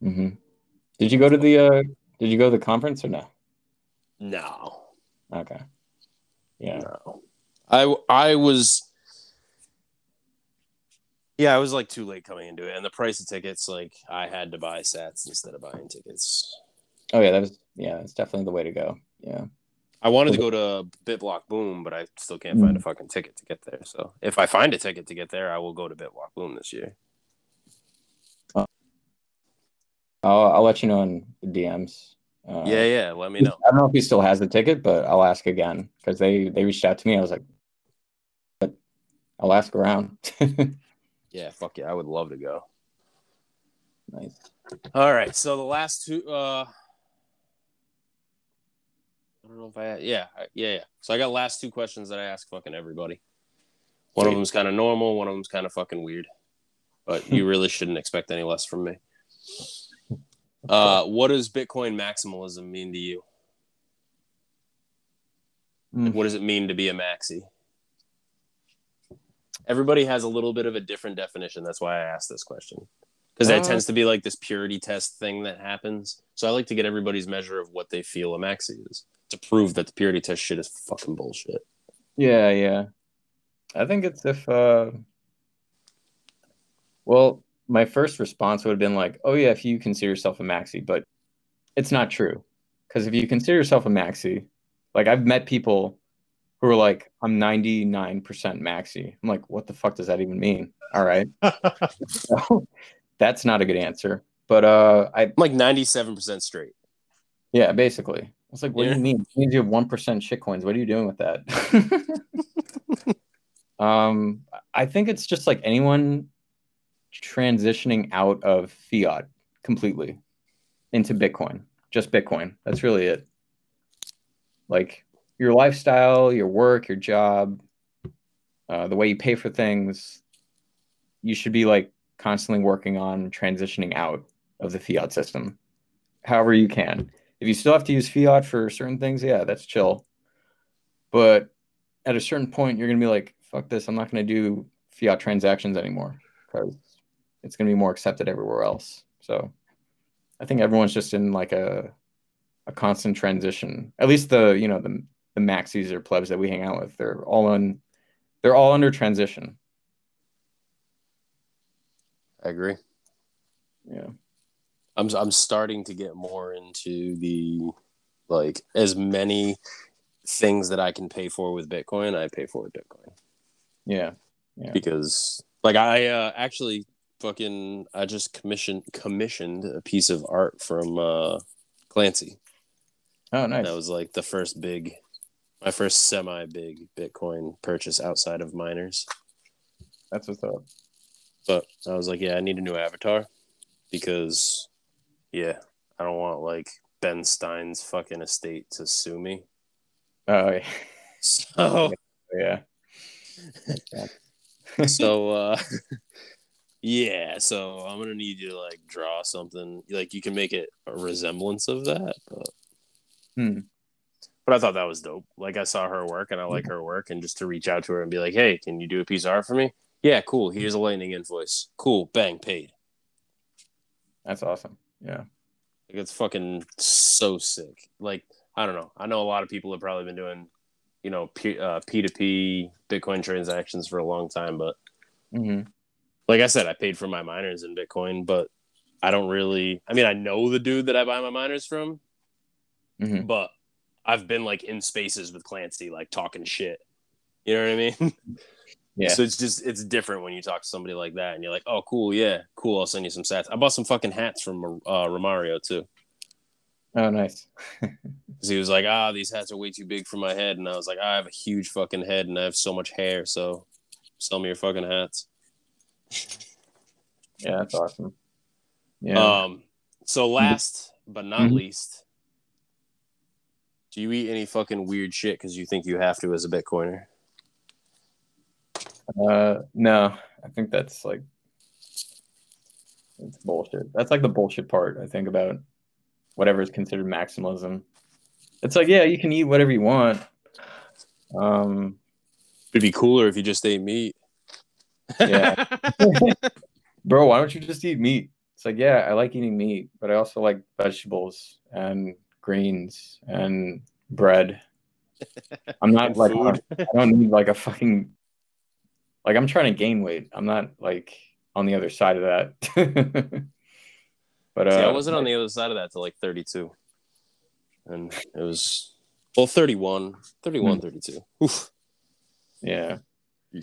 [SPEAKER 1] hmm Did you go to the uh did you go to the conference or no?
[SPEAKER 2] No.
[SPEAKER 1] Okay. Yeah.
[SPEAKER 2] No. I I was Yeah, I was like too late coming into it. And the price of tickets, like I had to buy sats instead of buying tickets.
[SPEAKER 1] Oh yeah, that was yeah, that's definitely the way to go. Yeah.
[SPEAKER 2] I wanted to go to BitBlockBoom, but I still can't find a fucking ticket to get there. So if I find a ticket to get there, I will go to BitBlockBoom this year.
[SPEAKER 1] I'll I'll let you know in the DMs. Uh,
[SPEAKER 2] yeah, yeah. Let me know.
[SPEAKER 1] I don't know if he still has the ticket, but I'll ask again because they they reached out to me. I was like, but I'll ask around.
[SPEAKER 2] Yeah, fuck yeah. I would love to go.
[SPEAKER 1] nice.
[SPEAKER 2] All right. So the last two uh I don't know if I yeah, yeah, yeah. So I got last two questions that I ask fucking everybody. One of them's kind of normal, one of them's kind of fucking weird. But you really shouldn't expect any less from me. Uh what does Bitcoin maximalism mean to you?
[SPEAKER 1] Mm.
[SPEAKER 2] What does it mean to be a maxi? Everybody has a little bit of a different definition. That's why I asked this question. Because there
[SPEAKER 1] Uh,
[SPEAKER 2] tends to be like this purity test thing that happens. So I like to get everybody's measure of what they feel a maxi is to prove that the purity test shit is fucking bullshit.
[SPEAKER 1] Yeah, yeah. I think it's if uh well, my first response would have been like, "Oh yeah, if you consider yourself a maxi," but it's not true. Cuz if you consider yourself a maxi, like I've met people who are like, "I'm 99% maxi." I'm like, "What the fuck does that even mean?" All right. So, that's not a good answer. But uh I
[SPEAKER 2] I'm like 97% straight.
[SPEAKER 1] yeah, basically. I was like, what do you mean? It means you have one percent shit coins. What are you doing with that? um, I think it's just like anyone transitioning out of fiat completely into Bitcoin. Just Bitcoin. That's really it. Like your lifestyle, your work, your job, uh, the way you pay for things, you should be like constantly working on transitioning out of the fiat system however you can. If you still have to use fiat for certain things, yeah, that's chill. But at a certain point, you're gonna be like, "Fuck this! I'm not gonna do fiat transactions anymore because it's gonna be more accepted everywhere else." So, I think everyone's just in like a a constant transition. At least the you know the the maxis or plebs that we hang out with, they're all in, they're all under transition.
[SPEAKER 2] I agree.
[SPEAKER 1] Yeah.
[SPEAKER 2] I'm I'm starting to get more into the like as many things that I can pay for with Bitcoin, I pay for with Bitcoin.
[SPEAKER 1] Yeah. yeah.
[SPEAKER 2] because like I uh, actually fucking I just commissioned commissioned a piece of art from uh, Clancy.
[SPEAKER 1] Oh, nice.
[SPEAKER 2] That was like the first big, my first semi big Bitcoin purchase outside of miners.
[SPEAKER 1] That's what's up.
[SPEAKER 2] But I was like, yeah, I need a new avatar because, yeah, I don't want like Ben Stein's fucking estate to sue me.
[SPEAKER 1] Oh, yeah.
[SPEAKER 2] So
[SPEAKER 1] yeah.
[SPEAKER 2] so uh yeah so i'm gonna need you to like draw something like you can make it a resemblance of that but
[SPEAKER 1] Hmm.
[SPEAKER 2] But I thought that was dope. Like I saw her work and I like her work, and just to reach out to her and be like, "Hey, can you do a piece of art for me?" Yeah, cool. Here's a lightning invoice. Cool, bang, paid.
[SPEAKER 1] That's awesome. Yeah.
[SPEAKER 2] Like it's fucking so sick. Like I don't know. I know a lot of people have probably been doing, you know, P uh, P2P Bitcoin transactions for a long time, but
[SPEAKER 1] hmm
[SPEAKER 2] like I said, I paid for my miners in Bitcoin, but I don't really. I mean, I know the dude that I buy my miners from,
[SPEAKER 1] hmm
[SPEAKER 2] but I've been like in spaces with Clancy, like talking shit. You know what I mean?
[SPEAKER 1] Yeah.
[SPEAKER 2] So it's just it's different when you talk to somebody like that, and you're like, "Oh, cool, yeah, cool. I'll send you some sats." I bought some fucking hats from uh, Romario too,
[SPEAKER 1] Oh, nice.
[SPEAKER 2] because he was like, "Ah, these hats are way too big for my head," and I was like, "I have a huge fucking head, and I have so much hair, so sell me your fucking hats."
[SPEAKER 1] Yeah, that's awesome. Yeah.
[SPEAKER 2] Um. So last but not
[SPEAKER 1] Mhm.
[SPEAKER 2] least, do you eat any fucking weird shit because you think you have to as a Bitcoiner?
[SPEAKER 1] Uh, no, I think that's like it's bullshit. That's like the bullshit part. I think about whatever is considered maximalism. It's like, yeah, you can eat whatever you want. Um,
[SPEAKER 2] It'd be cooler if you just ate meat.
[SPEAKER 1] Yeah. bro, why don't you just eat meat? It's like, yeah, I like eating meat, but I also like vegetables and greens and bread. I'm not like. I don't need like a fucking like I'm trying to gain weight. I'm not like on the other side of that. but uh,
[SPEAKER 2] See, I wasn't on the other side of that till like 32. And it was, well, 31, 31,
[SPEAKER 1] Hmm.
[SPEAKER 2] 32. Oof.
[SPEAKER 1] yeah,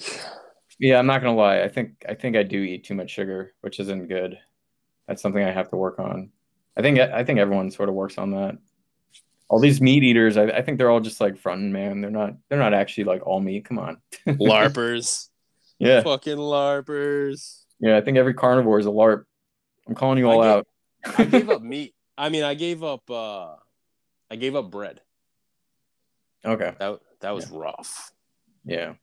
[SPEAKER 1] yeah. I'm not gonna lie. I think I think I do eat too much sugar, which isn't good. That's something I have to work on. I think I think everyone sort of works on that. All these meat eaters, I, I think they're all just like fronting, man. They're not they're not actually like all meat. Come on.
[SPEAKER 2] LARPers.
[SPEAKER 1] Yeah,
[SPEAKER 2] Fucking LARPers.
[SPEAKER 1] yeah. I think every carnivore is a LARP. I'm calling you all
[SPEAKER 2] I
[SPEAKER 1] out.
[SPEAKER 2] I gave up meat. I mean, I gave up, uh, I gave up bread.
[SPEAKER 1] okay.
[SPEAKER 2] That, that was rough.
[SPEAKER 1] Yeah.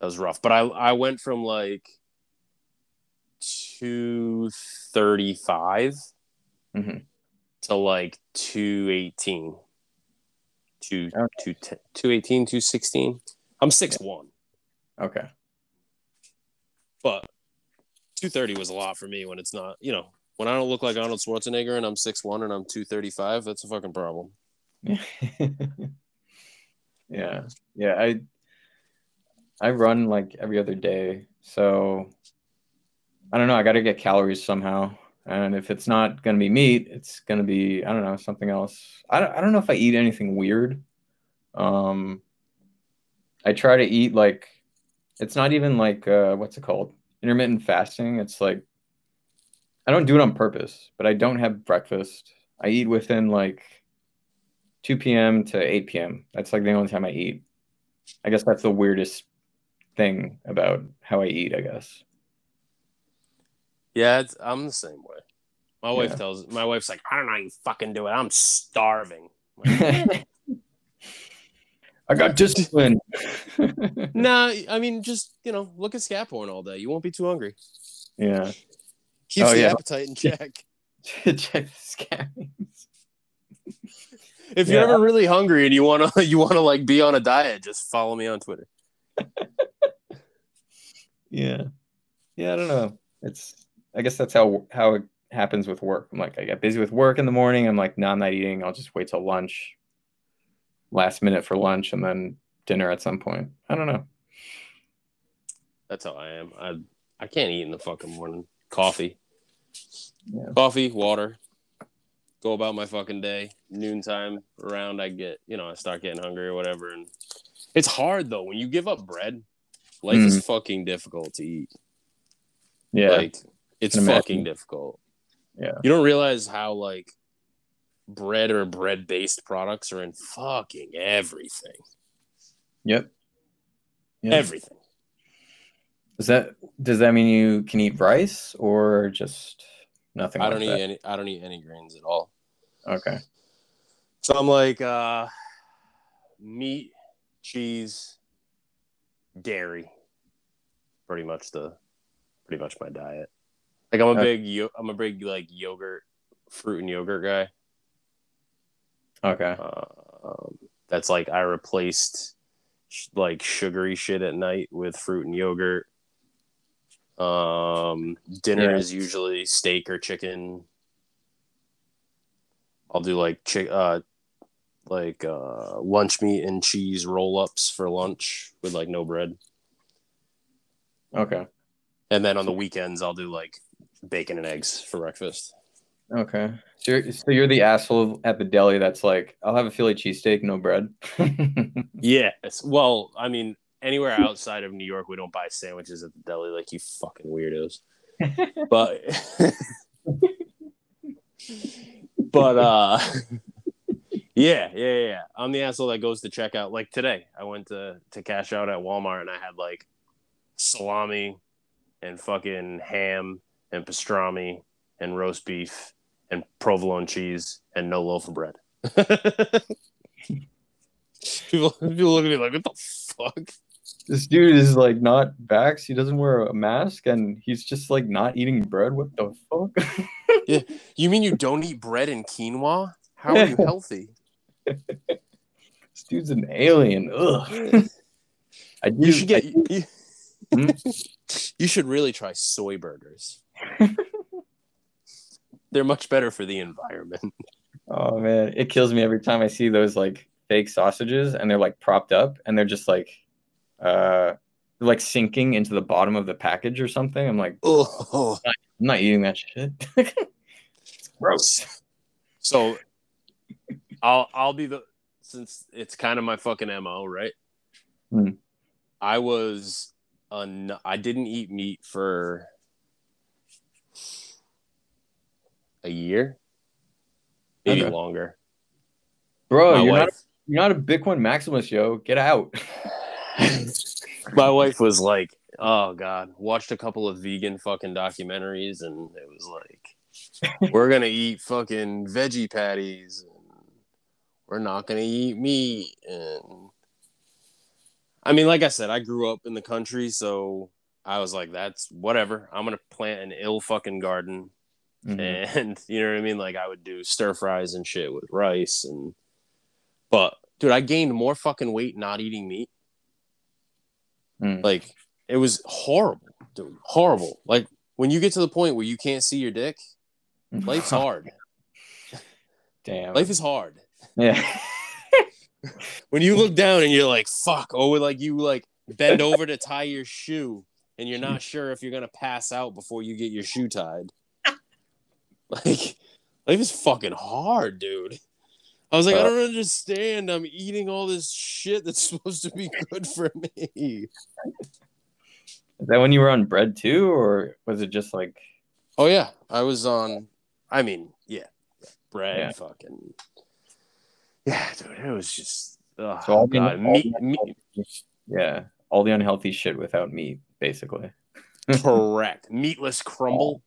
[SPEAKER 2] That was rough. But I, I went from like 235
[SPEAKER 1] Mhm.
[SPEAKER 2] to like 218. Two,
[SPEAKER 1] Okay.
[SPEAKER 2] 210 218, 216. I'm 6'1,
[SPEAKER 1] Okay.
[SPEAKER 2] But 230 was a lot for me when it's not, you know, when I don't look like Arnold Schwarzenegger and I'm 6'1 and I'm 235, that's a fucking problem.
[SPEAKER 1] yeah. Yeah. I I run like every other day. So I don't know. I got to get calories somehow. And if it's not going to be meat, it's going to be, I don't know, something else. I don't, I don't know if I eat anything weird. Um, I try to eat like, it's not even like, uh, what's it called? Intermittent fasting. It's like, I don't do it on purpose, but I don't have breakfast. I eat within like 2 p.m. to 8 p.m. That's like the only time I eat. I guess that's the weirdest thing about how I eat, I guess.
[SPEAKER 2] Yeah, it's, I'm the same way. My wife
[SPEAKER 1] Yeah.
[SPEAKER 2] tells my wife's like, I don't know how you fucking do it. I'm starving. Like,
[SPEAKER 1] I got discipline.
[SPEAKER 2] nah, I mean, just you know, look at scat porn all day. You won't be too hungry.
[SPEAKER 1] yeah.
[SPEAKER 2] Keeps
[SPEAKER 1] Oh,
[SPEAKER 2] the
[SPEAKER 1] yeah.
[SPEAKER 2] appetite in check.
[SPEAKER 1] Check the scammings.
[SPEAKER 2] If you're ever really hungry and you wanna you wanna like be on a diet, just follow me on Twitter.
[SPEAKER 1] Yeah. Yeah, I don't know. It's I guess that's how how it happens with work. I'm like I get busy with work in the morning. I'm like, no, I'm not eating. I'll just wait till lunch. Last minute for lunch and then dinner at some point. I don't know.
[SPEAKER 2] That's how I am. I I can't eat in the fucking morning. Coffee.
[SPEAKER 1] Yeah.
[SPEAKER 2] Coffee, water. Go about my fucking day. Noontime around I get, you know, I start getting hungry or whatever. And it's hard though. When you give up bread, life is mm-hmm. fucking difficult to eat.
[SPEAKER 1] Yeah.
[SPEAKER 2] Like it's fucking difficult.
[SPEAKER 1] Yeah.
[SPEAKER 2] You don't realize how like bread or bread based products are in fucking everything.
[SPEAKER 1] yep. Yeah.
[SPEAKER 2] Everything.
[SPEAKER 1] Does that does that mean you can eat rice or just nothing?
[SPEAKER 2] I don't eat
[SPEAKER 1] that?
[SPEAKER 2] any I don't eat any grains at all.
[SPEAKER 1] Okay.
[SPEAKER 2] So I'm like uh meat, cheese, dairy. Pretty much the pretty much my diet. Like I'm a big yo- I'm a big like yogurt, fruit and yogurt guy.
[SPEAKER 1] Okay.
[SPEAKER 2] Um, that's like I replaced sh- like sugary shit at night with fruit and yogurt. Um, dinner
[SPEAKER 1] Yeah.
[SPEAKER 2] is usually steak or chicken. I'll do like chick, uh, like uh, lunch meat and cheese roll ups for lunch with like no bread,
[SPEAKER 1] Okay.
[SPEAKER 2] and then on the weekends I'll do like bacon and eggs for breakfast.
[SPEAKER 1] Okay. So you're, so you're the asshole at the deli that's like, I'll have a Philly cheesesteak, no bread.
[SPEAKER 2] Yes. Well, I mean, anywhere outside of New York, we don't buy sandwiches at the deli like you fucking weirdos. But, but, uh, yeah, yeah, yeah, yeah. I'm the asshole that goes to check out. Like today, I went to, to cash out at Walmart and I had like salami and fucking ham and pastrami and roast beef and provolone cheese and no loaf of bread. people, people look at me like, what the fuck?
[SPEAKER 1] this dude is like not vax. He doesn't wear a mask and he's just like not eating bread. What the fuck?
[SPEAKER 2] yeah, You mean you don't eat bread and quinoa? How are you healthy?
[SPEAKER 1] this dude's an alien. Ugh. I do,
[SPEAKER 2] You should get.
[SPEAKER 1] I-
[SPEAKER 2] You,
[SPEAKER 1] Hmm?
[SPEAKER 2] you should really try soy burgers. They're much better for the environment.
[SPEAKER 1] oh man, it kills me every time I see those like fake sausages and they're like propped up and they're just like, uh, like sinking into the bottom of the package or something. I'm like,
[SPEAKER 2] Oh,
[SPEAKER 1] I'm not eating that shit. it's gross.
[SPEAKER 2] so I'll I'll be the since it's kind of my fucking mo, right?
[SPEAKER 1] Hmm.
[SPEAKER 2] I was un, I didn't eat meat for a year, maybe
[SPEAKER 1] Okay.
[SPEAKER 2] longer.
[SPEAKER 1] Bro,
[SPEAKER 2] my
[SPEAKER 1] you're
[SPEAKER 2] wife,
[SPEAKER 1] not you're not a Bitcoin Maximus, yo. Get out.
[SPEAKER 2] my wife was like, "Oh God," watched a couple of vegan fucking documentaries, and it was like, "We're gonna eat fucking veggie patties, and we're not gonna eat meat." And I mean, like I said, I grew up in the country, so I was like, "That's whatever." I'm gonna plant an ill fucking garden,
[SPEAKER 1] Mhm.
[SPEAKER 2] and you know what I mean. Like I would do stir fries and shit with rice, and but dude, I gained more fucking weight not eating meat.
[SPEAKER 1] Mm.
[SPEAKER 2] Like it was horrible, dude. Horrible. Like when you get to the point where you can't see your dick, life's hard.
[SPEAKER 1] Damn.
[SPEAKER 2] Life is hard.
[SPEAKER 1] yeah.
[SPEAKER 2] When you look down and you're like, fuck, oh like you like bend over to tie your shoe and you're not sure if you're gonna pass out before you get your shoe tied. Like life is fucking hard, dude. I was like, I uh, don't understand. I'm eating all this shit that's supposed to be good for me.
[SPEAKER 1] Is that when you were on bread too, or was it just like
[SPEAKER 2] Oh yeah, I was on. I mean, yeah, bread,
[SPEAKER 1] Yeah.
[SPEAKER 2] fucking. Yeah, dude, it was just. Oh,
[SPEAKER 1] So all the-
[SPEAKER 2] God.
[SPEAKER 1] all
[SPEAKER 2] Meat,
[SPEAKER 1] the-
[SPEAKER 2] meat,
[SPEAKER 1] yeah, all the unhealthy shit without meat, basically.
[SPEAKER 2] correct. Meatless crumble.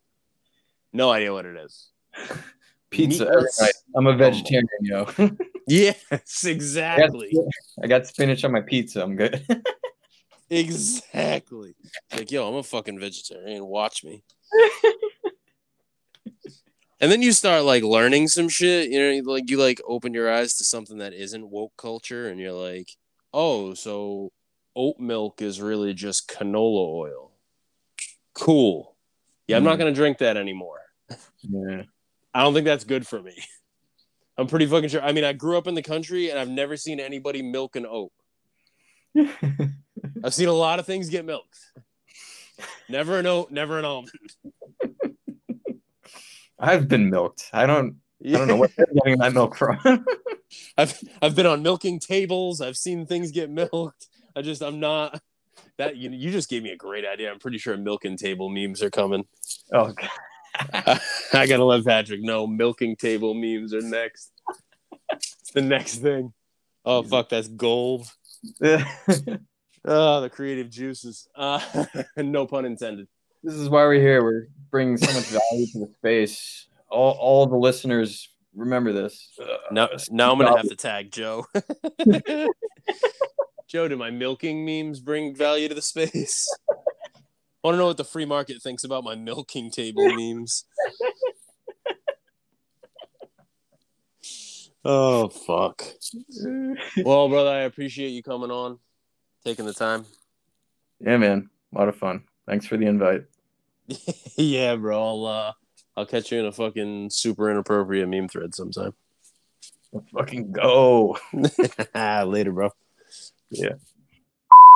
[SPEAKER 2] No idea what it is.
[SPEAKER 1] Pizza every
[SPEAKER 2] Meatless
[SPEAKER 1] night. I'm a vegetarian, yo.
[SPEAKER 2] Yes,
[SPEAKER 1] I, got,
[SPEAKER 2] exactly,
[SPEAKER 1] I got spinach on my pizza. I'm good.
[SPEAKER 2] exactly. Like, yo, I'm a fucking vegetarian. Watch me. And then you start like learning some shit, you know, like you like open your eyes to something that isn't woke culture, and you're like, oh, so oat milk is really just canola oil. Cool. Yeah, I'm not
[SPEAKER 1] Mm.
[SPEAKER 2] gonna drink that anymore.
[SPEAKER 1] Yeah.
[SPEAKER 2] I don't think that's good for me. I'm pretty fucking sure. I mean, I grew up in the country and I've never seen anybody milk an oat. I've seen a lot of things get milked. Never an oat, never an almond.
[SPEAKER 1] I've been milked. I don't. I don't know where they're getting that milk from.
[SPEAKER 2] I've I've been on milking tables. I've seen things get milked. I just I'm not that you you just gave me a great idea. I'm pretty sure milking table memes are coming.
[SPEAKER 1] oh god.
[SPEAKER 2] I gotta let Patrick know milking table memes are next. It's the next thing. Oh fuck, that's gold. Oh, the creative juices. Uh, no pun intended.
[SPEAKER 1] this is why we're here. We're bringing so much value to the space. All, all the listeners remember this. Uh,
[SPEAKER 2] Now, now I'm gonna have to tag Joe. Joe, do my milking memes bring value to the space? I want to know what the free market thinks about my milking table memes. Oh fuck. well, brother, I appreciate you coming on, taking the time.
[SPEAKER 1] Yeah, man. A lot of fun. Thanks for the invite.
[SPEAKER 2] yeah, bro. I'll uh, I'll catch you in a fucking super inappropriate meme thread sometime.
[SPEAKER 1] Fucking go.
[SPEAKER 2] Later, bro.
[SPEAKER 1] Yeah.